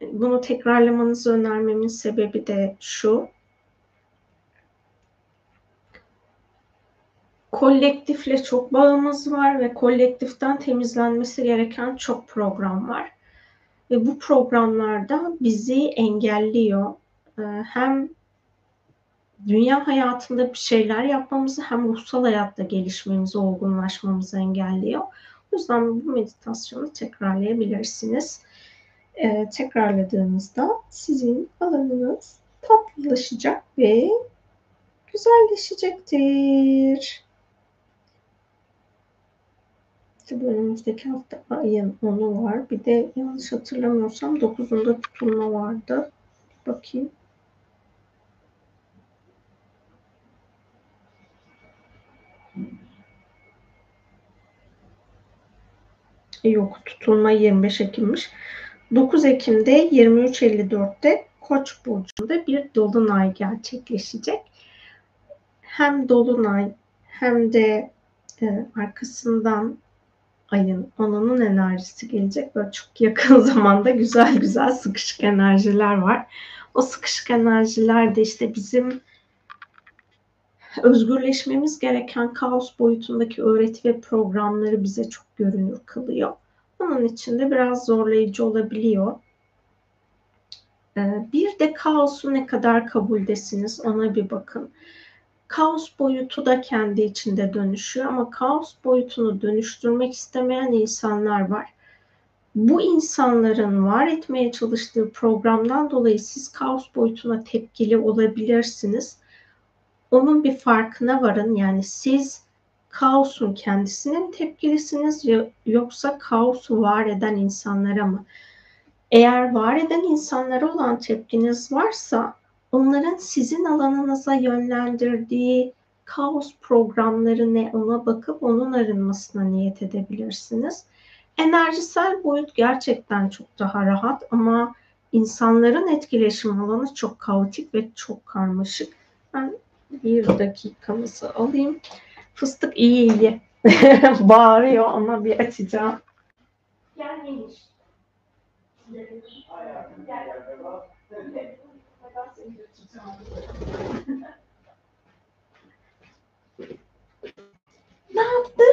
Bunu tekrarlamanızı önermemin sebebi de şu. Kolektifle çok bağımız var ve kolektiften temizlenmesi gereken çok program var. Ve bu programlarda bizi engelliyor. Ee, hem dünya hayatında bir şeyler yapmamızı hem ruhsal hayatta gelişmemizi, olgunlaşmamızı engelliyor. O yüzden bu meditasyonu tekrarlayabilirsiniz. Ee, tekrarladığınızda sizin alanınız tatlılaşacak ve güzelleşecektir. İşte bu önümüzdeki hafta ayın 10'u var. Bir de yanlış hatırlamıyorsam 9'unda tutulma vardı. Bakayım. Yok tutulma 25 Ekim'miş. 9 Ekim'de 23.54'te Koç burcunda bir dolunay gerçekleşecek. Hem dolunay hem de e, arkasından ayın onunun enerjisi gelecek. Böyle çok yakın *laughs* zamanda güzel güzel sıkışık enerjiler var. O sıkışık enerjiler de işte bizim özgürleşmemiz gereken kaos boyutundaki öğreti ve programları bize çok görünür kılıyor. Onun için de biraz zorlayıcı olabiliyor. Ee, bir de kaosu ne kadar kabuldesiniz ona bir bakın. Kaos boyutu da kendi içinde dönüşüyor ama kaos boyutunu dönüştürmek istemeyen insanlar var. Bu insanların var etmeye çalıştığı programdan dolayı siz kaos boyutuna tepkili olabilirsiniz. Onun bir farkına varın. Yani siz kaosun kendisine tepkilisiniz yoksa kaosu var eden insanlara mı? Eğer var eden insanlara olan tepkiniz varsa onların sizin alanınıza yönlendirdiği kaos programları ne ona bakıp onun arınmasına niyet edebilirsiniz. Enerjisel boyut gerçekten çok daha rahat ama insanların etkileşim alanı çok kaotik ve çok karmaşık. Ben bir dakikamızı alayım. Fıstık iyi iyi. *laughs* Bağırıyor ama bir açacağım. Gel neymiş? ne yaptı?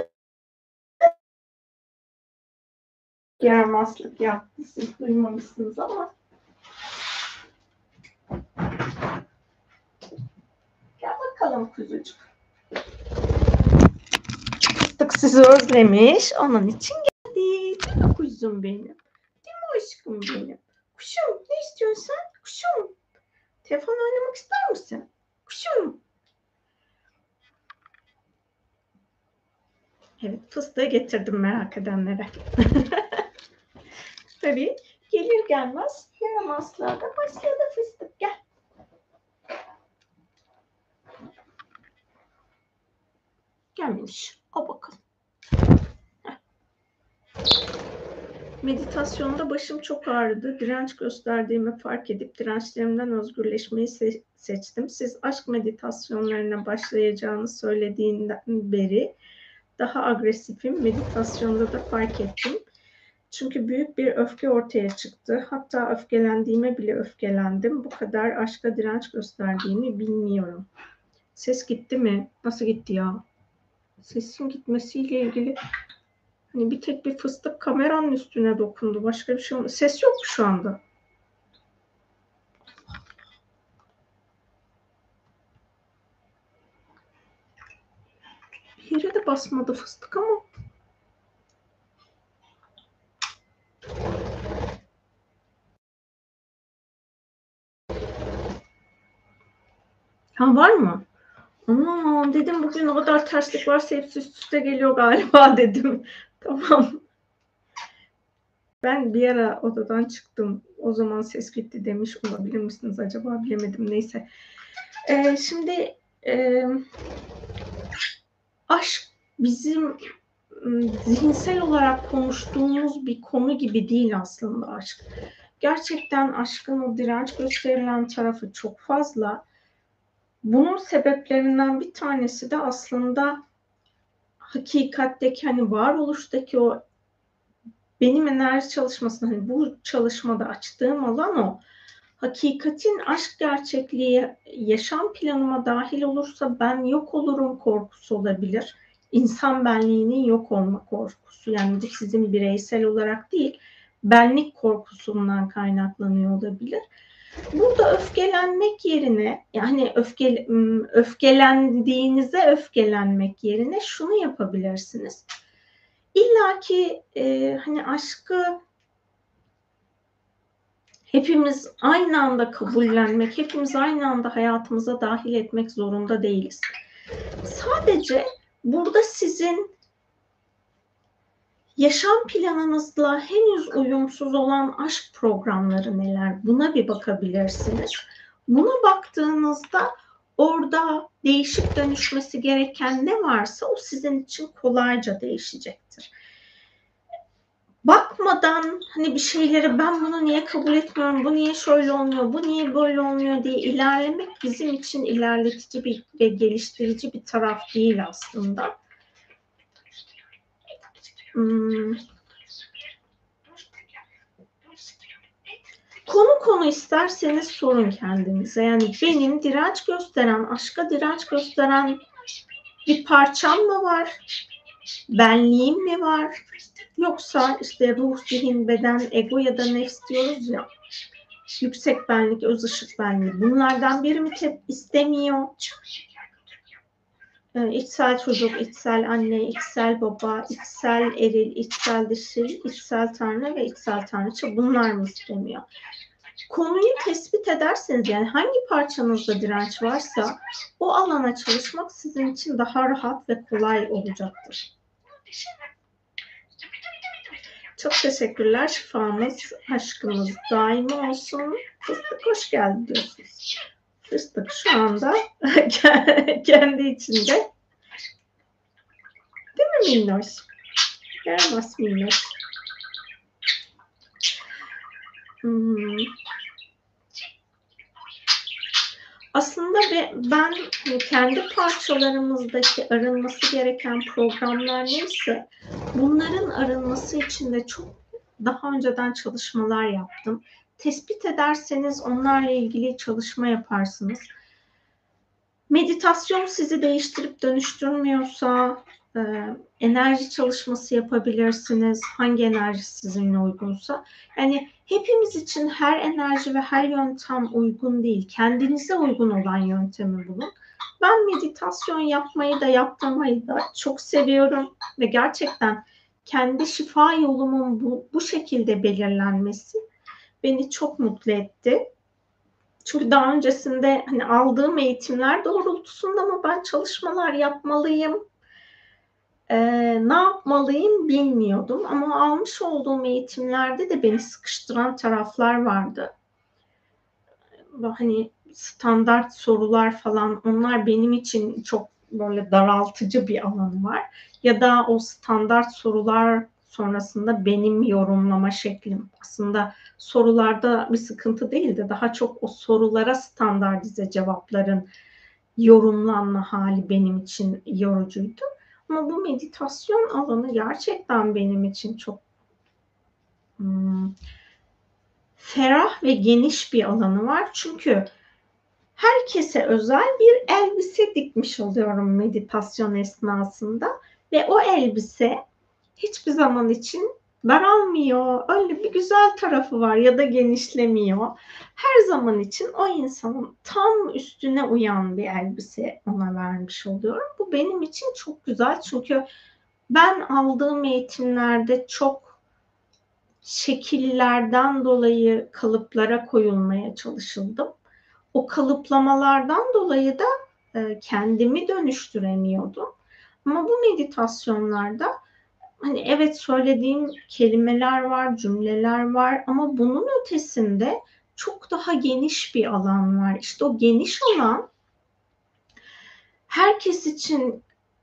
Yaramazlık yaptı. Siz duymamışsınız ama. Gel bakalım kuzucuk. Fıstık sizi özlemiş. Onun için geldi. Değil mi kuzum benim? Değil mi aşkım benim? Kuşum ne istiyorsun sen? Kuşum. Telefon oynamak ister misin? Kuşum. Evet fıstığı getirdim merak edenlere. *laughs* Tabii gelir gelmez yaramazlarda başladı fıstık gel. Gelmemiş. O bakalım. Meditasyonda başım çok ağrıdı. Direnç gösterdiğimi fark edip dirençlerimden özgürleşmeyi se- seçtim. Siz aşk meditasyonlarına başlayacağını söylediğinden beri daha agresifim. Meditasyonda da fark ettim. Çünkü büyük bir öfke ortaya çıktı. Hatta öfkelendiğime bile öfkelendim. Bu kadar aşka direnç gösterdiğimi bilmiyorum. Ses gitti mi? Nasıl gitti ya? Sesin gitmesiyle ilgili hani bir tek bir fıstık kameranın üstüne dokundu. Başka bir şey olmadı. Ses yok şu anda. Bir yere de basmadı fıstık ama. Ha var mı? Aman dedim bugün o kadar terslik varsa hepsi üst üste geliyor galiba *laughs* dedim. Tamam. Ben bir ara odadan çıktım. O zaman ses gitti demiş olabilir misiniz acaba bilemedim. Neyse. Ee, şimdi e, aşk bizim zihinsel olarak konuştuğumuz bir konu gibi değil aslında aşk. Gerçekten aşkın o direnç gösterilen tarafı çok fazla. Bunun sebeplerinden bir tanesi de aslında hakikatteki hani varoluştaki o benim enerji çalışmasını hani bu çalışmada açtığım alan o. Hakikatin aşk gerçekliği yaşam planıma dahil olursa ben yok olurum korkusu olabilir. İnsan benliğinin yok olma korkusu. Yani bu sizin bireysel olarak değil, benlik korkusundan kaynaklanıyor olabilir. Burada öfkelenmek yerine yani öfke, öfkelendiğinize öfkelenmek yerine şunu yapabilirsiniz. İlla ki e, hani aşkı hepimiz aynı anda kabullenmek, hepimiz aynı anda hayatımıza dahil etmek zorunda değiliz. Sadece burada sizin yaşam planınızla henüz uyumsuz olan aşk programları neler? Buna bir bakabilirsiniz. Buna baktığınızda orada değişip dönüşmesi gereken ne varsa o sizin için kolayca değişecektir. Bakmadan hani bir şeyleri ben bunu niye kabul etmiyorum, bu niye şöyle olmuyor, bu niye böyle olmuyor diye ilerlemek bizim için ilerletici bir ve geliştirici bir taraf değil aslında. Hmm. Konu konu isterseniz sorun kendinize. Yani benim direnç gösteren, aşka direnç gösteren bir parçam mı var? Benliğim mi var? Yoksa işte ruh, zihin, beden, ego ya da nefs diyoruz ya. Yüksek benlik, öz ışık benliği. Bunlardan biri mi istemiyor? İçsel çocuk, içsel anne, içsel baba, içsel eril, içsel dişil, içsel tanrı ve içsel tanrıça bunlar mı istemiyor? Konuyu tespit ederseniz yani hangi parçanızda direnç varsa o alana çalışmak sizin için daha rahat ve kolay olacaktır. Çok teşekkürler. Şifamız, aşkımız daimi olsun. Fıstık hoş geldin diyorsunuz. Fıstık şu anda kendi içinde. Değil mi minnoş? Yaramaz minnoş. Hmm. Aslında ben kendi parçalarımızdaki arınması gereken programlar neyse bunların arınması için de çok daha önceden çalışmalar yaptım. Tespit ederseniz onlarla ilgili çalışma yaparsınız. Meditasyon sizi değiştirip dönüştürmüyorsa e, enerji çalışması yapabilirsiniz. Hangi enerji sizinle uygunsa. Yani hepimiz için her enerji ve her yöntem uygun değil. Kendinize uygun olan yöntemi bulun. ben meditasyon yapmayı da yaptırmayı da çok seviyorum ve gerçekten kendi şifa yolumun bu, bu şekilde belirlenmesi beni çok mutlu etti. Çünkü daha öncesinde hani aldığım eğitimler doğrultusunda mı ben çalışmalar yapmalıyım, e, ne yapmalıyım bilmiyordum. Ama almış olduğum eğitimlerde de beni sıkıştıran taraflar vardı. Hani standart sorular falan onlar benim için çok böyle daraltıcı bir alan var. Ya da o standart sorular sonrasında benim yorumlama şeklim aslında sorularda bir sıkıntı değildi. Daha çok o sorulara standartize cevapların yorumlanma hali benim için yorucuydu. Ama bu meditasyon alanı gerçekten benim için çok hmm, ferah ve geniş bir alanı var. Çünkü herkese özel bir elbise dikmiş oluyorum meditasyon esnasında ve o elbise hiçbir zaman için daralmıyor. Öyle bir güzel tarafı var ya da genişlemiyor. Her zaman için o insanın tam üstüne uyan bir elbise ona vermiş oluyorum. Bu benim için çok güzel çünkü ben aldığım eğitimlerde çok şekillerden dolayı kalıplara koyulmaya çalışıldım. O kalıplamalardan dolayı da e, kendimi dönüştüremiyordum. Ama bu meditasyonlarda hani evet söylediğim kelimeler var, cümleler var ama bunun ötesinde çok daha geniş bir alan var. İşte o geniş alan herkes için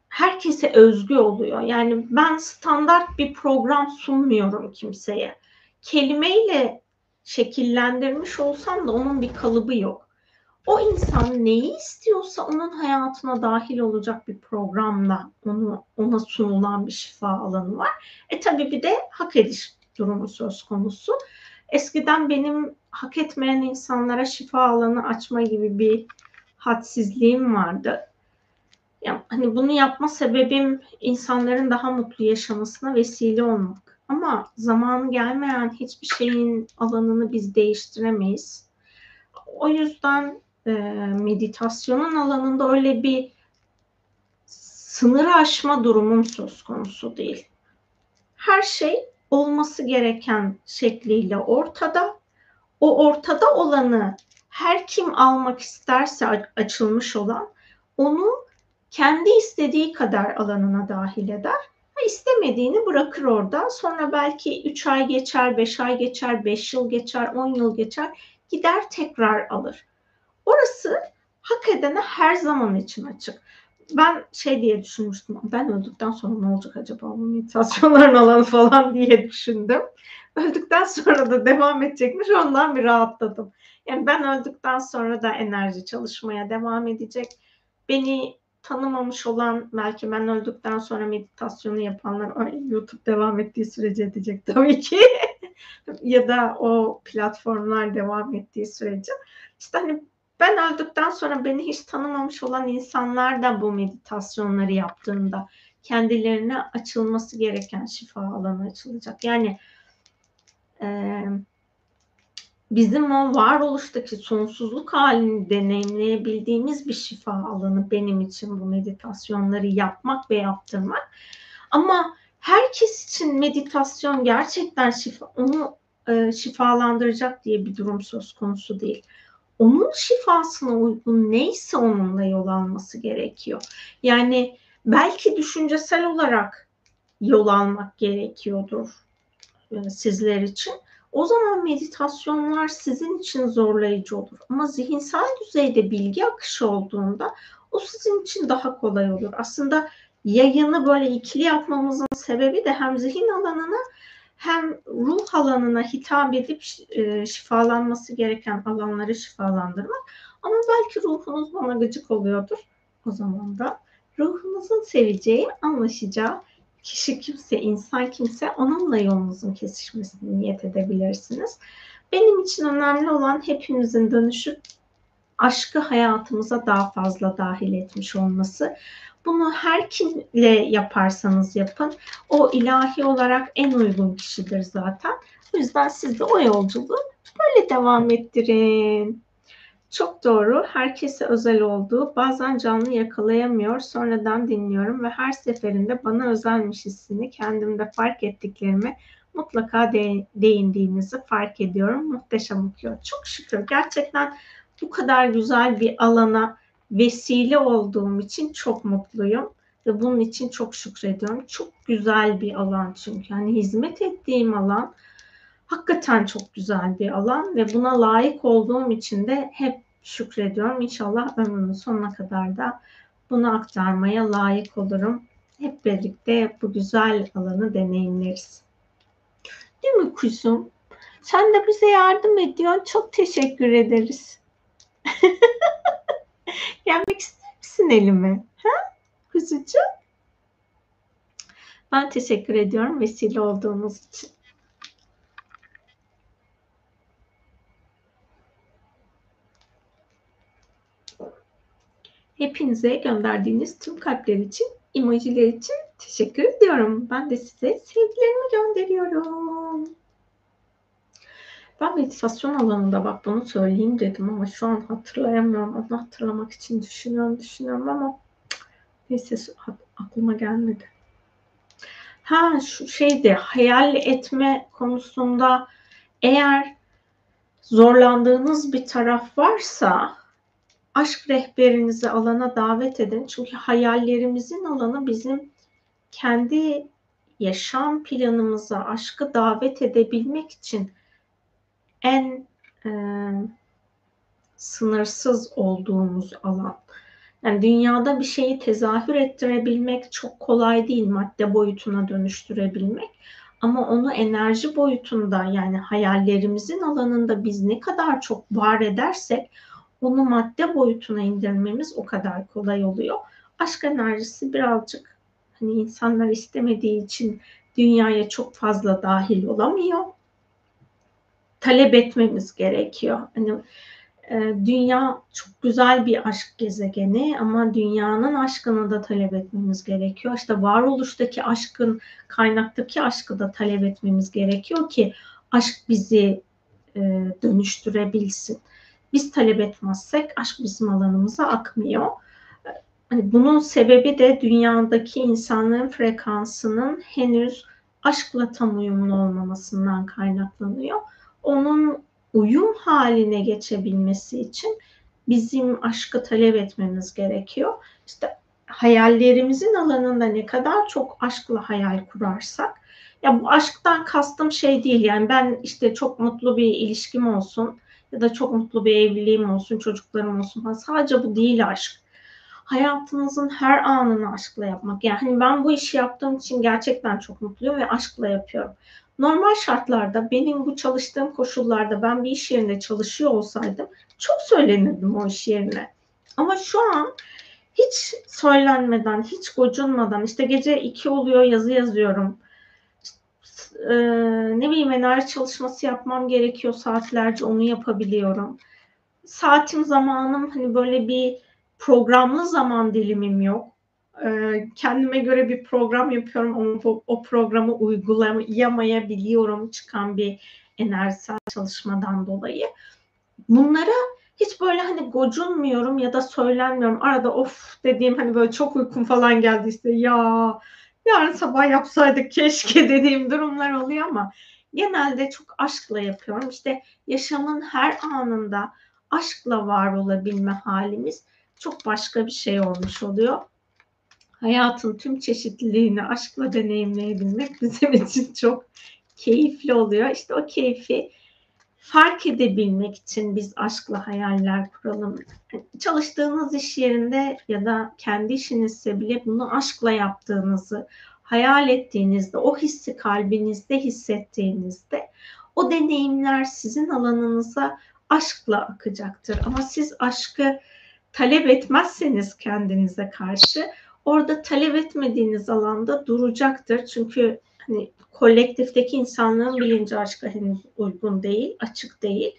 herkese özgü oluyor. Yani ben standart bir program sunmuyorum kimseye. Kelimeyle şekillendirmiş olsam da onun bir kalıbı yok o insan neyi istiyorsa onun hayatına dahil olacak bir programla onu ona sunulan bir şifa alanı var. E tabii bir de hak ediş durumu söz konusu. Eskiden benim hak etmeyen insanlara şifa alanı açma gibi bir hadsizliğim vardı. Yani hani bunu yapma sebebim insanların daha mutlu yaşamasına vesile olmak. Ama zamanı gelmeyen hiçbir şeyin alanını biz değiştiremeyiz. O yüzden e, meditasyonun alanında öyle bir sınırı aşma durumum söz konusu değil. Her şey olması gereken şekliyle ortada. O ortada olanı her kim almak isterse açılmış olan onu kendi istediği kadar alanına dahil eder ve istemediğini bırakır orada. Sonra belki 3 ay geçer, 5 ay geçer, 5 yıl geçer, 10 yıl geçer gider tekrar alır. Orası hak edene her zaman için açık. Ben şey diye düşünmüştüm. Ben öldükten sonra ne olacak acaba bu meditasyonların *laughs* alanı falan diye düşündüm. Öldükten sonra da devam edecekmiş. Ondan bir rahatladım. Yani ben öldükten sonra da enerji çalışmaya devam edecek. Beni tanımamış olan belki ben öldükten sonra meditasyonu yapanlar YouTube devam ettiği sürece edecek tabii ki. *laughs* ya da o platformlar devam ettiği sürece. İşte hani ben öldükten sonra beni hiç tanımamış olan insanlar da bu meditasyonları yaptığında kendilerine açılması gereken şifa alanı açılacak. Yani e, bizim o varoluştaki sonsuzluk halini deneyimleyebildiğimiz bir şifa alanı benim için bu meditasyonları yapmak ve yaptırmak. Ama herkes için meditasyon gerçekten şifa, onu e, şifalandıracak diye bir durum söz konusu değil onun şifasına uygun neyse onunla yol alması gerekiyor. Yani belki düşüncesel olarak yol almak gerekiyordur e, sizler için. O zaman meditasyonlar sizin için zorlayıcı olur. Ama zihinsel düzeyde bilgi akışı olduğunda o sizin için daha kolay olur. Aslında yayını böyle ikili yapmamızın sebebi de hem zihin alanına hem ruh alanına hitap edip e, şifalanması gereken alanları şifalandırmak. Ama belki ruhunuz bana gıcık oluyordur. O zaman da ruhunuzun seveceği, anlaşacağı kişi kimse, insan kimse onunla yolunuzun kesişmesini niyet edebilirsiniz. Benim için önemli olan hepimizin dönüşüp aşkı hayatımıza daha fazla dahil etmiş olması. Bunu her kimle yaparsanız yapın. O ilahi olarak en uygun kişidir zaten. O yüzden siz de o yolculuğu böyle devam ettirin. Çok doğru. Herkese özel olduğu, bazen canlı yakalayamıyor, sonradan dinliyorum ve her seferinde bana özelmiş hissini kendimde fark ettiklerimi mutlaka de- değindiğinizi fark ediyorum. Muhteşem okuyor. Çok şükür. Gerçekten bu kadar güzel bir alana vesile olduğum için çok mutluyum ve bunun için çok şükrediyorum. Çok güzel bir alan çünkü. Hani hizmet ettiğim alan hakikaten çok güzel bir alan ve buna layık olduğum için de hep şükrediyorum. İnşallah ömrümün sonuna kadar da bunu aktarmaya layık olurum. Hep birlikte bu güzel alanı deneyimleriz. Değil mi kuzum? Sen de bize yardım ediyorsun. Çok teşekkür ederiz. *laughs* *laughs* Gelmek ister misin elime? Ha? Kuzucuğum? Ben teşekkür ediyorum vesile olduğunuz için. Hepinize gönderdiğiniz tüm kalpler için, emojiler için teşekkür ediyorum. Ben de size sevgilerimi gönderiyorum. Ben meditasyon alanında bak bunu söyleyeyim dedim ama şu an hatırlayamıyorum. Onu hatırlamak için düşünüyorum, düşünüyorum ama neyse aklıma gelmedi. Ha şu şeyde hayal etme konusunda eğer zorlandığınız bir taraf varsa aşk rehberinizi alana davet edin. Çünkü hayallerimizin alanı bizim kendi yaşam planımıza aşkı davet edebilmek için en e, sınırsız olduğumuz alan. Yani dünyada bir şeyi tezahür ettirebilmek çok kolay değil madde boyutuna dönüştürebilmek. Ama onu enerji boyutunda yani hayallerimizin alanında biz ne kadar çok var edersek onu madde boyutuna indirmemiz o kadar kolay oluyor. Aşk enerjisi birazcık hani insanlar istemediği için dünyaya çok fazla dahil olamıyor. Talep etmemiz gerekiyor. Hani e, dünya çok güzel bir aşk gezegeni ama dünyanın aşkını da talep etmemiz gerekiyor. İşte varoluştaki aşkın, kaynaktaki aşkı da talep etmemiz gerekiyor ki aşk bizi e, dönüştürebilsin. Biz talep etmezsek aşk bizim alanımıza akmıyor. Hani bunun sebebi de dünyadaki insanların frekansının henüz aşkla tam uyumlu olmamasından kaynaklanıyor. Onun uyum haline geçebilmesi için bizim aşkı talep etmemiz gerekiyor. İşte hayallerimizin alanında ne kadar çok aşkla hayal kurarsak ya bu aşktan kastım şey değil yani ben işte çok mutlu bir ilişkim olsun ya da çok mutlu bir evliliğim olsun, çocuklarım olsun Sadece bu değil aşk. Hayatınızın her anını aşkla yapmak. Yani hani ben bu işi yaptığım için gerçekten çok mutluyum ve aşkla yapıyorum. Normal şartlarda benim bu çalıştığım koşullarda ben bir iş yerinde çalışıyor olsaydım çok söylenirdim o iş yerine. Ama şu an hiç söylenmeden, hiç gocunmadan işte gece iki oluyor yazı yazıyorum e, ne bileyim enerji çalışması yapmam gerekiyor saatlerce onu yapabiliyorum. Saatim zamanım hani böyle bir programlı zaman dilimim yok. E, kendime göre bir program yapıyorum ama o, o programı uygulayamayabiliyorum çıkan bir enerjisel çalışmadan dolayı. Bunlara hiç böyle hani gocunmuyorum ya da söylenmiyorum. Arada of dediğim hani böyle çok uykum falan geldiyse ya yarın sabah yapsaydık keşke *laughs* dediğim durumlar oluyor ama genelde çok aşkla yapıyorum. İşte yaşamın her anında aşkla var olabilme halimiz çok başka bir şey olmuş oluyor. Hayatın tüm çeşitliliğini aşkla deneyimleyebilmek *laughs* bizim için çok keyifli oluyor. İşte o keyfi fark edebilmek için biz aşkla hayaller kuralım. Çalıştığınız iş yerinde ya da kendi işinizse bile bunu aşkla yaptığınızı hayal ettiğinizde, o hissi kalbinizde hissettiğinizde o deneyimler sizin alanınıza aşkla akacaktır. Ama siz aşkı talep etmezseniz kendinize karşı orada talep etmediğiniz alanda duracaktır. Çünkü hani kolektifteki insanlığın bilinci aşka henüz uygun değil, açık değil.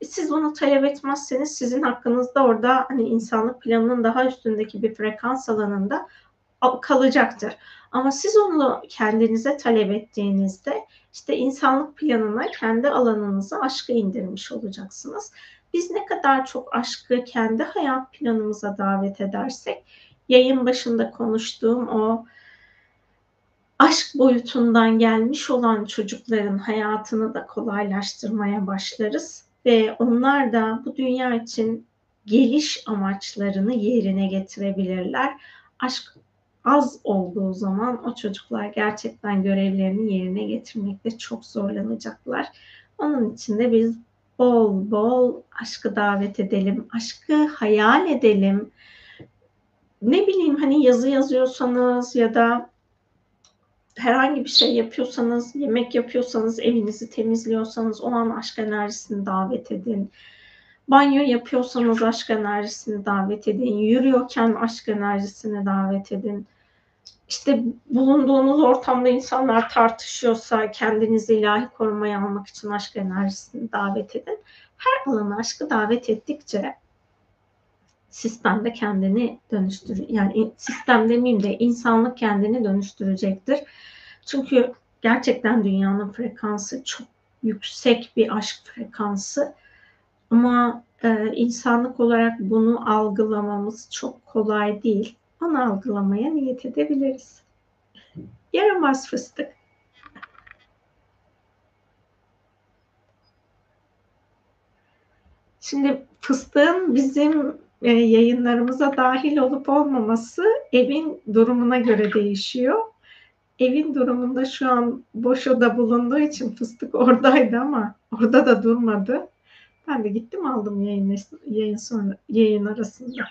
E, siz bunu talep etmezseniz sizin hakkınızda orada hani insanlık planının daha üstündeki bir frekans alanında kalacaktır. Ama siz onu kendinize talep ettiğinizde işte insanlık planına kendi alanınıza aşkı indirmiş olacaksınız. biz ne kadar çok aşkı kendi hayat planımıza davet edersek yayın başında konuştuğum o aşk boyutundan gelmiş olan çocukların hayatını da kolaylaştırmaya başlarız ve onlar da bu dünya için geliş amaçlarını yerine getirebilirler. Aşk az olduğu zaman o çocuklar gerçekten görevlerini yerine getirmekte çok zorlanacaklar. Onun için de biz bol bol aşkı davet edelim, aşkı hayal edelim. Ne bileyim hani yazı yazıyorsanız ya da herhangi bir şey yapıyorsanız, yemek yapıyorsanız, evinizi temizliyorsanız o an aşk enerjisini davet edin. Banyo yapıyorsanız aşk enerjisini davet edin. Yürüyorken aşk enerjisini davet edin. İşte bulunduğunuz ortamda insanlar tartışıyorsa kendinizi ilahi korumaya almak için aşk enerjisini davet edin. Her alana aşkı davet ettikçe sistemde kendini dönüştür yani sistem demeyeyim de insanlık kendini dönüştürecektir. Çünkü gerçekten dünyanın frekansı çok yüksek bir aşk frekansı ama e, insanlık olarak bunu algılamamız çok kolay değil. Onu algılamaya niyet edebiliriz. Yaramaz fıstık. Şimdi fıstığın bizim e, yayınlarımıza dahil olup olmaması evin durumuna göre değişiyor. Evin durumunda şu an boş oda bulunduğu için fıstık oradaydı ama orada da durmadı. Ben de gittim aldım yayın, yayın sonra yayın arasında.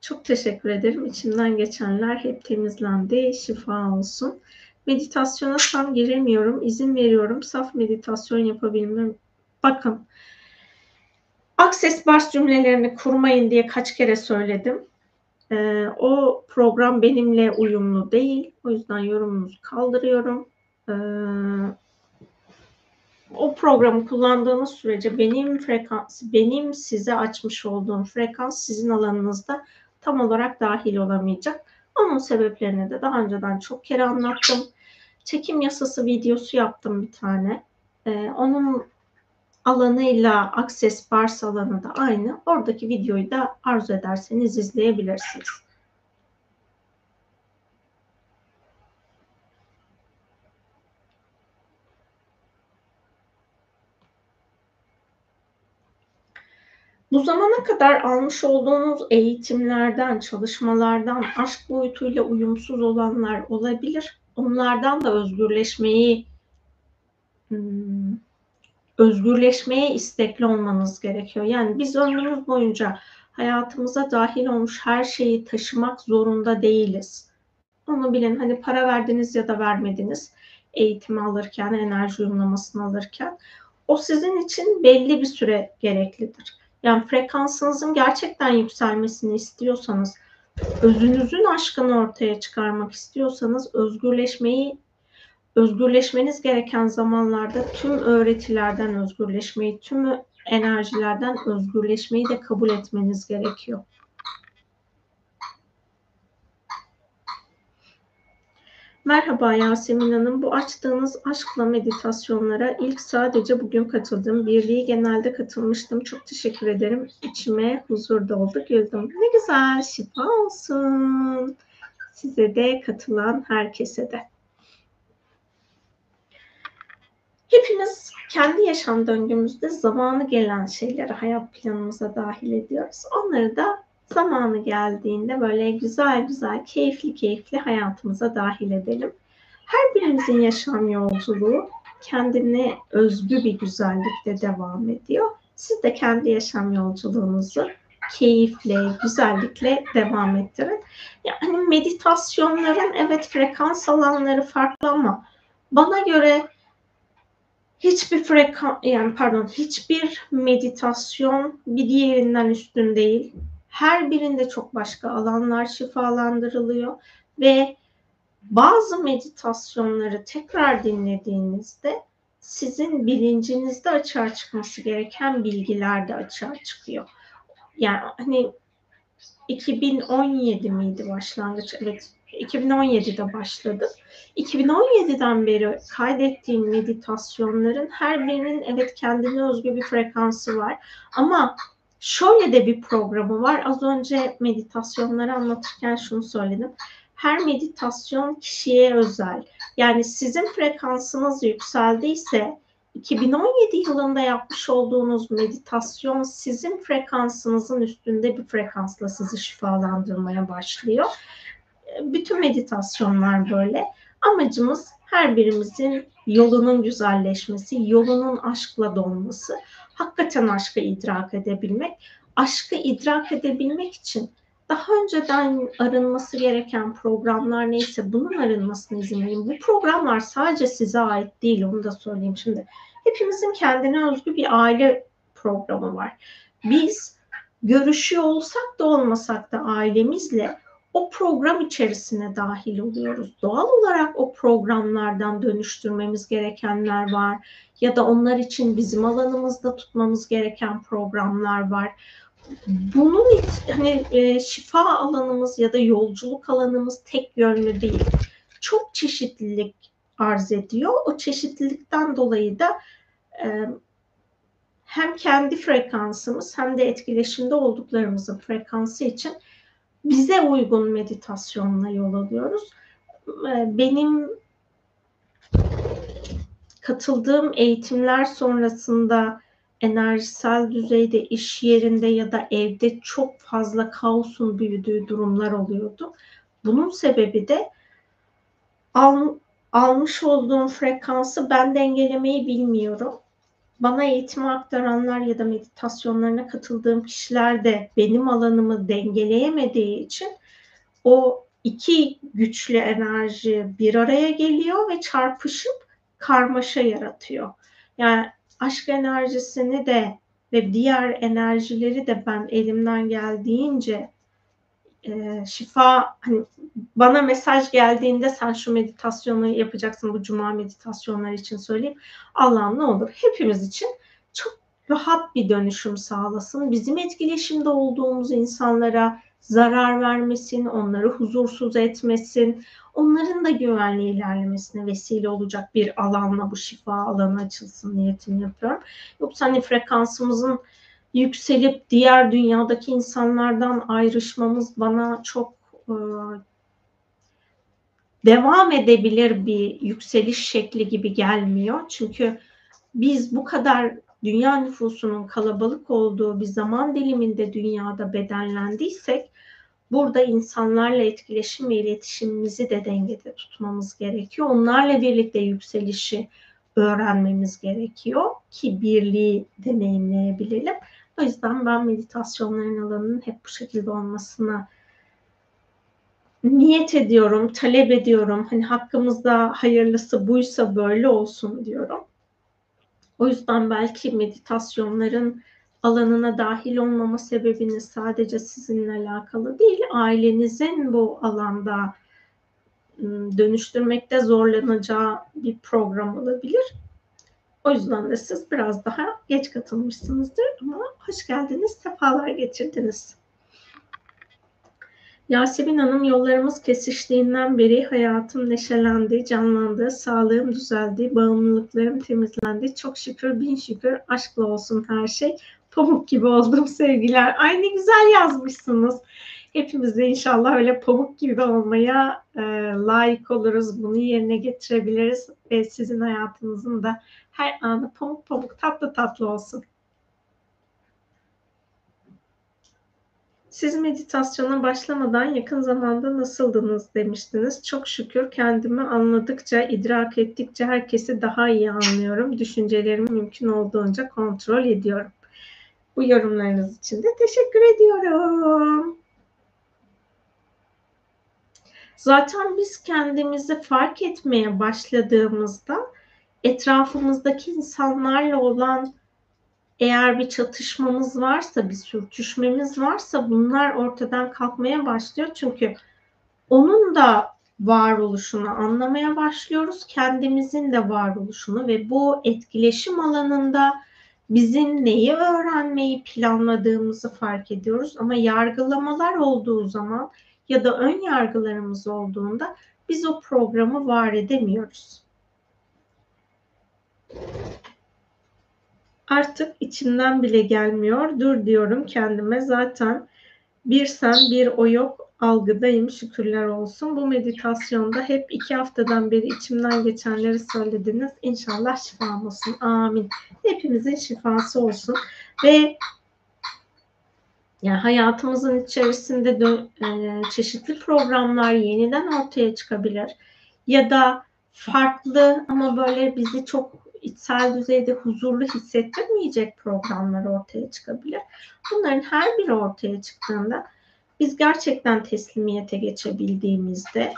Çok teşekkür ederim. İçimden geçenler hep temizlendi. Şifa olsun. Meditasyona tam giremiyorum. İzin veriyorum. Saf meditasyon yapabilmem. Bakın. Access bars cümlelerini kurmayın diye kaç kere söyledim. Ee, o program benimle uyumlu değil. O yüzden yorumunuzu kaldırıyorum. Ee, o programı kullandığınız sürece benim frekans, benim size açmış olduğum frekans sizin alanınızda tam olarak dahil olamayacak. Onun sebeplerini de daha önceden çok kere anlattım. Çekim yasası videosu yaptım bir tane. Ee, onun alanıyla Access Bars alanı da aynı. Oradaki videoyu da arzu ederseniz izleyebilirsiniz. Bu zamana kadar almış olduğunuz eğitimlerden, çalışmalardan aşk boyutuyla uyumsuz olanlar olabilir. Onlardan da özgürleşmeyi hmm, özgürleşmeye istekli olmanız gerekiyor. Yani biz ömrümüz boyunca hayatımıza dahil olmuş her şeyi taşımak zorunda değiliz. Onu bilin hani para verdiniz ya da vermediniz eğitimi alırken, enerji uyumlamasını alırken o sizin için belli bir süre gereklidir. Yani frekansınızın gerçekten yükselmesini istiyorsanız, özünüzün aşkını ortaya çıkarmak istiyorsanız özgürleşmeyi özgürleşmeniz gereken zamanlarda tüm öğretilerden özgürleşmeyi, tüm enerjilerden özgürleşmeyi de kabul etmeniz gerekiyor. Merhaba Yasemin Hanım. Bu açtığınız aşkla meditasyonlara ilk sadece bugün katıldım. Birliği genelde katılmıştım. Çok teşekkür ederim. İçime huzur doldu, güldüm. Ne güzel, şifa olsun. Size de katılan herkese de. Hepimiz kendi yaşam döngümüzde zamanı gelen şeyleri hayat planımıza dahil ediyoruz. Onları da zamanı geldiğinde böyle güzel güzel, keyifli keyifli hayatımıza dahil edelim. Her birimizin yaşam yolculuğu kendine özgü bir güzellikle devam ediyor. Siz de kendi yaşam yolculuğunuzu keyifle, güzellikle devam ettirin. Yani meditasyonların evet frekans alanları farklı ama bana göre hiçbir frekans yani pardon hiçbir meditasyon bir diğerinden üstün değil. Her birinde çok başka alanlar şifalandırılıyor ve bazı meditasyonları tekrar dinlediğinizde sizin bilincinizde açığa çıkması gereken bilgiler de açığa çıkıyor. Yani hani 2017 miydi başlangıç? Evet 2017'de başladım. 2017'den beri kaydettiğim meditasyonların her birinin evet kendine özgü bir frekansı var. Ama şöyle de bir programı var. Az önce meditasyonları anlatırken şunu söyledim. Her meditasyon kişiye özel. Yani sizin frekansınız yükseldiyse 2017 yılında yapmış olduğunuz meditasyon sizin frekansınızın üstünde bir frekansla sizi şifalandırmaya başlıyor. Bütün meditasyonlar böyle. Amacımız her birimizin yolunun güzelleşmesi, yolunun aşkla dolması, hakikaten aşkı idrak edebilmek. Aşkı idrak edebilmek için daha önceden arınması gereken programlar neyse bunun arınmasına izin verin. Bu programlar sadece size ait değil onu da söyleyeyim şimdi. Hepimizin kendine özgü bir aile programı var. Biz görüşüyor olsak da olmasak da ailemizle o program içerisine dahil oluyoruz. Doğal olarak o programlardan dönüştürmemiz gerekenler var ya da onlar için bizim alanımızda tutmamız gereken programlar var bunun hani e, şifa alanımız ya da yolculuk alanımız tek yönlü değil. Çok çeşitlilik arz ediyor. O çeşitlilikten dolayı da e, hem kendi frekansımız hem de etkileşimde olduklarımızın frekansı için bize uygun meditasyonla yol alıyoruz. E, benim katıldığım eğitimler sonrasında enerjisel düzeyde iş yerinde ya da evde çok fazla kaosun büyüdüğü durumlar oluyordu. Bunun sebebi de al, almış olduğum frekansı ben dengelemeyi bilmiyorum. Bana eğitimi aktaranlar ya da meditasyonlarına katıldığım kişiler de benim alanımı dengeleyemediği için o iki güçlü enerji bir araya geliyor ve çarpışıp karmaşa yaratıyor. Yani aşk enerjisini de ve diğer enerjileri de ben elimden geldiğince e, şifa hani bana mesaj geldiğinde sen şu meditasyonu yapacaksın bu cuma meditasyonları için söyleyeyim. Allah'ım ne olur hepimiz için çok rahat bir dönüşüm sağlasın. Bizim etkileşimde olduğumuz insanlara zarar vermesin, onları huzursuz etmesin, onların da güvenli ilerlemesine vesile olacak bir alanla bu şifa alanı açılsın niyetini yapıyorum. Yoksa hani frekansımızın yükselip diğer dünyadaki insanlardan ayrışmamız bana çok e, devam edebilir bir yükseliş şekli gibi gelmiyor. Çünkü biz bu kadar dünya nüfusunun kalabalık olduğu bir zaman diliminde dünyada bedenlendiysek burada insanlarla etkileşim ve iletişimimizi de dengede tutmamız gerekiyor. Onlarla birlikte yükselişi öğrenmemiz gerekiyor ki birliği deneyimleyebilelim. O yüzden ben meditasyonların alanının hep bu şekilde olmasına niyet ediyorum, talep ediyorum. Hani hakkımızda hayırlısı buysa böyle olsun diyorum. O yüzden belki meditasyonların alanına dahil olmama sebebiniz sadece sizinle alakalı değil, ailenizin bu alanda ıı, dönüştürmekte zorlanacağı bir program olabilir. O yüzden de siz biraz daha geç katılmışsınızdır ama hoş geldiniz, sefalar getirdiniz. Yasemin Hanım yollarımız kesiştiğinden beri hayatım neşelendi, canlandı, sağlığım düzeldi, bağımlılıklarım temizlendi. Çok şükür, bin şükür, aşkla olsun her şey. Pamuk gibi oldum sevgiler. Ay ne güzel yazmışsınız. Hepimiz de inşallah öyle pamuk gibi olmaya e, layık oluruz. Bunu yerine getirebiliriz ve sizin hayatınızın da her anı pamuk pamuk tatlı tatlı olsun. Siz meditasyona başlamadan yakın zamanda nasıldınız demiştiniz. Çok şükür kendimi anladıkça, idrak ettikçe herkesi daha iyi anlıyorum. Düşüncelerimi mümkün olduğunca kontrol ediyorum. Bu yorumlarınız için de teşekkür ediyorum. Zaten biz kendimizi fark etmeye başladığımızda etrafımızdaki insanlarla olan eğer bir çatışmamız varsa, bir sürtüşmemiz varsa bunlar ortadan kalkmaya başlıyor. Çünkü onun da varoluşunu anlamaya başlıyoruz. Kendimizin de varoluşunu ve bu etkileşim alanında bizim neyi öğrenmeyi planladığımızı fark ediyoruz. Ama yargılamalar olduğu zaman ya da ön yargılarımız olduğunda biz o programı var edemiyoruz. Artık içimden bile gelmiyor. Dur diyorum kendime zaten bir sen bir o yok algıdayım şükürler olsun. Bu meditasyonda hep iki haftadan beri içimden geçenleri söylediniz. İnşallah şifam olsun. Amin. Hepimizin şifası olsun. Ve yani hayatımızın içerisinde de e, çeşitli programlar yeniden ortaya çıkabilir. Ya da farklı ama böyle bizi çok içsel düzeyde huzurlu hissettirmeyecek programlar ortaya çıkabilir. Bunların her biri ortaya çıktığında biz gerçekten teslimiyete geçebildiğimizde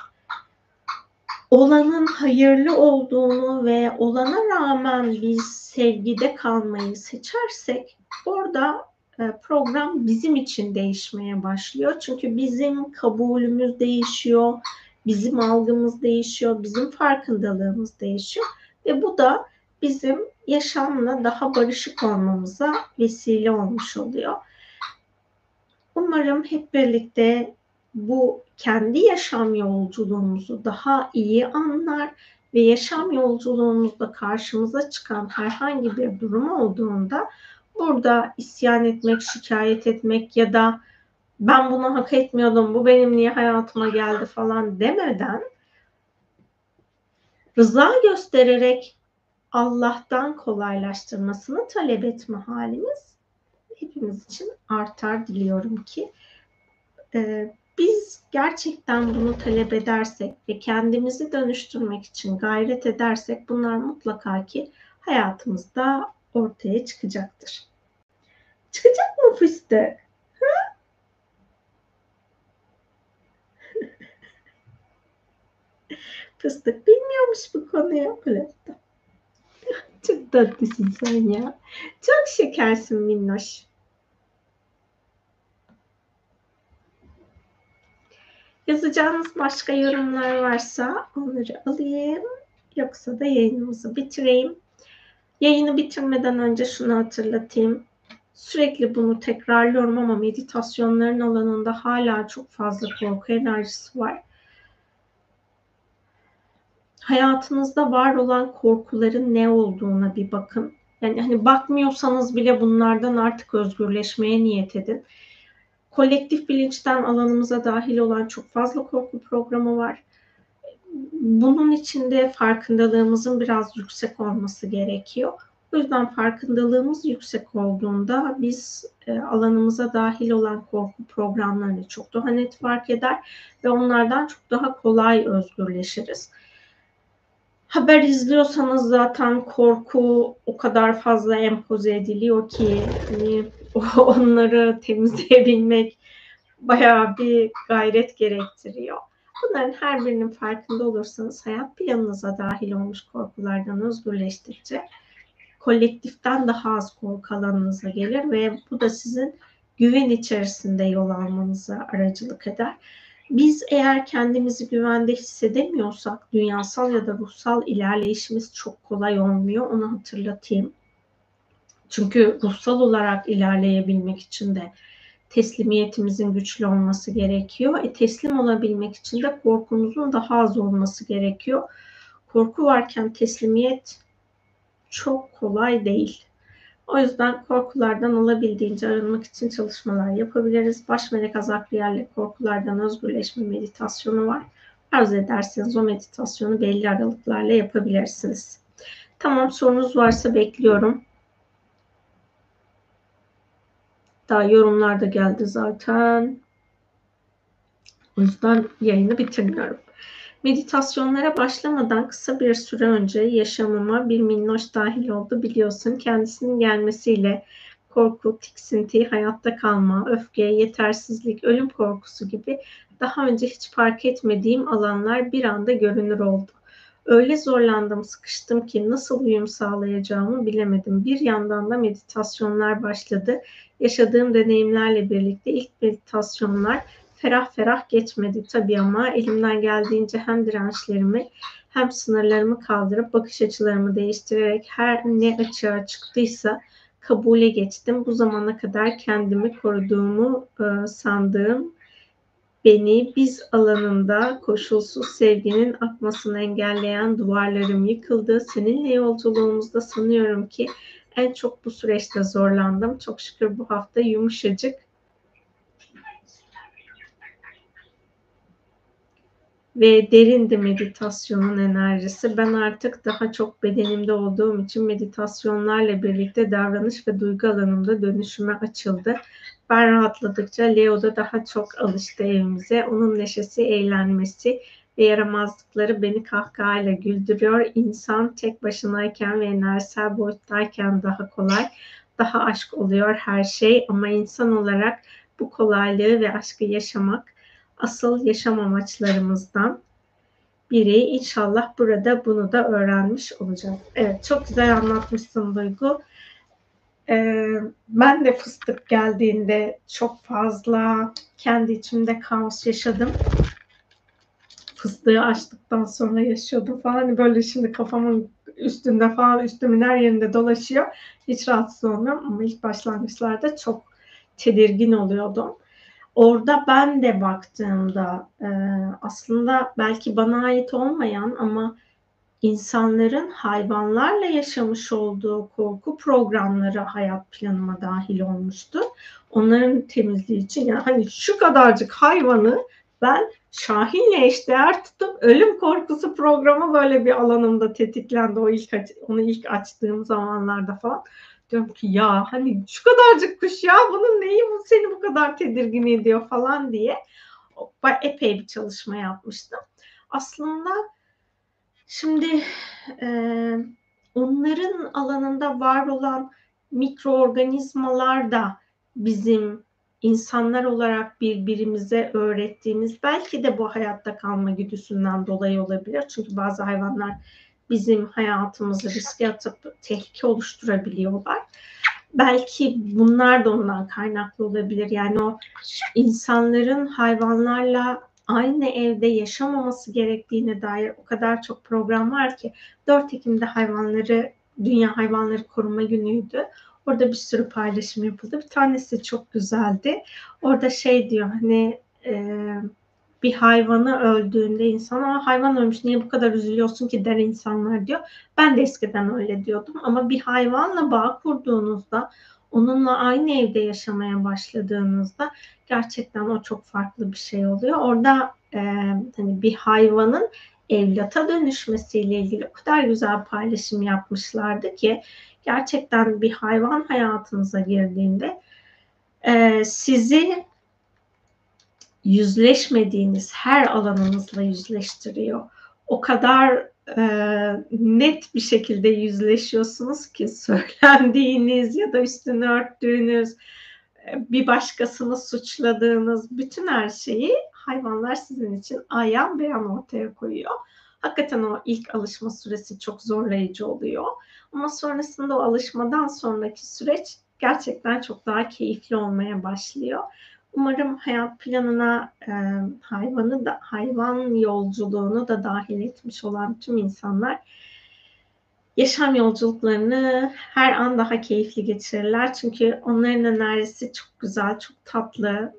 olanın hayırlı olduğunu ve olana rağmen biz sevgide kalmayı seçersek orada e, program bizim için değişmeye başlıyor. Çünkü bizim kabulümüz değişiyor, bizim algımız değişiyor, bizim farkındalığımız değişiyor ve bu da bizim yaşamla daha barışık olmamıza vesile olmuş oluyor. Umarım hep birlikte bu kendi yaşam yolculuğumuzu daha iyi anlar ve yaşam yolculuğumuzda karşımıza çıkan herhangi bir durum olduğunda burada isyan etmek, şikayet etmek ya da ben bunu hak etmiyordum, bu benim niye hayatıma geldi falan demeden rıza göstererek Allah'tan kolaylaştırmasını talep etme halimiz hepimiz için artar diliyorum ki e, biz gerçekten bunu talep edersek ve kendimizi dönüştürmek için gayret edersek bunlar mutlaka ki hayatımızda ortaya çıkacaktır. Çıkacak mı fıstık? *laughs* fıstık bilmiyormuş bu konuyu. Plasta. Çok tatlısın sen ya. Çok şekersin minnoş. Yazacağınız başka yorumlar varsa onları alayım. Yoksa da yayınımızı bitireyim. Yayını bitirmeden önce şunu hatırlatayım. Sürekli bunu tekrarlıyorum ama meditasyonların alanında hala çok fazla korku enerjisi var. Hayatınızda var olan korkuların ne olduğuna bir bakın. Yani hani bakmıyorsanız bile bunlardan artık özgürleşmeye niyet edin. Kolektif bilinçten alanımıza dahil olan çok fazla korku programı var. Bunun içinde farkındalığımızın biraz yüksek olması gerekiyor. O yüzden farkındalığımız yüksek olduğunda biz e, alanımıza dahil olan korku programlarını çok daha net fark eder ve onlardan çok daha kolay özgürleşiriz. Haber izliyorsanız zaten korku o kadar fazla empoze ediliyor ki hani *laughs* onları temizleyebilmek bayağı bir gayret gerektiriyor. Bunların her birinin farkında olursanız hayat planınıza dahil olmuş korkulardan özgürleştikçe kolektiften daha az korku alanınıza gelir ve bu da sizin güven içerisinde yol almanıza aracılık eder. Biz eğer kendimizi güvende hissedemiyorsak dünyasal ya da ruhsal ilerleyişimiz çok kolay olmuyor. Onu hatırlatayım. Çünkü ruhsal olarak ilerleyebilmek için de teslimiyetimizin güçlü olması gerekiyor. E, teslim olabilmek için de korkumuzun daha az olması gerekiyor. Korku varken teslimiyet çok kolay değil. O yüzden korkulardan olabildiğince arınmak için çalışmalar yapabiliriz. Baş melek azaklı korkulardan özgürleşme meditasyonu var. Arzu ederseniz o meditasyonu belli aralıklarla yapabilirsiniz. Tamam sorunuz varsa bekliyorum. Daha yorumlar da geldi zaten. O yüzden yayını bitirmiyorum. Meditasyonlara başlamadan kısa bir süre önce yaşamıma bir minnoş dahil oldu biliyorsun. Kendisinin gelmesiyle korku, tiksinti, hayatta kalma, öfke, yetersizlik, ölüm korkusu gibi daha önce hiç fark etmediğim alanlar bir anda görünür oldu. Öyle zorlandım, sıkıştım ki nasıl uyum sağlayacağımı bilemedim. Bir yandan da meditasyonlar başladı. Yaşadığım deneyimlerle birlikte ilk meditasyonlar ferah ferah geçmedi tabii ama elimden geldiğince hem dirençlerimi hem sınırlarımı kaldırıp bakış açılarımı değiştirerek her ne açığa çıktıysa kabule geçtim. Bu zamana kadar kendimi koruduğumu e, sandığım beni biz alanında koşulsuz sevginin akmasını engelleyen duvarlarım yıkıldı. Seninle yolculuğumuzda sanıyorum ki en çok bu süreçte zorlandım. Çok şükür bu hafta yumuşacık ve derindi meditasyonun enerjisi. Ben artık daha çok bedenimde olduğum için meditasyonlarla birlikte davranış ve duygu alanımda dönüşüme açıldı. Ben rahatladıkça Leo da daha çok alıştı evimize. Onun neşesi, eğlenmesi ve yaramazlıkları beni kahkahayla güldürüyor. İnsan tek başınayken ve enerjisel boyuttayken daha kolay, daha aşk oluyor her şey. Ama insan olarak bu kolaylığı ve aşkı yaşamak asıl yaşam amaçlarımızdan biri. İnşallah burada bunu da öğrenmiş olacağız. Evet çok güzel anlatmışsın Duygu. Ee, ben de fıstık geldiğinde çok fazla kendi içimde kaos yaşadım. Fıstığı açtıktan sonra yaşıyordum falan. Hani böyle şimdi kafamın üstünde falan üstümün her yerinde dolaşıyor. Hiç rahatsız olmuyorum ama ilk başlangıçlarda çok tedirgin oluyordum. Orada ben de baktığımda e, aslında belki bana ait olmayan ama insanların hayvanlarla yaşamış olduğu korku programları hayat planıma dahil olmuştu. Onların temizliği için yani hani şu kadarcık hayvanı ben Şahin'le eşdeğer tutup ölüm korkusu programı böyle bir alanımda tetiklendi o ilk onu ilk açtığım zamanlarda falan. Diyorum ki ya hani şu kadarcık kuş ya bunun neyi bu seni bu kadar tedirgin ediyor falan diye epey bir çalışma yapmıştım. Aslında Şimdi e, onların alanında var olan mikroorganizmalar da bizim insanlar olarak birbirimize öğrettiğimiz belki de bu hayatta kalma güdüsünden dolayı olabilir. Çünkü bazı hayvanlar bizim hayatımızı riske atıp tehlike oluşturabiliyorlar. Belki bunlar da ondan kaynaklı olabilir. Yani o insanların hayvanlarla aynı evde yaşamaması gerektiğine dair o kadar çok program var ki 4 Ekim'de hayvanları Dünya Hayvanları Koruma Günü'ydü. Orada bir sürü paylaşım yapıldı. Bir tanesi çok güzeldi. Orada şey diyor hani e, bir hayvanı öldüğünde insan ama hayvan ölmüş niye bu kadar üzülüyorsun ki der insanlar diyor. Ben de eskiden öyle diyordum ama bir hayvanla bağ kurduğunuzda onunla aynı evde yaşamaya başladığınızda gerçekten o çok farklı bir şey oluyor. Orada e, hani bir hayvanın evlata dönüşmesiyle ilgili o kadar güzel paylaşım yapmışlardı ki gerçekten bir hayvan hayatınıza girdiğinde e, sizi yüzleşmediğiniz her alanınızla yüzleştiriyor. O kadar e, net bir şekilde yüzleşiyorsunuz ki *laughs* söylendiğiniz ya da üstünü örttüğünüz e, bir başkasını suçladığınız bütün her şeyi hayvanlar sizin için ayan beyan ortaya koyuyor. Hakikaten o ilk alışma süresi çok zorlayıcı oluyor. Ama sonrasında o alışmadan sonraki süreç gerçekten çok daha keyifli olmaya başlıyor. Umarım hayat planına e, hayvanı da hayvan yolculuğunu da dahil etmiş olan tüm insanlar yaşam yolculuklarını her an daha keyifli geçirirler. Çünkü onların enerjisi çok güzel, çok tatlı.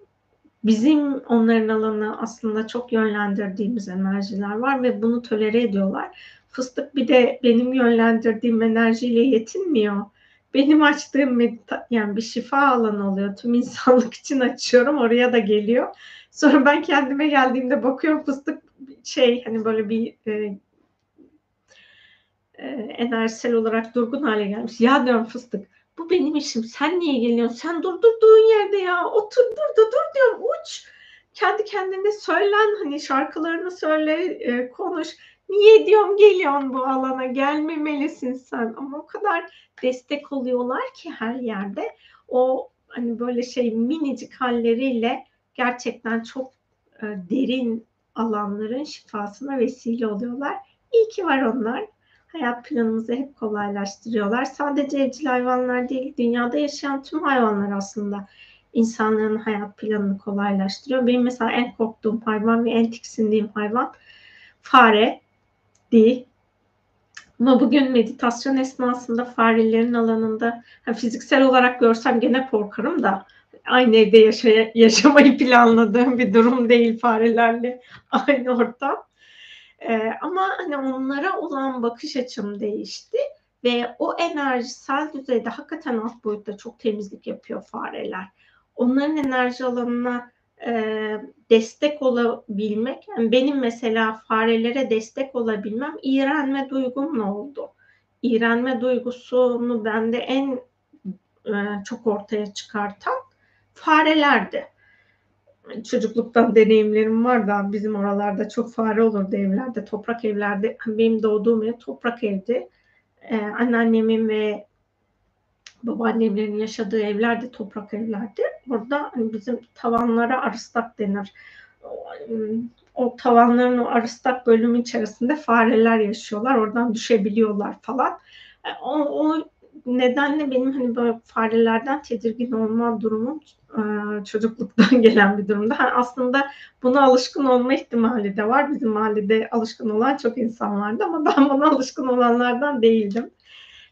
Bizim onların alanı aslında çok yönlendirdiğimiz enerjiler var ve bunu tolere ediyorlar. Fıstık bir de benim yönlendirdiğim enerjiyle yetinmiyor benim açtığım medita yani bir şifa alanı oluyor. Tüm insanlık için açıyorum. Oraya da geliyor. Sonra ben kendime geldiğimde bakıyorum fıstık şey hani böyle bir e, e, enerjisel olarak durgun hale gelmiş. Ya diyorum fıstık bu benim işim. Sen niye geliyorsun? Sen dur durduğun yerde ya. Otur burada dur diyorum uç. Kendi kendine söylen hani şarkılarını söyle e, konuş Niye diyorum geliyorsun bu alana gelmemelisin sen ama o kadar destek oluyorlar ki her yerde o hani böyle şey minicik halleriyle gerçekten çok e, derin alanların şifasına vesile oluyorlar. İyi ki var onlar. Hayat planımızı hep kolaylaştırıyorlar. Sadece evcil hayvanlar değil, dünyada yaşayan tüm hayvanlar aslında insanların hayat planını kolaylaştırıyor. Benim mesela en korktuğum hayvan ve en tiksindiğim hayvan fare değil. Ama bugün meditasyon esnasında farelerin alanında yani fiziksel olarak görsem gene korkarım da aynı evde yaşay yaşamayı planladığım bir durum değil farelerle *laughs* aynı ortam. Ee, ama hani onlara olan bakış açım değişti ve o enerjisel düzeyde hakikaten alt boyutta çok temizlik yapıyor fareler. Onların enerji alanına e, destek olabilmek, yani benim mesela farelere destek olabilmem iğrenme duygumla oldu. İğrenme duygusunu bende en e, çok ortaya çıkartan farelerdi. Çocukluktan deneyimlerim var da bizim oralarda çok fare olurdu evlerde, toprak evlerde. Benim doğduğum ev toprak evdi. Ee, anneannemin ve babaannemlerin yaşadığı evler de toprak evlerdi. Orada hani bizim tavanlara arıstak denir. O tavanların o arıstak bölümü içerisinde fareler yaşıyorlar. Oradan düşebiliyorlar falan. E, o, o nedenle benim hani böyle farelerden tedirgin olma durumum e, çocukluktan *laughs* gelen bir durumda. Yani aslında buna alışkın olma ihtimali de var. Bizim mahallede alışkın olan çok insan vardı ama ben buna alışkın olanlardan değildim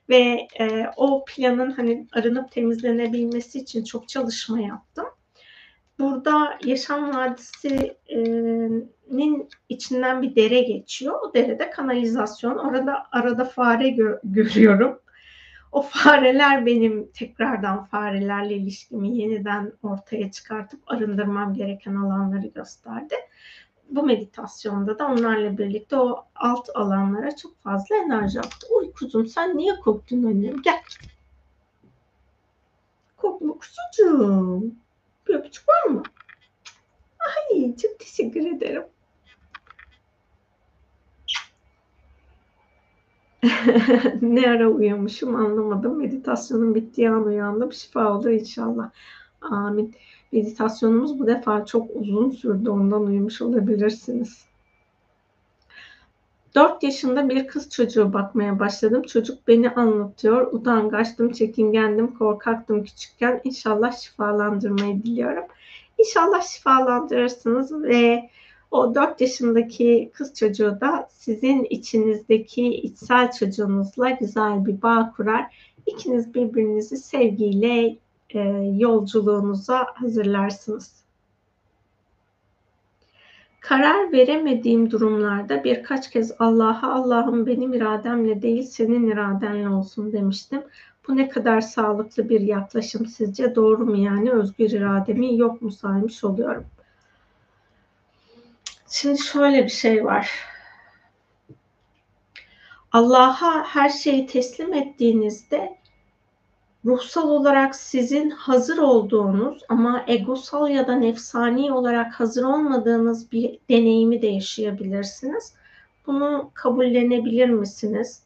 ve e, o planın hani arınıp temizlenebilmesi için çok çalışma yaptım. Burada Yaşam Vadisi'nin içinden bir dere geçiyor. O derede kanalizasyon. Orada arada fare gö- görüyorum. O fareler benim tekrardan farelerle ilişkimi yeniden ortaya çıkartıp arındırmam gereken alanları gösterdi bu meditasyonda da onlarla birlikte o alt alanlara çok fazla enerji attı. Uy kuzum sen niye korktun annem? Gel. Korkma kuzucuğum. Bir öpücük var mı? Ay çok teşekkür ederim. *laughs* ne ara uyumuşum anlamadım. Meditasyonun bittiği an uyandım. Şifa olur inşallah. Amin. Meditasyonumuz bu defa çok uzun sürdü. Ondan uyumuş olabilirsiniz. 4 yaşında bir kız çocuğu bakmaya başladım. Çocuk beni anlatıyor. Utangaçtım, çekingendim, korkaktım küçükken. İnşallah şifalandırmayı diliyorum. İnşallah şifalandırırsınız ve o 4 yaşındaki kız çocuğu da sizin içinizdeki içsel çocuğunuzla güzel bir bağ kurar. İkiniz birbirinizi sevgiyle e, yolculuğunuza hazırlarsınız. Karar veremediğim durumlarda birkaç kez Allah'a Allah'ım benim irademle değil senin iradenle olsun demiştim. Bu ne kadar sağlıklı bir yaklaşım sizce doğru mu yani özgür irademi yok mu saymış oluyorum. Şimdi şöyle bir şey var. Allah'a her şeyi teslim ettiğinizde ruhsal olarak sizin hazır olduğunuz ama egosal ya da nefsani olarak hazır olmadığınız bir deneyimi de yaşayabilirsiniz. Bunu kabullenebilir misiniz?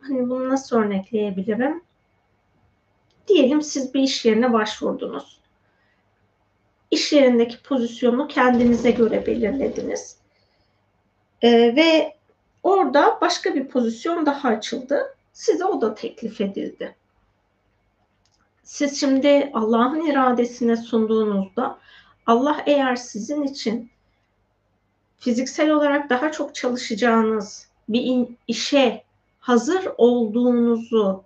Hani bunu nasıl örnekleyebilirim? Diyelim siz bir iş yerine başvurdunuz. İş yerindeki pozisyonu kendinize göre belirlediniz. Ee, ve orada başka bir pozisyon daha açıldı. Size o da teklif edildi siz şimdi Allah'ın iradesine sunduğunuzda Allah eğer sizin için fiziksel olarak daha çok çalışacağınız bir işe hazır olduğunuzu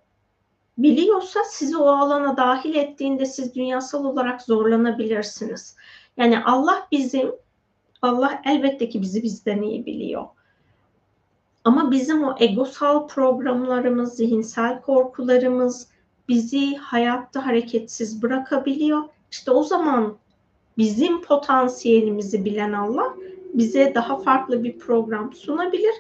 biliyorsa sizi o alana dahil ettiğinde siz dünyasal olarak zorlanabilirsiniz. Yani Allah bizim Allah elbette ki bizi bizden iyi biliyor. Ama bizim o egosal programlarımız, zihinsel korkularımız, bizi hayatta hareketsiz bırakabiliyor. İşte o zaman bizim potansiyelimizi bilen Allah bize daha farklı bir program sunabilir.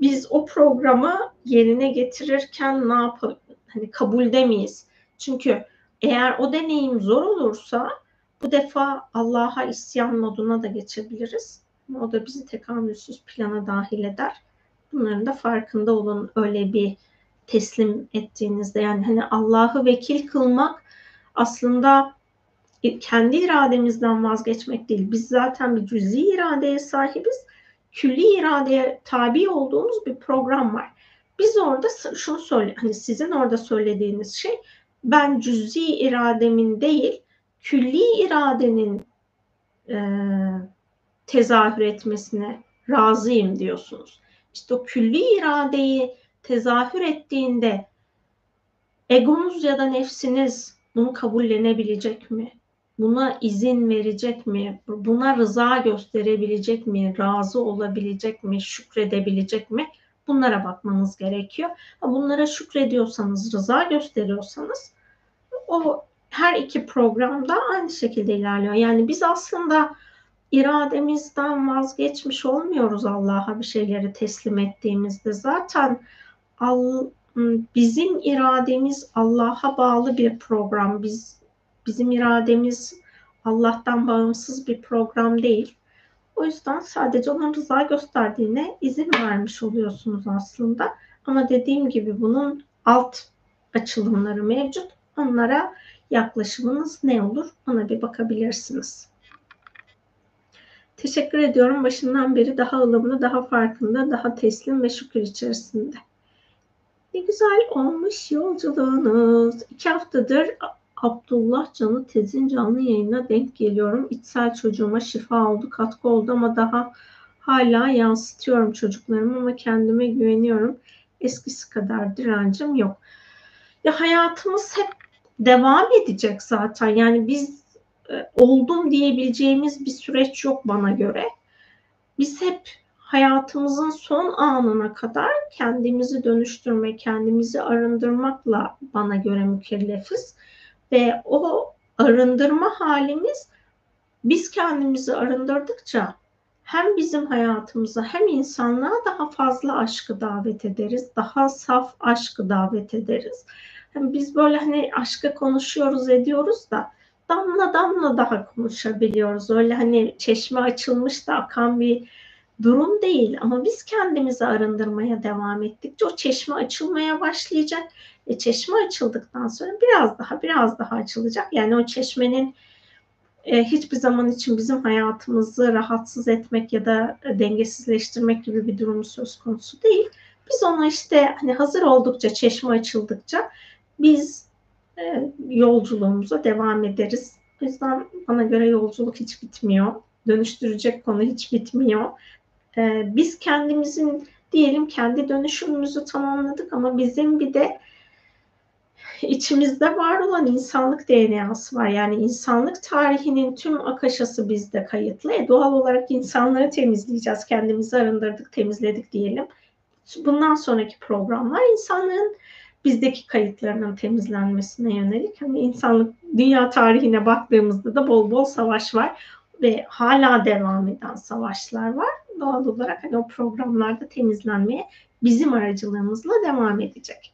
Biz o programı yerine getirirken ne yapalım? Hani kabul miyiz? Çünkü eğer o deneyim zor olursa bu defa Allah'a isyan moduna da geçebiliriz. O da bizi tekamülsüz plana dahil eder. Bunların da farkında olun. Öyle bir teslim ettiğinizde yani hani Allah'ı vekil kılmak aslında kendi irademizden vazgeçmek değil. Biz zaten bir cüzi iradeye sahibiz. Külli iradeye tabi olduğumuz bir program var. Biz orada şunu söyle, hani sizin orada söylediğiniz şey ben cüzi irademin değil, külli iradenin e, tezahür etmesine razıyım diyorsunuz. İşte o külli iradeyi tezahür ettiğinde egonuz ya da nefsiniz bunu kabullenebilecek mi? Buna izin verecek mi? Buna rıza gösterebilecek mi? Razı olabilecek mi? Şükredebilecek mi? Bunlara bakmanız gerekiyor. Bunlara şükrediyorsanız, rıza gösteriyorsanız o her iki programda aynı şekilde ilerliyor. Yani biz aslında irademizden vazgeçmiş olmuyoruz Allah'a bir şeyleri teslim ettiğimizde. Zaten bizim irademiz Allah'a bağlı bir program. Biz bizim irademiz Allah'tan bağımsız bir program değil. O yüzden sadece onun rıza gösterdiğine izin vermiş oluyorsunuz aslında. Ama dediğim gibi bunun alt açılımları mevcut. Onlara yaklaşımınız ne olur? Ona bir bakabilirsiniz. Teşekkür ediyorum. Başından beri daha ılımlı, daha farkında, daha teslim ve şükür içerisinde. Ne güzel olmuş yolculuğunuz. İki haftadır Abdullah Can'ı tezin canlı yayına denk geliyorum. İçsel çocuğuma şifa oldu, katkı oldu ama daha hala yansıtıyorum çocuklarımı ama kendime güveniyorum. Eskisi kadar direncim yok. Ya hayatımız hep devam edecek zaten. Yani biz e, oldum diyebileceğimiz bir süreç yok bana göre. Biz hep hayatımızın son anına kadar kendimizi dönüştürme, kendimizi arındırmakla bana göre mükellefiz. Ve o arındırma halimiz biz kendimizi arındırdıkça hem bizim hayatımıza hem insanlığa daha fazla aşkı davet ederiz. Daha saf aşkı davet ederiz. Yani biz böyle hani aşkı konuşuyoruz ediyoruz da damla damla daha konuşabiliyoruz. Öyle hani çeşme açılmış da akan bir durum değil ama biz kendimizi arındırmaya devam ettikçe o çeşme açılmaya başlayacak. E çeşme açıldıktan sonra biraz daha biraz daha açılacak. Yani o çeşmenin e, hiçbir zaman için bizim hayatımızı rahatsız etmek ya da dengesizleştirmek gibi bir durum söz konusu değil. Biz ona işte hani hazır oldukça çeşme açıldıkça biz e, yolculuğumuza devam ederiz. O yüzden bana göre yolculuk hiç bitmiyor. Dönüştürecek konu hiç bitmiyor. E, biz kendimizin diyelim kendi dönüşümümüzü tamamladık ama bizim bir de içimizde var olan insanlık DNA'sı var. Yani insanlık tarihinin tüm akaşası bizde kayıtlı. E, doğal olarak insanları temizleyeceğiz. Kendimizi arındırdık, temizledik diyelim. Bundan sonraki programlar insanlığın bizdeki kayıtlarının temizlenmesine yönelik. Hani insanlık dünya tarihine baktığımızda da bol bol savaş var ve hala devam eden savaşlar var. Doğal olarak hani o programlarda temizlenmeye bizim aracılığımızla devam edecek.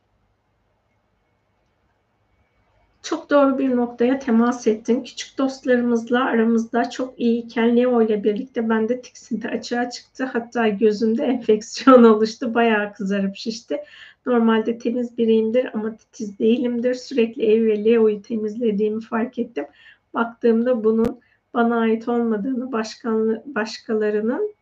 Çok doğru bir noktaya temas ettin. Küçük dostlarımızla aramızda çok iyiyken Leo ile birlikte bende tiksinti açığa çıktı. Hatta gözümde *laughs* enfeksiyon oluştu. Bayağı kızarıp şişti. Normalde temiz biriyimdir ama titiz değilimdir. Sürekli ev ve Leo'yu temizlediğimi fark ettim. Baktığımda bunun bana ait olmadığını, başkan, başkalarının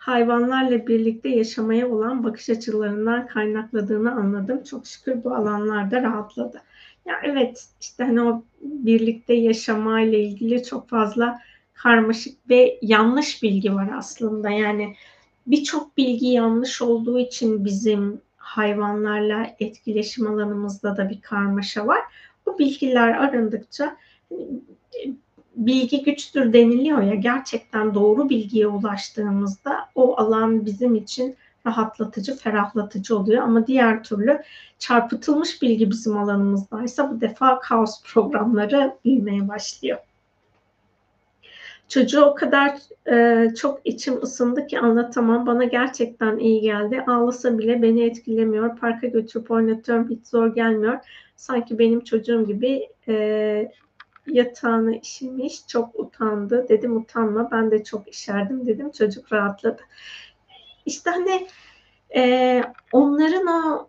hayvanlarla birlikte yaşamaya olan bakış açılarından kaynakladığını anladım. Çok şükür bu alanlarda rahatladı. Ya evet işte hani o birlikte yaşamayla ilgili çok fazla karmaşık ve yanlış bilgi var aslında. Yani birçok bilgi yanlış olduğu için bizim hayvanlarla etkileşim alanımızda da bir karmaşa var. Bu bilgiler arındıkça bilgi güçtür deniliyor ya gerçekten doğru bilgiye ulaştığımızda o alan bizim için rahatlatıcı, ferahlatıcı oluyor. Ama diğer türlü çarpıtılmış bilgi bizim alanımızdaysa bu defa kaos programları büyümeye başlıyor. Çocuğu o kadar e, çok içim ısındı ki anlatamam. Bana gerçekten iyi geldi. Ağlasa bile beni etkilemiyor. Parka götürüp oynatıyorum. Hiç zor gelmiyor. Sanki benim çocuğum gibi e, yatağına işemiş. Çok utandı. Dedim utanma. Ben de çok işerdim dedim. Çocuk rahatladı. İşte hani e, onların o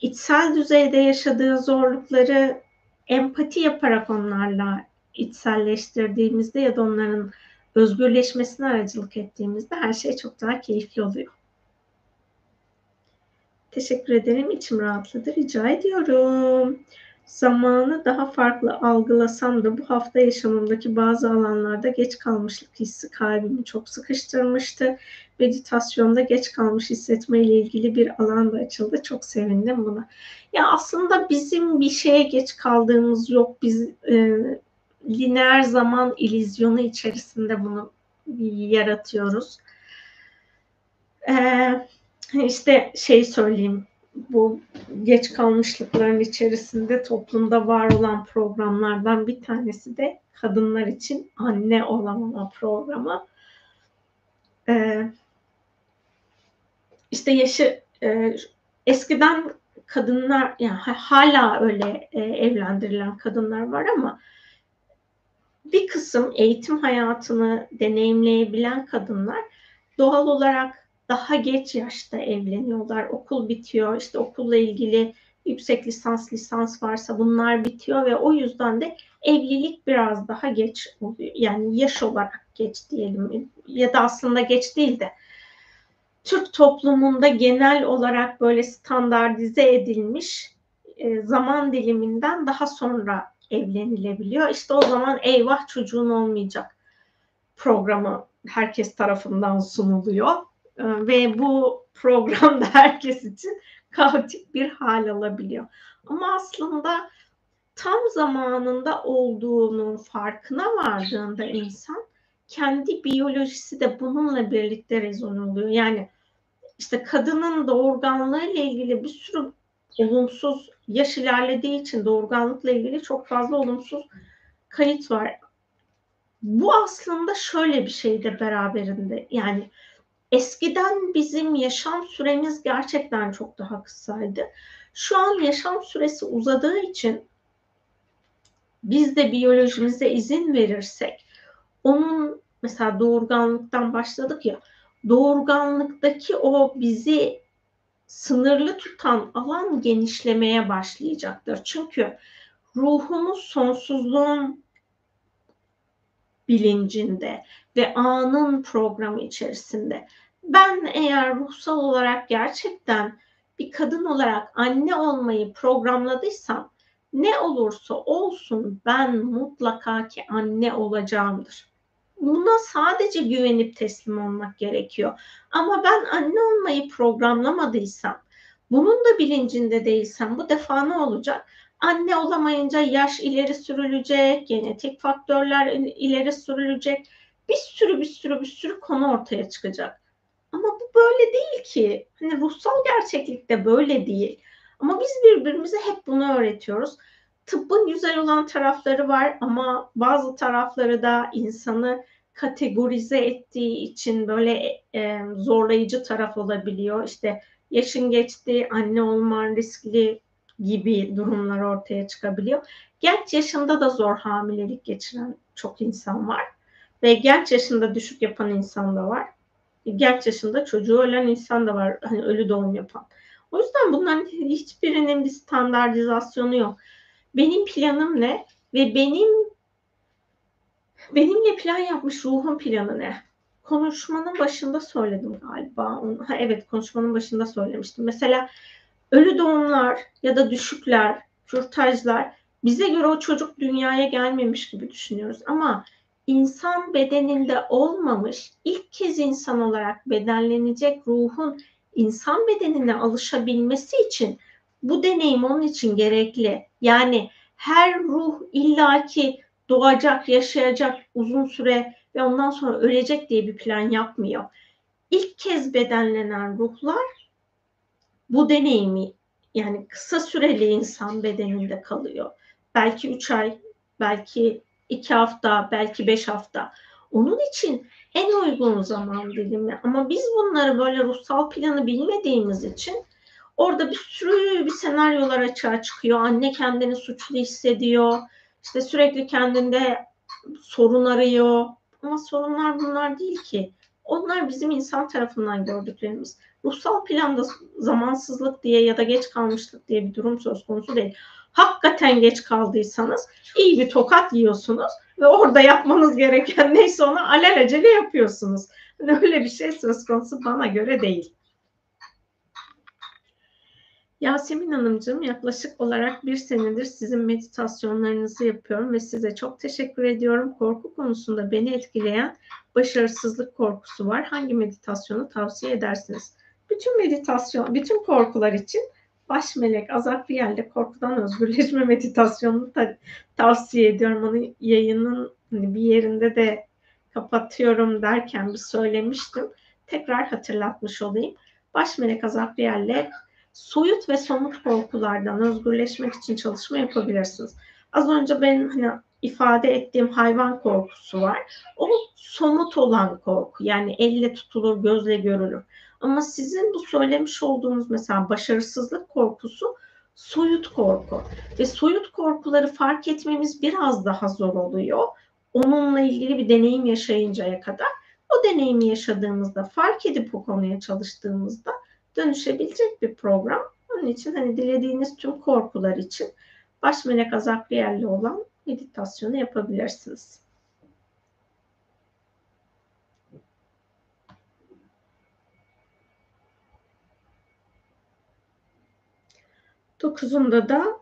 içsel düzeyde yaşadığı zorlukları empati yaparak onlarla içselleştirdiğimizde ya da onların özgürleşmesine aracılık ettiğimizde her şey çok daha keyifli oluyor. Teşekkür ederim. İçim rahatladı. Rica ediyorum. Zamanı daha farklı algılasam da bu hafta yaşamımdaki bazı alanlarda geç kalmışlık hissi kalbimi çok sıkıştırmıştı. Meditasyonda geç kalmış hissetme ile ilgili bir alan da açıldı. Çok sevindim buna. Ya aslında bizim bir şeye geç kaldığımız yok. Biz e, lineer zaman ilizyonu içerisinde bunu yaratıyoruz. Ee, işte şey söyleyeyim bu geç kalmışlıkların içerisinde toplumda var olan programlardan bir tanesi de kadınlar için anne olamama programı. Ee, işte yaşı e, eskiden kadınlar yani hala öyle e, evlendirilen kadınlar var ama bir kısım eğitim hayatını deneyimleyebilen kadınlar doğal olarak daha geç yaşta evleniyorlar. Okul bitiyor. İşte okulla ilgili yüksek lisans, lisans varsa bunlar bitiyor ve o yüzden de evlilik biraz daha geç oluyor. Yani yaş olarak geç diyelim ya da aslında geç değil de Türk toplumunda genel olarak böyle standartize edilmiş e, zaman diliminden daha sonra evlenilebiliyor. İşte o zaman eyvah çocuğun olmayacak programı herkes tarafından sunuluyor. Ee, ve bu programda herkes için kaotik bir hal alabiliyor. Ama aslında tam zamanında olduğunun farkına vardığında insan kendi biyolojisi de bununla birlikte rezon oluyor. Yani işte kadının doğurganlığı ile ilgili bir sürü olumsuz yaş ilerlediği için doğurganlıkla ilgili çok fazla olumsuz kayıt var. Bu aslında şöyle bir şey de beraberinde yani Eskiden bizim yaşam süremiz gerçekten çok daha kısaydı. Şu an yaşam süresi uzadığı için biz de biyolojimize izin verirsek onun mesela doğurganlıktan başladık ya doğurganlıktaki o bizi sınırlı tutan alan genişlemeye başlayacaktır. Çünkü ruhumuz sonsuzluğun bilincinde ve anın programı içerisinde. Ben eğer ruhsal olarak gerçekten bir kadın olarak anne olmayı programladıysam ne olursa olsun ben mutlaka ki anne olacağımdır. Buna sadece güvenip teslim olmak gerekiyor. Ama ben anne olmayı programlamadıysam, bunun da bilincinde değilsem bu defa ne olacak? Anne olamayınca yaş ileri sürülecek, genetik faktörler ileri sürülecek. Bir sürü bir sürü bir sürü konu ortaya çıkacak. Ama bu böyle değil ki. Hani ruhsal gerçeklikte böyle değil. Ama biz birbirimize hep bunu öğretiyoruz. Tıbbın güzel olan tarafları var ama bazı tarafları da insanı kategorize ettiği için böyle e, zorlayıcı taraf olabiliyor. İşte yaşın geçti, anne olman riskli gibi durumlar ortaya çıkabiliyor. Genç yaşında da zor hamilelik geçiren çok insan var. Ve genç yaşında düşük yapan insan da var. Genç yaşında çocuğu ölen insan da var. Hani ölü doğum yapan. O yüzden bunların hiçbirinin bir standartizasyonu yok. Benim planım ne? Ve benim benimle plan yapmış ruhun planı ne? Konuşmanın başında söyledim galiba. Ha, evet konuşmanın başında söylemiştim. Mesela ölü doğumlar ya da düşükler, kürtajlar bize göre o çocuk dünyaya gelmemiş gibi düşünüyoruz. Ama insan bedeninde olmamış, ilk kez insan olarak bedenlenecek ruhun insan bedenine alışabilmesi için bu deneyim onun için gerekli. Yani her ruh illaki doğacak, yaşayacak uzun süre ve ondan sonra ölecek diye bir plan yapmıyor. İlk kez bedenlenen ruhlar bu deneyimi yani kısa süreli insan bedeninde kalıyor. Belki üç ay, belki iki hafta, belki beş hafta. Onun için en uygun zaman dilimi. Ama biz bunları böyle ruhsal planı bilmediğimiz için orada bir sürü bir senaryolar açığa çıkıyor. Anne kendini suçlu hissediyor. İşte sürekli kendinde sorun arıyor. Ama sorunlar bunlar değil ki. Onlar bizim insan tarafından gördüklerimiz. Ruhsal planda zamansızlık diye ya da geç kalmışlık diye bir durum söz konusu değil. Hakikaten geç kaldıysanız iyi bir tokat yiyorsunuz ve orada yapmanız gereken *laughs* neyse onu alelacele yapıyorsunuz. Yani öyle bir şey söz konusu bana göre değil. Yasemin Hanımcığım yaklaşık olarak bir senedir sizin meditasyonlarınızı yapıyorum ve size çok teşekkür ediyorum. Korku konusunda beni etkileyen başarısızlık korkusu var. Hangi meditasyonu tavsiye edersiniz? Bütün meditasyon, bütün korkular için baş melek azaplı yerde korkudan özgürleşme *laughs* meditasyonunu da tavsiye ediyorum. Onu yayının bir yerinde de kapatıyorum derken bir söylemiştim. Tekrar hatırlatmış olayım. Baş melek azaplı yerle soyut ve somut korkulardan özgürleşmek için çalışma yapabilirsiniz. Az önce benim hani ifade ettiğim hayvan korkusu var. O somut olan korku. Yani elle tutulur, gözle görülür. Ama sizin bu söylemiş olduğunuz mesela başarısızlık korkusu soyut korku. Ve soyut korkuları fark etmemiz biraz daha zor oluyor. Onunla ilgili bir deneyim yaşayıncaya kadar. O deneyimi yaşadığımızda, fark edip o konuya çalıştığımızda dönüşebilecek bir program. Onun için hani dilediğiniz tüm korkular için baş melek azaplı yerli olan meditasyonu yapabilirsiniz. Dokuzunda da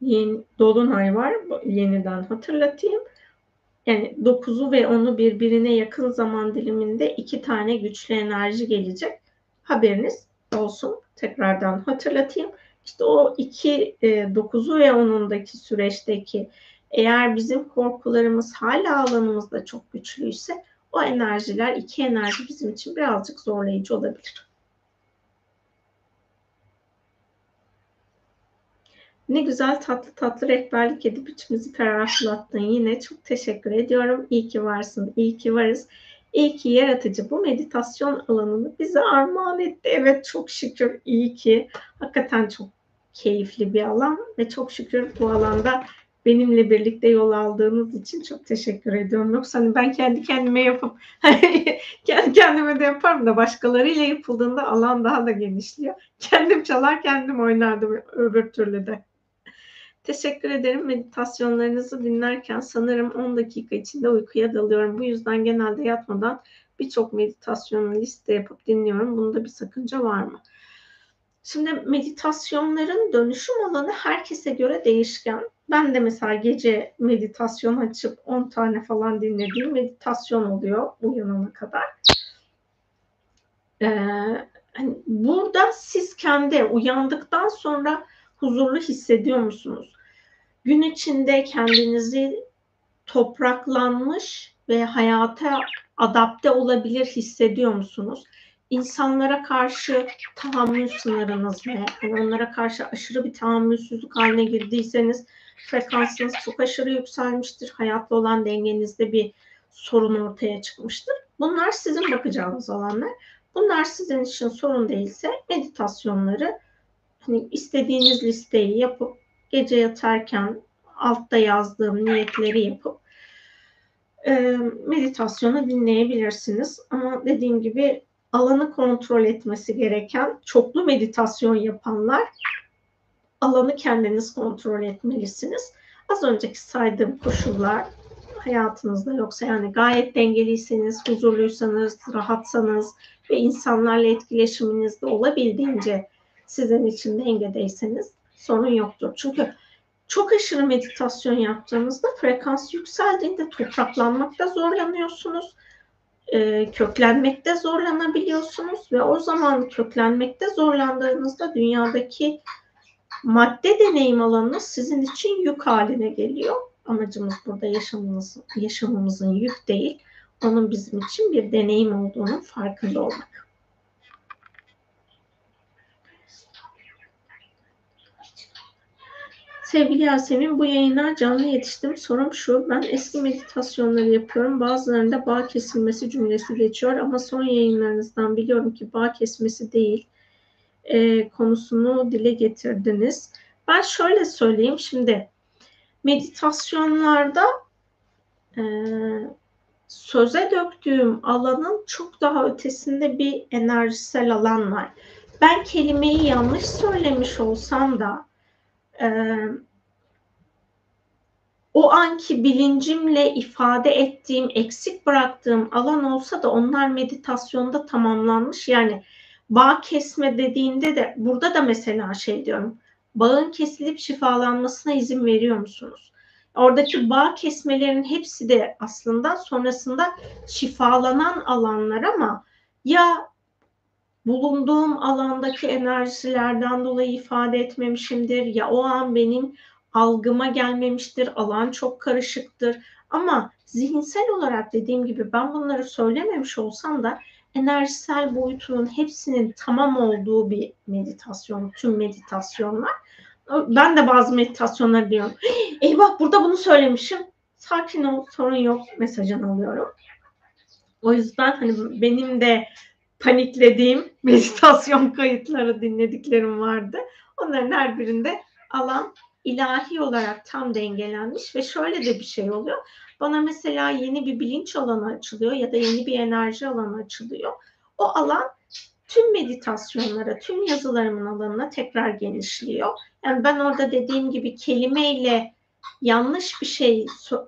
yeni, Dolunay var. Yeniden hatırlatayım. Yani 9'u ve 10'u birbirine yakın zaman diliminde iki tane güçlü enerji gelecek. Haberiniz olsun. Tekrardan hatırlatayım. İşte o iki e, 9'u ve 10'undaki süreçteki eğer bizim korkularımız hala alanımızda çok güçlüyse o enerjiler, iki enerji bizim için birazcık zorlayıcı olabilir. Ne güzel tatlı tatlı rehberlik edip içimizi ferahlattın. Yine çok teşekkür ediyorum. İyi ki varsın, iyi ki varız. İyi ki yaratıcı bu meditasyon alanını bize armağan etti. Evet çok şükür iyi ki. Hakikaten çok keyifli bir alan ve çok şükür bu alanda benimle birlikte yol aldığınız için çok teşekkür ediyorum. Yoksa hani ben kendi kendime yapıp *laughs* kendi kendime de yaparım da başkalarıyla yapıldığında alan daha da genişliyor. Kendim çalar kendim oynardım öbür türlü de. Teşekkür ederim. Meditasyonlarınızı dinlerken sanırım 10 dakika içinde uykuya dalıyorum. Bu yüzden genelde yatmadan birçok meditasyonu liste yapıp dinliyorum. Bunda bir sakınca var mı? Şimdi meditasyonların dönüşüm alanı herkese göre değişken. Ben de mesela gece meditasyon açıp 10 tane falan dinlediğim meditasyon oluyor uyanana kadar. Ee, hani burada siz kendi uyandıktan sonra huzurlu hissediyor musunuz? Gün içinde kendinizi topraklanmış ve hayata adapte olabilir hissediyor musunuz? İnsanlara karşı tahammül sınırınız ne? Yani onlara karşı aşırı bir tahammülsüzlük haline girdiyseniz frekansınız çok aşırı yükselmiştir. Hayatla olan dengenizde bir sorun ortaya çıkmıştır. Bunlar sizin bakacağınız alanlar. Bunlar sizin için sorun değilse meditasyonları hani istediğiniz listeyi yapıp gece yatarken altta yazdığım niyetleri yapıp e, meditasyonu dinleyebilirsiniz. Ama dediğim gibi alanı kontrol etmesi gereken çoklu meditasyon yapanlar alanı kendiniz kontrol etmelisiniz. Az önceki saydığım koşullar hayatınızda yoksa yani gayet dengeliyseniz, huzurluysanız, rahatsanız ve insanlarla etkileşiminizde olabildiğince sizin için dengedeyseniz sorun yoktur. Çünkü çok aşırı meditasyon yaptığınızda frekans yükseldiğinde topraklanmakta zorlanıyorsunuz. E, köklenmekte zorlanabiliyorsunuz ve o zaman köklenmekte zorlandığınızda dünyadaki madde deneyim alanınız sizin için yük haline geliyor. Amacımız burada yaşamımız, yaşamımızın yük değil, onun bizim için bir deneyim olduğunun farkında olmak. Sevgili Yasemin bu yayına canlı yetiştim. Sorum şu, ben eski meditasyonları yapıyorum. Bazılarında bağ kesilmesi cümlesi geçiyor ama son yayınlarınızdan biliyorum ki bağ kesmesi değil e, konusunu dile getirdiniz. Ben şöyle söyleyeyim şimdi meditasyonlarda e, söze döktüğüm alanın çok daha ötesinde bir enerjisel alan var. Ben kelimeyi yanlış söylemiş olsam da o anki bilincimle ifade ettiğim, eksik bıraktığım alan olsa da onlar meditasyonda tamamlanmış. Yani bağ kesme dediğinde de burada da mesela şey diyorum. Bağın kesilip şifalanmasına izin veriyor musunuz? Oradaki bağ kesmelerin hepsi de aslında sonrasında şifalanan alanlar ama ya bulunduğum alandaki enerjilerden dolayı ifade etmemişimdir ya o an benim algıma gelmemiştir, alan çok karışıktır ama zihinsel olarak dediğim gibi ben bunları söylememiş olsam da enerjisel boyutunun hepsinin tamam olduğu bir meditasyon, tüm meditasyonlar. Ben de bazı meditasyonlar diyorum. *gasps* Eyvah burada bunu söylemişim. Sakin ol, sorun yok mesajını alıyorum. O yüzden hani benim de paniklediğim *laughs* meditasyon kayıtları dinlediklerim vardı. Onların her birinde alan ilahi olarak tam dengelenmiş ve şöyle de bir şey oluyor. Bana mesela yeni bir bilinç alanı açılıyor ya da yeni bir enerji alanı açılıyor. O alan tüm meditasyonlara, tüm yazılarımın alanına tekrar genişliyor. Yani ben orada dediğim gibi kelimeyle yanlış bir şey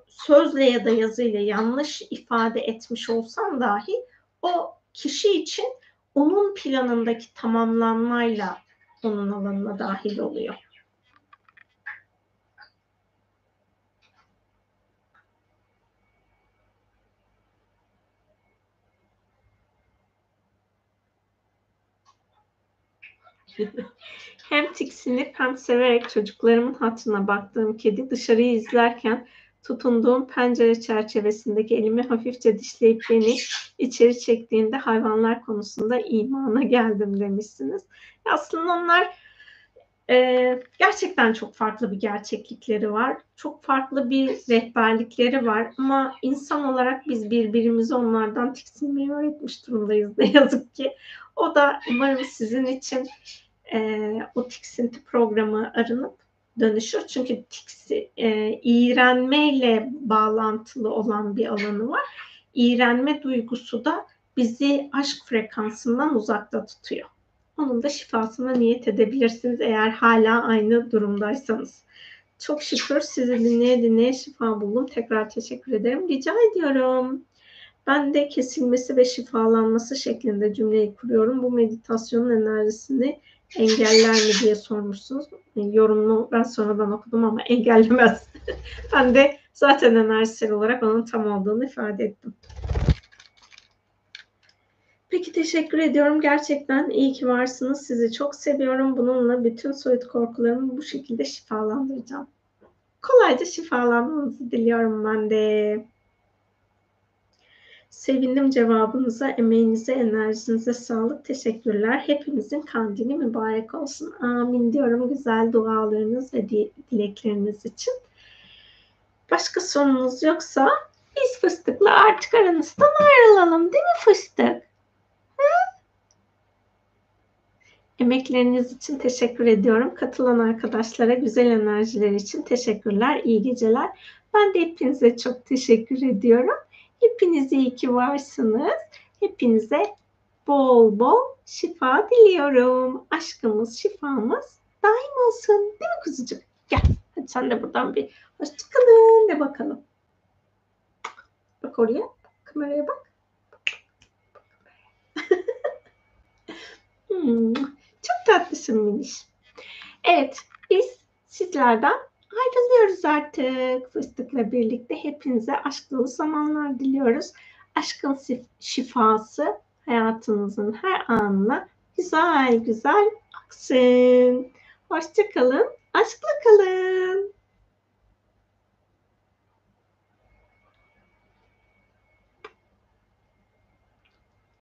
sözle ya da yazıyla yanlış ifade etmiş olsam dahi o kişi için onun planındaki tamamlanmayla onun alanına dahil oluyor. *laughs* hem tiksinip hem severek çocuklarımın hatırına baktığım kedi dışarıyı izlerken tutunduğum pencere çerçevesindeki elimi hafifçe dişleyip beni içeri çektiğinde hayvanlar konusunda imana geldim demişsiniz. Aslında onlar e, gerçekten çok farklı bir gerçeklikleri var. Çok farklı bir rehberlikleri var ama insan olarak biz birbirimizi onlardan tiksinmeyi öğretmiş durumdayız ne yazık ki. O da umarım sizin için e, o tiksinti programı arınıp dönüşür. Çünkü tiksi, e, iğrenmeyle bağlantılı olan bir alanı var. İğrenme duygusu da bizi aşk frekansından uzakta tutuyor. Onun da şifasına niyet edebilirsiniz eğer hala aynı durumdaysanız. Çok şükür sizi dinleye dinleye şifa buldum. Tekrar teşekkür ederim. Rica ediyorum. Ben de kesilmesi ve şifalanması şeklinde cümleyi kuruyorum. Bu meditasyonun enerjisini engeller mi diye sormuşsunuz. Yorumunu ben sonradan okudum ama engellemez. *laughs* ben de zaten enerjisel olarak onun tam olduğunu ifade ettim. Peki teşekkür ediyorum. Gerçekten iyi ki varsınız. Sizi çok seviyorum. Bununla bütün soyut korkularımı bu şekilde şifalandıracağım. Kolayca şifalanmanızı diliyorum ben de. Sevindim cevabınıza, emeğinize, enerjinize sağlık. Teşekkürler. Hepimizin kandili mübarek olsun. Amin diyorum güzel dualarınız ve dilekleriniz için. Başka sorunuz yoksa biz fıstıkla artık aranızdan ayrılalım değil mi fıstık? Emekleriniz için teşekkür ediyorum. Katılan arkadaşlara güzel enerjiler için teşekkürler. İyi geceler. Ben de hepinize çok teşekkür ediyorum. Hepiniz iyi ki varsınız. Hepinize bol bol şifa diliyorum. Aşkımız, şifamız daim olsun. Değil mi kuzucuk? Gel. Hadi sen de buradan bir hoşçakalın de bakalım. Bak oraya. Kameraya bak. *laughs* hmm, çok tatlısın Miniş. Evet, biz sizlerden ayrılıyoruz artık. Fıstıkla birlikte hepinize aşk dolu zamanlar diliyoruz. Aşkın şifası hayatınızın her anına güzel güzel aksın. Hoşçakalın, aşkla kalın.